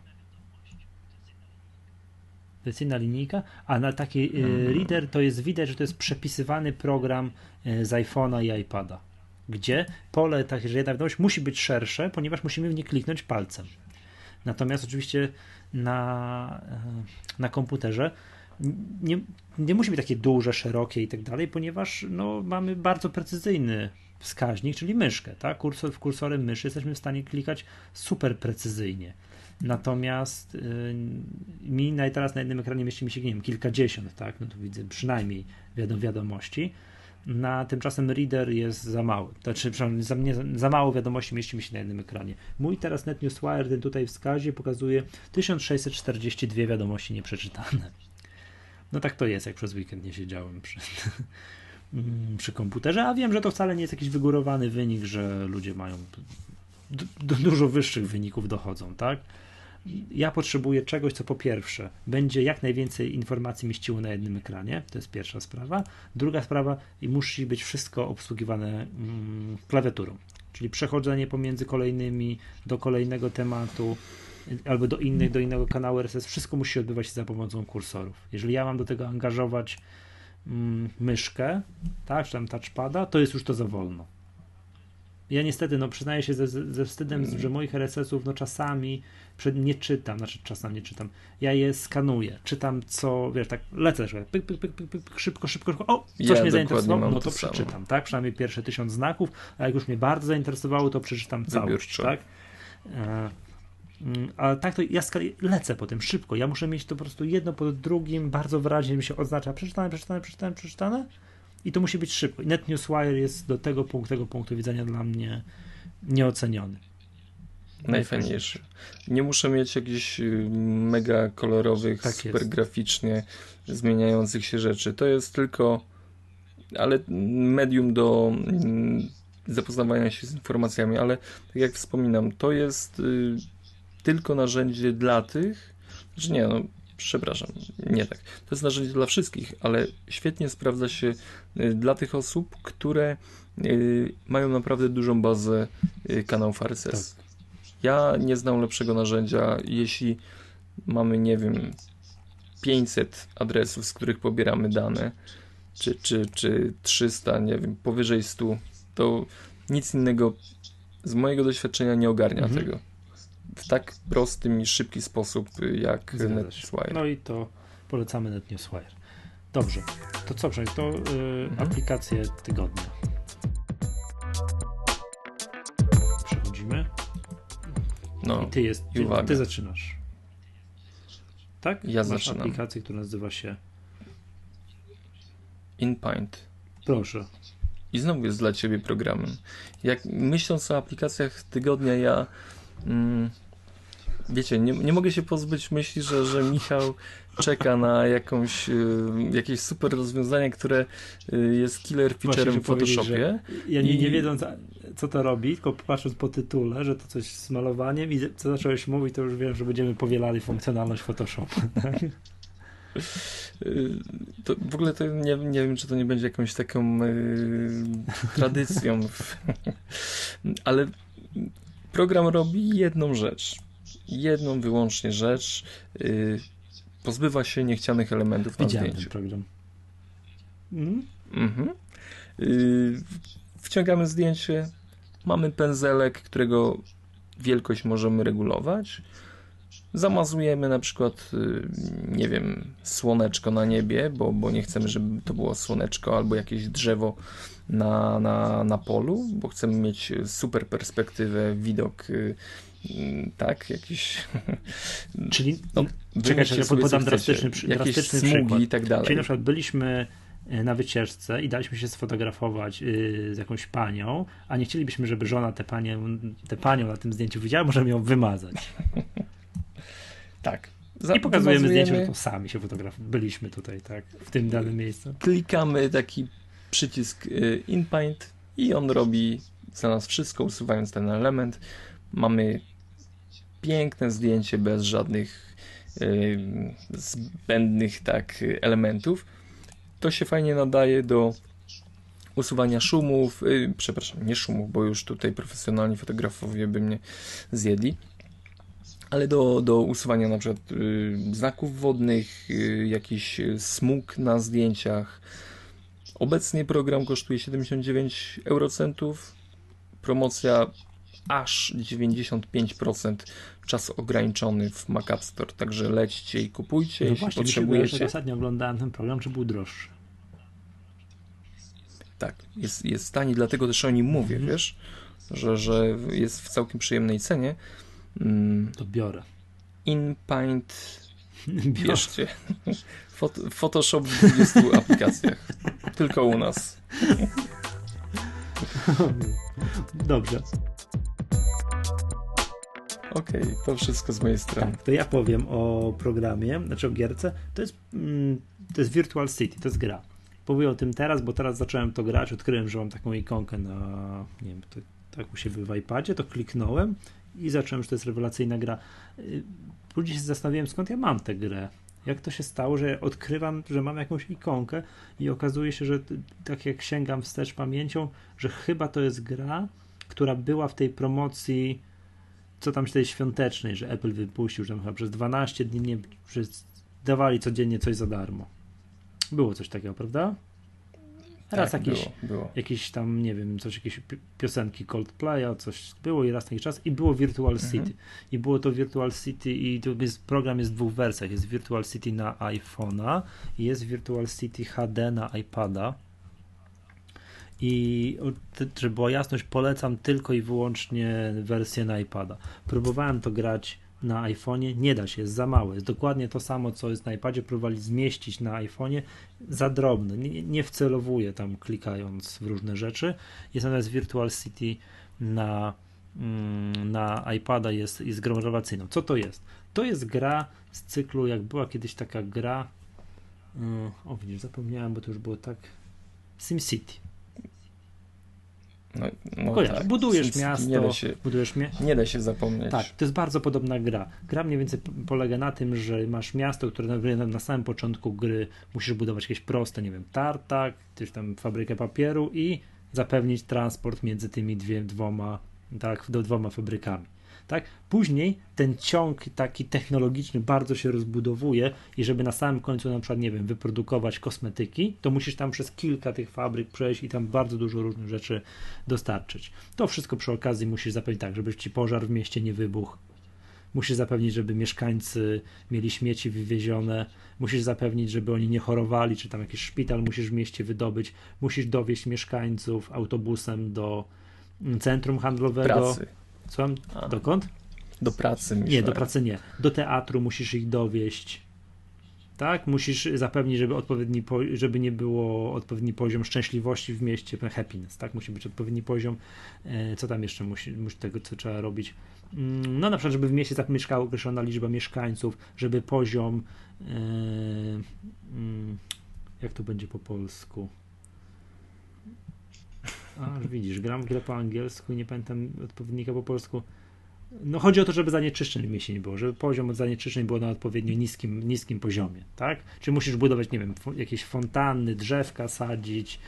To jest jedna linijka, a na taki reader to jest widać, że to jest przepisywany program e, z iPhone'a i iPada gdzie pole, tak, że jedna wiadomość musi być szersze, ponieważ musimy w nie kliknąć palcem. Natomiast oczywiście na, e, na komputerze nie, nie musi być takie duże, szerokie i tak dalej, ponieważ no, mamy bardzo precyzyjny wskaźnik, czyli myszkę. Tak? Kursor, w kursorem myszy jesteśmy w stanie klikać super precyzyjnie. Natomiast yy, mi teraz na jednym ekranie mieści mi się, nie wiem, kilkadziesiąt, tak? No to widzę przynajmniej wiadom, wiadomości na tymczasem reader jest za mały. Znaczy, za, za mało wiadomości mieści mi się na jednym ekranie. Mój teraz NetNewsWire, ten tutaj wskazie, pokazuje 1642 wiadomości nieprzeczytane. No tak to jest, jak przez weekend nie siedziałem przy, przy komputerze, a wiem, że to wcale nie jest jakiś wygórowany wynik, że ludzie mają do, do dużo wyższych wyników dochodzą, tak? Ja potrzebuję czegoś, co po pierwsze będzie jak najwięcej informacji mieściło na jednym ekranie, to jest pierwsza sprawa. Druga sprawa, i musi być wszystko obsługiwane mm, klawiaturą, czyli przechodzenie pomiędzy kolejnymi do kolejnego tematu albo do innych, do innego kanału RSS, wszystko musi odbywać się za pomocą kursorów. Jeżeli ja mam do tego angażować mm, myszkę, tak, czy tam touchpada, to jest już to za wolno. Ja niestety, no przyznaję się ze, ze wstydem, że moich RSS-ów, no czasami nie czytam, znaczy czasem nie czytam, ja je skanuję, czytam co, wiesz, tak lecę, że pyk, pyk, pyk, pyk, pyk szybko, szybko, szybko, o, coś ja mnie zainteresowało, no to, to przeczytam, tak, przynajmniej pierwsze tysiąc znaków, a jak już mnie bardzo zainteresowało, to przeczytam całość, tak. E, mm, ale tak to ja lecę po tym szybko. Ja muszę mieć to po prostu jedno po drugim, bardzo wyraźnie mi się oznacza. Przeczytane, przeczytane, przeczytane, przeczytane i to musi być szybko. NetNewsWire jest do tego punktu, tego punktu widzenia dla mnie nieoceniony. Najfajniejszy. Nie muszę mieć jakichś y, mega kolorowych, tak super jest. graficznie zmieniających się rzeczy. To jest tylko ale medium do mm, zapoznawania się z informacjami, ale tak jak wspominam, to jest y, tylko narzędzie dla tych, że nie, no przepraszam, nie tak. To jest narzędzie dla wszystkich, ale świetnie sprawdza się y, dla tych osób, które mają naprawdę dużą bazę kanałów RSS. Tak. Ja nie znam lepszego narzędzia, jeśli mamy, nie wiem, 500 adresów, z których pobieramy dane, czy, czy, czy 300, nie wiem, powyżej 100, to nic innego z mojego doświadczenia nie ogarnia mhm. tego w tak prostym i szybki sposób jak NetNewsWire. No i to polecamy NetNewsWire. Dobrze, to co, to yy, mhm. aplikacje tygodnia. No, I ty, jest, ty, ty zaczynasz. tak? Ja Masz zaczynam. aplikację, która nazywa się InPaint. Proszę. I znowu jest dla ciebie programem. Jak myśląc o aplikacjach tygodnia, ja mm, wiecie, nie, nie mogę się pozbyć myśli, że, że Michał czeka na jakąś, y, jakieś super rozwiązanie, które y, jest killer featurem w Photoshopie. Ja nie, nie wiedząc, co to robi, tylko patrząc po tytule, że to coś z malowaniem i co zacząłeś mówić, to już wiem, że będziemy powielali funkcjonalność Photoshopa. Y, to w ogóle to nie, nie wiem, czy to nie będzie jakąś taką y, tradycją, ale program robi jedną rzecz. Jedną wyłącznie rzecz. Y, pozbywa się niechcianych elementów na Widziałem zdjęciu. program. Mhm. Mhm. Y, wciągamy zdjęcie, mamy pędzelek, którego wielkość możemy regulować. Zamazujemy na przykład, y, nie wiem, słoneczko na niebie, bo, bo nie chcemy, żeby to było słoneczko albo jakieś drzewo na, na, na polu, bo chcemy mieć super perspektywę, widok, tak, jakiś. Czyli, No, czekaj, podam drastyczny, drastyczny przykład. i tak dalej. Czyli na przykład byliśmy e, na wycieczce i daliśmy się sfotografować y, z jakąś panią, a nie chcielibyśmy, żeby żona tę panią, tę panią na tym zdjęciu widziała, możemy ją wymazać. Tak. Za- I pokazujemy wymazujemy. zdjęcie, że to sami się fotografujemy. Byliśmy tutaj, tak, w tym danym miejscu. klikamy taki przycisk y, InPaint i on robi za nas wszystko, usuwając ten element. Mamy piękne zdjęcie bez żadnych zbędnych tak elementów. To się fajnie nadaje do usuwania szumów, y, przepraszam, nie szumów, bo już tutaj profesjonalni fotografowie by mnie zjedli, ale do, do usuwania na przykład y, znaków wodnych, y, jakiś y, smug na zdjęciach. Obecnie program kosztuje 79 eurocentów. Promocja aż 95% czas ograniczony w Mac App Store, także lećcie i kupujcie, No jeśli właśnie, potrzebujecie. ostatnio oglądałem ten program, czy był droższy. Tak, jest, jest tani, dlatego też o nim mówię, Mhm. wiesz, że, że jest w całkiem przyjemnej cenie. Mm, To biorę. InPaint bierzcie. Fot- Photoshop w 20 aplikacjach. Tylko u nas. Dobrze. Okej, to wszystko z mojej strony. Tak, to ja powiem o programie, znaczy o gierce. To jest, mm, to jest Virtual City, to jest gra. Powiem o tym teraz, bo teraz zacząłem to grać, odkryłem, że mam taką ikonkę na, nie wiem, to, tak u siebie w iPadzie, to kliknąłem i zacząłem, że to jest rewelacyjna gra. Y, Później się zastanawiałem, skąd ja mam tę grę. Jak to się stało, że odkrywam, że mam jakąś ikonkę i okazuje się, że tak jak sięgam wstecz pamięcią, że chyba to jest gra, która była w tej promocji co tam tej świątecznej, że Apple wypuścił, że chyba przez 12 dni nie, przez, dawali codziennie coś za darmo. Było coś takiego, prawda? Raz tak, jakiś, było, było. jakieś tam, nie wiem, coś, jakieś pi- piosenki Coldplaya, coś było i raz na jakiś czas i było Virtual Mhm. City. I było to Virtual City i to jest, program jest w dwóch wersjach. Jest Virtual City na iPhone'a i jest Virtual City HD na iPada. I żeby była jasność, polecam tylko i wyłącznie wersję na iPada. Próbowałem to grać na iPhone'ie, nie da się, jest za małe. Jest dokładnie to samo, co jest na iPadzie. Próbowali zmieścić na iPhone'ie, za drobne. Nie, nie wcelowuje tam klikając w różne rzeczy. Jest natomiast Virtual City na, mm, na iPada jest, jest grą rewelacyjną. Co to jest? To jest gra z cyklu, jak była kiedyś taka gra. mm, O, widzisz, zapomniałem, bo to już było tak. SimCity. No, no Kojarz, tak. budujesz miasto, Nie da się, budujesz mie- nie da się zapomnieć. Tak, to jest bardzo podobna gra. Gra mniej więcej polega na tym, że masz miasto, które na, na samym początku gry musisz budować jakieś proste, nie wiem, tartak, gdzieś tam fabrykę papieru i zapewnić transport między tymi dwie, dwoma, tak, do dwoma fabrykami. Tak? Później ten ciąg taki technologiczny bardzo się rozbudowuje i żeby na samym końcu na przykład, nie wiem, wyprodukować kosmetyki, to musisz tam przez kilka tych fabryk przejść i tam bardzo dużo różnych rzeczy dostarczyć. To wszystko przy okazji musisz zapewnić tak, żeby ci pożar w mieście nie wybuchł. Musisz zapewnić, żeby mieszkańcy mieli śmieci wywiezione. Musisz zapewnić, żeby oni nie chorowali, czy tam jakiś szpital musisz w mieście wydobyć. Musisz dowieść mieszkańców autobusem do centrum handlowego. Pracy. Słucham? A. Dokąd? Do pracy myślę. Nie, do pracy nie. Do teatru musisz ich dowieść. tak? Musisz zapewnić, żeby, odpowiedni żeby nie było odpowiedni poziom szczęśliwości w mieście, happiness, tak? Musi być odpowiedni poziom, e, co tam jeszcze musi, musi tego, co trzeba robić. Mm, no na przykład, żeby w mieście zamieszkała określona liczba mieszkańców, żeby poziom, e, mm, jak to będzie po polsku? Widzisz, gram w grę po angielsku i nie pamiętam odpowiednika po polsku no chodzi o to, żeby zanieczyszczeń w mieście nie było, żeby poziom zanieczyszczeń było na odpowiednio niskim, niskim poziomie, tak? Czy musisz budować, nie wiem, jakieś fontanny, drzewka sadzić,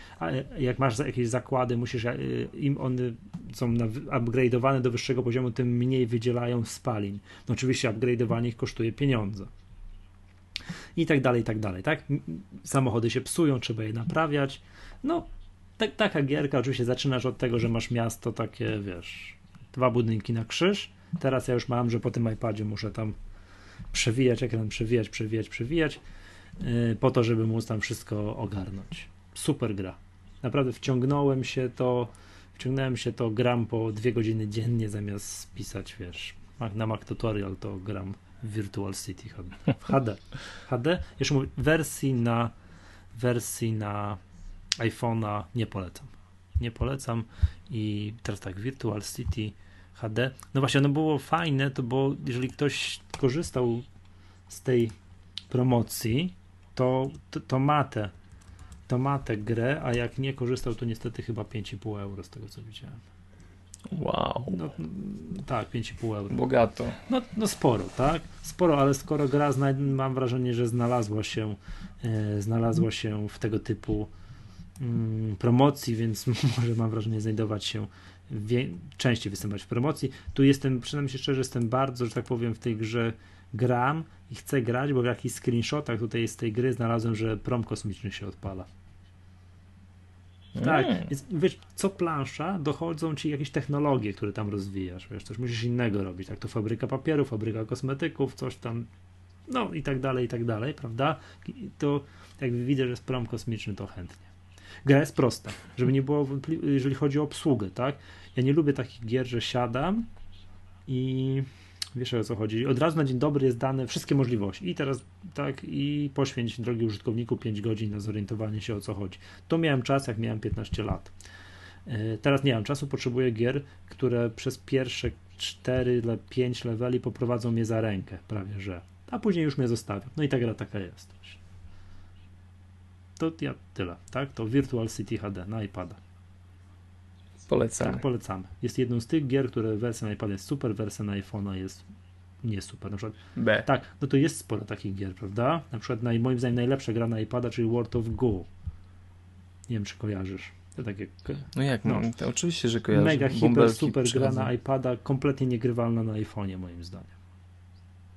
jak masz jakieś zakłady, musisz, e, im one są upgrade'owane do wyższego poziomu, tym mniej wydzielają spalin. No oczywiście upgrade'owanie ich kosztuje pieniądze. I tak dalej, i tak dalej, tak? Samochody się psują, trzeba je naprawiać. No, tak, taka gierka, oczywiście zaczynasz od tego, że masz miasto takie, wiesz, dwa budynki na krzyż, Teraz ja już mam, że po tym iPadzie muszę tam przewijać ekran, przewijać, przewijać, przewijać, yy, po to, żeby móc tam wszystko ogarnąć. Super gra. Naprawdę wciągnąłem się to, wciągnąłem się to, gram po dwie godziny dziennie, zamiast pisać, wiesz, na Mac Tutorial to gram w Virtual City w HD. HD, jeszcze mówię, wersji na wersji na iPhone'a nie polecam. Nie polecam i teraz tak, Virtual City HD. No właśnie, no było fajne, to bo jeżeli ktoś korzystał z tej promocji, to, to, to ma tę to ma tę grę, a jak nie korzystał, to niestety chyba 5,5 euro z tego co widziałem. Wow. No, tak, 5,5 euro. Bogato. No, no sporo, tak? Sporo, ale skoro gra, mam wrażenie, że znalazła się, e, znalazła się w tego typu promocji, więc może mam wrażenie znajdować się wie, częściej występować w promocji. Tu jestem, przynajmniej się szczerze, jestem bardzo, że tak powiem, w tej grze gram i chcę grać, bo w jakichś screenshotach tutaj z tej gry znalazłem, że prom kosmiczny się odpala. Tak, mm. więc wiesz, co plansza dochodzą ci jakieś technologie, które tam rozwijasz, wiesz, coś musisz innego robić, tak, to fabryka papierów, fabryka kosmetyków, coś tam, no i tak dalej, i tak dalej, prawda? To jak widzę, że jest prom kosmiczny, to chętnie. Gra jest prosta, żeby nie było wątpliwości, jeżeli chodzi o obsługę, tak? Ja nie lubię takich gier, że siadam i wiesz o co chodzi. Od razu na dzień dobry jest dane wszystkie możliwości. I teraz tak, i poświęć drogi użytkowniku 5 godzin na zorientowanie się o co chodzi. To miałem czas, jak miałem 15 lat. E, teraz nie mam czasu, potrzebuję gier, które przez pierwsze 4 5 leveli poprowadzą mnie za rękę, prawie że. A później już mnie zostawią. No i ta gra taka jest. To ja tyle, tak? To Virtual City HD na iPada. Polecamy. Tak, polecamy. Jest jedną z tych gier, które wersja na iPada jest super, wersja na iPhone'a jest nie super. Na przykład, B. Tak, no to jest sporo takich gier, prawda? Na przykład naj, moim zdaniem najlepsza gra na iPada, czyli World of Go. Nie wiem, czy kojarzysz. To takie. No jak, no, to oczywiście, że kojarzę. Mega hiper, super gra na iPada, kompletnie niegrywalna na iPhone'ie, moim zdaniem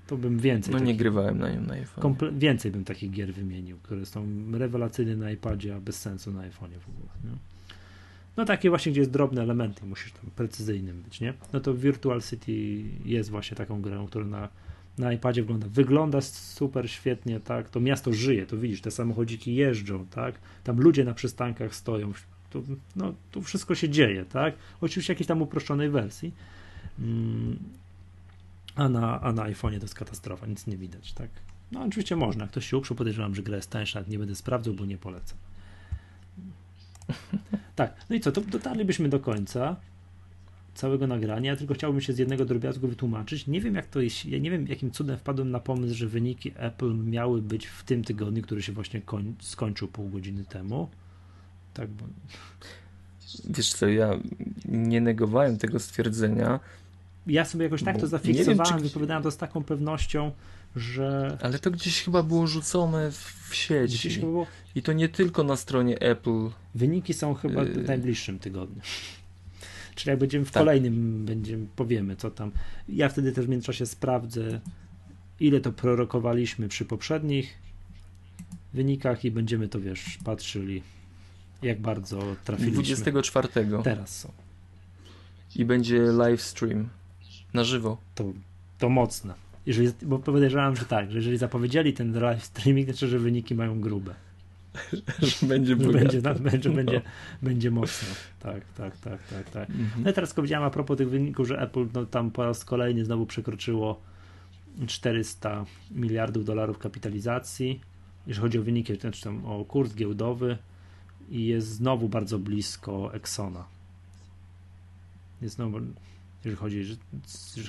to bym więcej. No nie grywałem na nią na iPhone. Więcej bym takich gier wymienił, które są rewelacyjne na iPadzie, a bez sensu na iPhone'ie w ogóle. Nie? No takie właśnie, gdzie jest drobne elementy, musisz tam precyzyjnym być, nie? No to Virtual City jest właśnie taką grą, która na, na iPadzie wygląda. Wygląda super świetnie, tak? To miasto żyje, to widzisz, te samochodziki jeżdżą, tak? Tam ludzie na przystankach stoją. To, no, tu wszystko się dzieje, tak? Oczywiście jakiejś tam uproszczonej wersji. Mm, a na, a na iPhone'ie to jest katastrofa, nic nie widać, tak? No oczywiście można, ktoś się uprzył, podejrzewam, że gra jest tańsza, nie będę sprawdzał, bo nie polecam. Tak, no i co, to dotarlibyśmy do końca całego nagrania, tylko chciałbym się z jednego drobiazgu wytłumaczyć. Nie wiem, jak to jest, ja nie wiem, jakim cudem wpadłem na pomysł, że wyniki Apple miały być w tym tygodniu, który się właśnie koń, skończył pół godziny temu. Tak, bo... Wiesz co, ja nie negowałem tego stwierdzenia, ja sobie jakoś tak to zafiksowałem, wiem, czy... wypowiadałem to z taką pewnością, że... Ale to gdzieś chyba było rzucone w sieci. Było... I to nie tylko na stronie Apple. Wyniki są chyba w y- najbliższym tygodniu. Czyli jak będziemy w tak. kolejnym, będziemy, powiemy co tam. Ja wtedy też w międzyczasie sprawdzę, ile to prorokowaliśmy przy poprzednich wynikach i będziemy to, wiesz, patrzyli, jak bardzo trafiliśmy. 24. Teraz są. I będzie live stream. Na żywo. To, to mocne. Jeżeli, bo podejrzewam, że tak, że jeżeli zapowiedzieli ten live streaming, to znaczy, że wyniki mają grube. że będzie będzie, no, będzie, no. będzie, będzie mocno. Tak, tak, tak, tak, tak. Mhm. No i teraz powiedziałem a propos tych wyników, że Apple no, tam po raz kolejny znowu przekroczyło 400 miliardów dolarów kapitalizacji, jeżeli chodzi o wyniki, znaczy tam o kurs giełdowy i jest znowu bardzo blisko Exxona. Jest znowu, jeżeli chodzi... Że.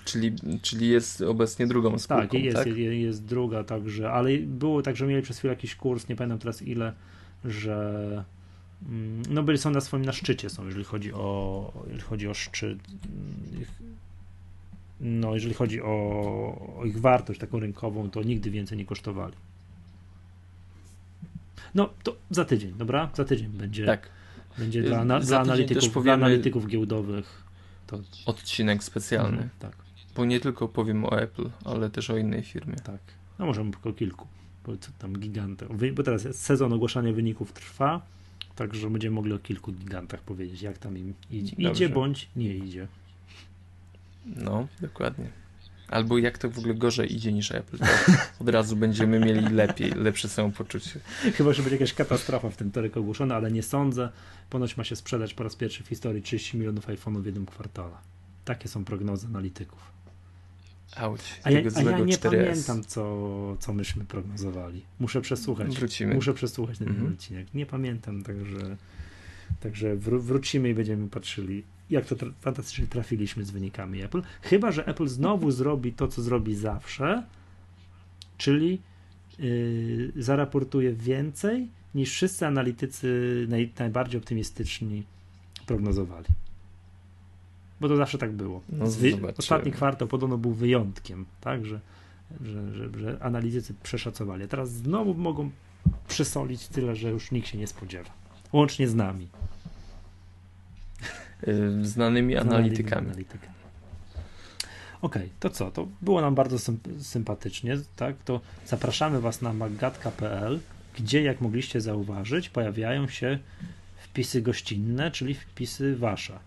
Czyli, czyli jest obecnie drugą spółką, tak? Jest, tak? Jest, jest druga także, ale było tak, że mieli przez chwilę jakiś kurs, nie pamiętam teraz ile, że mm, no byli są na swoim na szczycie są, jeżeli chodzi o jeżeli chodzi o szczyt no jeżeli chodzi o, o ich wartość taką rynkową, to nigdy więcej nie kosztowali. No to za tydzień, dobra? Za tydzień będzie. Tak. Będzie dla, na, dla, analityków, powiemy... dla analityków giełdowych. To... Odcinek specjalny. Mhm, tak. Bo nie tylko powiem o Apple, ale też o innej firmie. Tak. No możemy tylko kilku. Bo tam giganty. Bo teraz sezon ogłaszania wyników trwa. Także będziemy mogli o kilku gigantach powiedzieć, jak tam im idzie. Idzie bądź nie idzie. No, dokładnie. Albo jak to w ogóle gorzej idzie niż Apple, to od razu będziemy mieli lepiej, lepsze samopoczucie. Chyba, że będzie jakaś katastrofa w tym torek ogłoszona, ale nie sądzę. Ponoć ma się sprzedać po raz pierwszy w historii 30 milionów iPhone'ów w jednym kwartale. Takie są prognozy analityków. Auć, a, ja, a ja nie 4S. pamiętam, co, co myśmy prognozowali. Muszę przesłuchać. Wrócimy. Muszę przesłuchać ten mhm. odcinek. Nie pamiętam, także, także wró wrócimy i będziemy patrzyli jak to tra fantastycznie trafiliśmy z wynikami Apple. Chyba, że Apple znowu zrobi to, co zrobi zawsze, czyli yy, zaraportuje więcej niż wszyscy analitycy naj, najbardziej optymistyczni prognozowali. Bo to zawsze tak było. No, ostatni kwartał podobno był wyjątkiem, tak, że, że, że, że analitycy przeszacowali. A teraz znowu mogą przysolić tyle, że już nikt się nie spodziewa. Łącznie z nami. Y, znanymi analitykami. analitykami. Okej, okay, to co? To było nam bardzo sympatycznie, tak? To zapraszamy Was na maggatka.pl, gdzie, jak mogliście zauważyć, pojawiają się wpisy gościnne, czyli wpisy Wasze.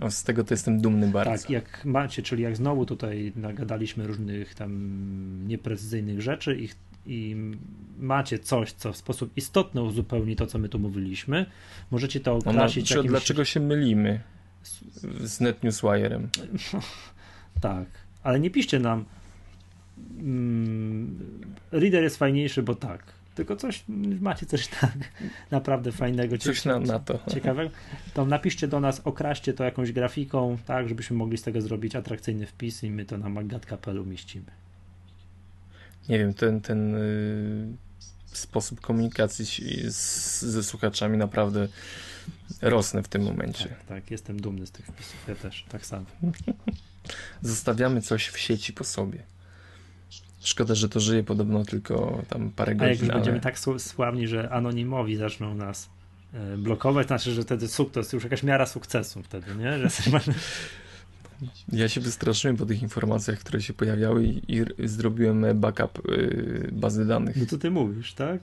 O, z tego to jestem dumny bardzo. Tak, jak macie, czyli jak znowu tutaj nagadaliśmy różnych tam nieprecyzyjnych rzeczy i i macie coś, co w sposób istotny uzupełni to, co my tu mówiliśmy, możecie to okrasić. No, jakimś... Dlaczego się mylimy z NetNewsWire'em? tak, ale nie piszcie nam mm, reader jest fajniejszy, bo tak. Tylko coś, macie coś tak naprawdę fajnego, coś na, na to. ciekawego, to napiszcie do nas, okraście to jakąś grafiką, tak, żebyśmy mogli z tego zrobić atrakcyjny wpis i my to na maggat.pl umieścimy nie wiem, ten, ten y, sposób komunikacji z, ze słuchaczami naprawdę rosnę w tym momencie. Tak, tak, jestem dumny z tych wpisów, ja też, tak samo. Zostawiamy coś w sieci po sobie. Szkoda, że to żyje podobno tylko tam parę godzin. A jak już ale... będziemy tak sławni, że anonimowi zaczną nas e, blokować, znaczy, że wtedy sukces, już jakaś miara sukcesu wtedy, nie? Że ja się wystraszyłem po tych informacjach, które się pojawiały i, i zrobiłem backup yy, bazy danych. No to ty mówisz, tak?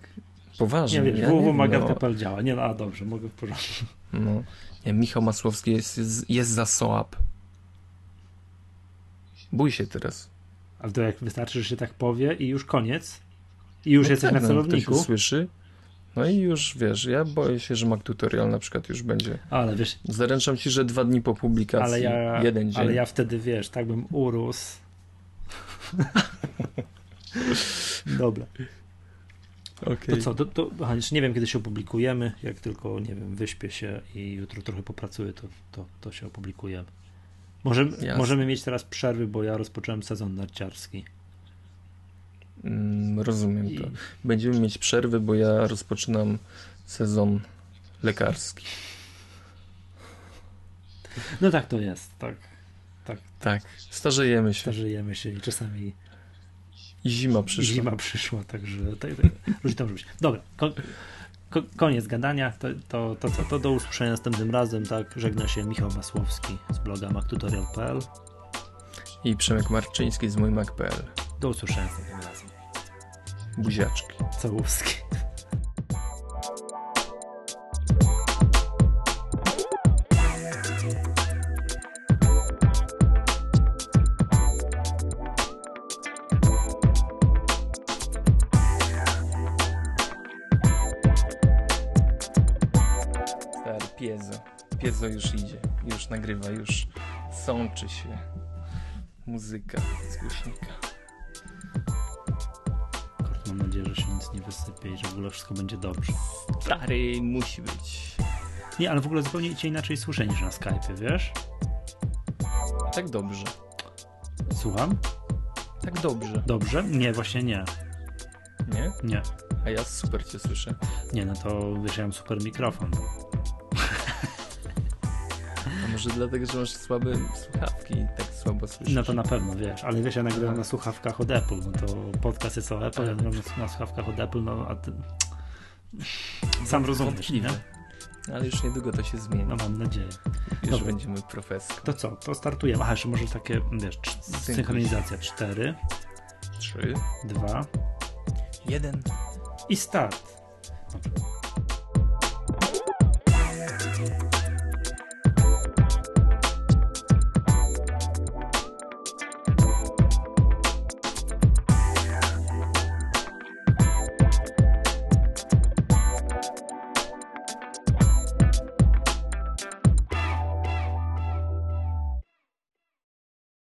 Poważnie. Nie wiesz, ja www.magat.pl no. działa. Nie, no, a dobrze, mogę w porządku. No. Nie, Michał Masłowski jest, jest, jest za SOAP. Bój się teraz. Ale to jak wystarczy, że się tak powie i już koniec? I już no jesteś tak, na celowniku? No, słyszy? No i już wiesz, ja boję się, że Mac Tutorial na przykład już będzie. Ale wiesz. Zaręczam ci, że dwa dni po publikacji, ale ja, jeden dzień. Ale ja wtedy wiesz, tak bym urósł. Dobra. Okay. To co, to, to, aha, nie wiem kiedy się opublikujemy, jak tylko, nie wiem, wyśpię się i jutro trochę popracuję, to, to, to się opublikujemy. Może, możemy mieć teraz przerwy, bo ja rozpocząłem sezon narciarski. Mm, rozumiem to. Będziemy mieć przerwy, bo ja rozpoczynam sezon lekarski. No tak to jest, tak. Tak, tak. Starzejemy się. Starzejemy się i czasami i zima przyszła. Zima przyszła, także tak, tak, to może być. Dobra, ko, ko, koniec gadania. To, to, to, to, to do usłyszenia następnym razem. Tak, żegna się Michał Masłowski z bloga mactutorial.pl i Przemek Marczyński z mójmac.pl. Do usłyszenia następnym razem. Buziaczki. Całuski. Stary piezo. Piezo już idzie. Już nagrywa, już sączy się Muzyka z głośnika. Mam nadzieję, że się nic nie wysypie i że w ogóle wszystko będzie dobrze. Stary, musi być. Nie, ale w ogóle zupełnie cię inaczej słyszę niż na Skype'ie, wiesz? Tak dobrze. Słucham? Tak dobrze. Dobrze? Nie, właśnie nie. Nie? Nie. A ja super cię słyszę. Nie, no to wiesz, ja mam super mikrofon. Może dlatego, że masz słabe słuchawki i tak słabo słyszysz? No to na pewno, wiesz, ale wiesz, ja nagrywam na słuchawkach od Apple, no to podcast jest o Apple, ja nagrywam na słuchawkach od Apple, no a ty... Sam rozumiesz, nie? Ale już niedługo to się zmieni. No mam nadzieję. Już dobra. będziemy profeską. To co, to startujemy. Aha, jeszcze może takie, wiesz, synchronizacja. 4, Trzy, 2 jeden. i start. Dobra.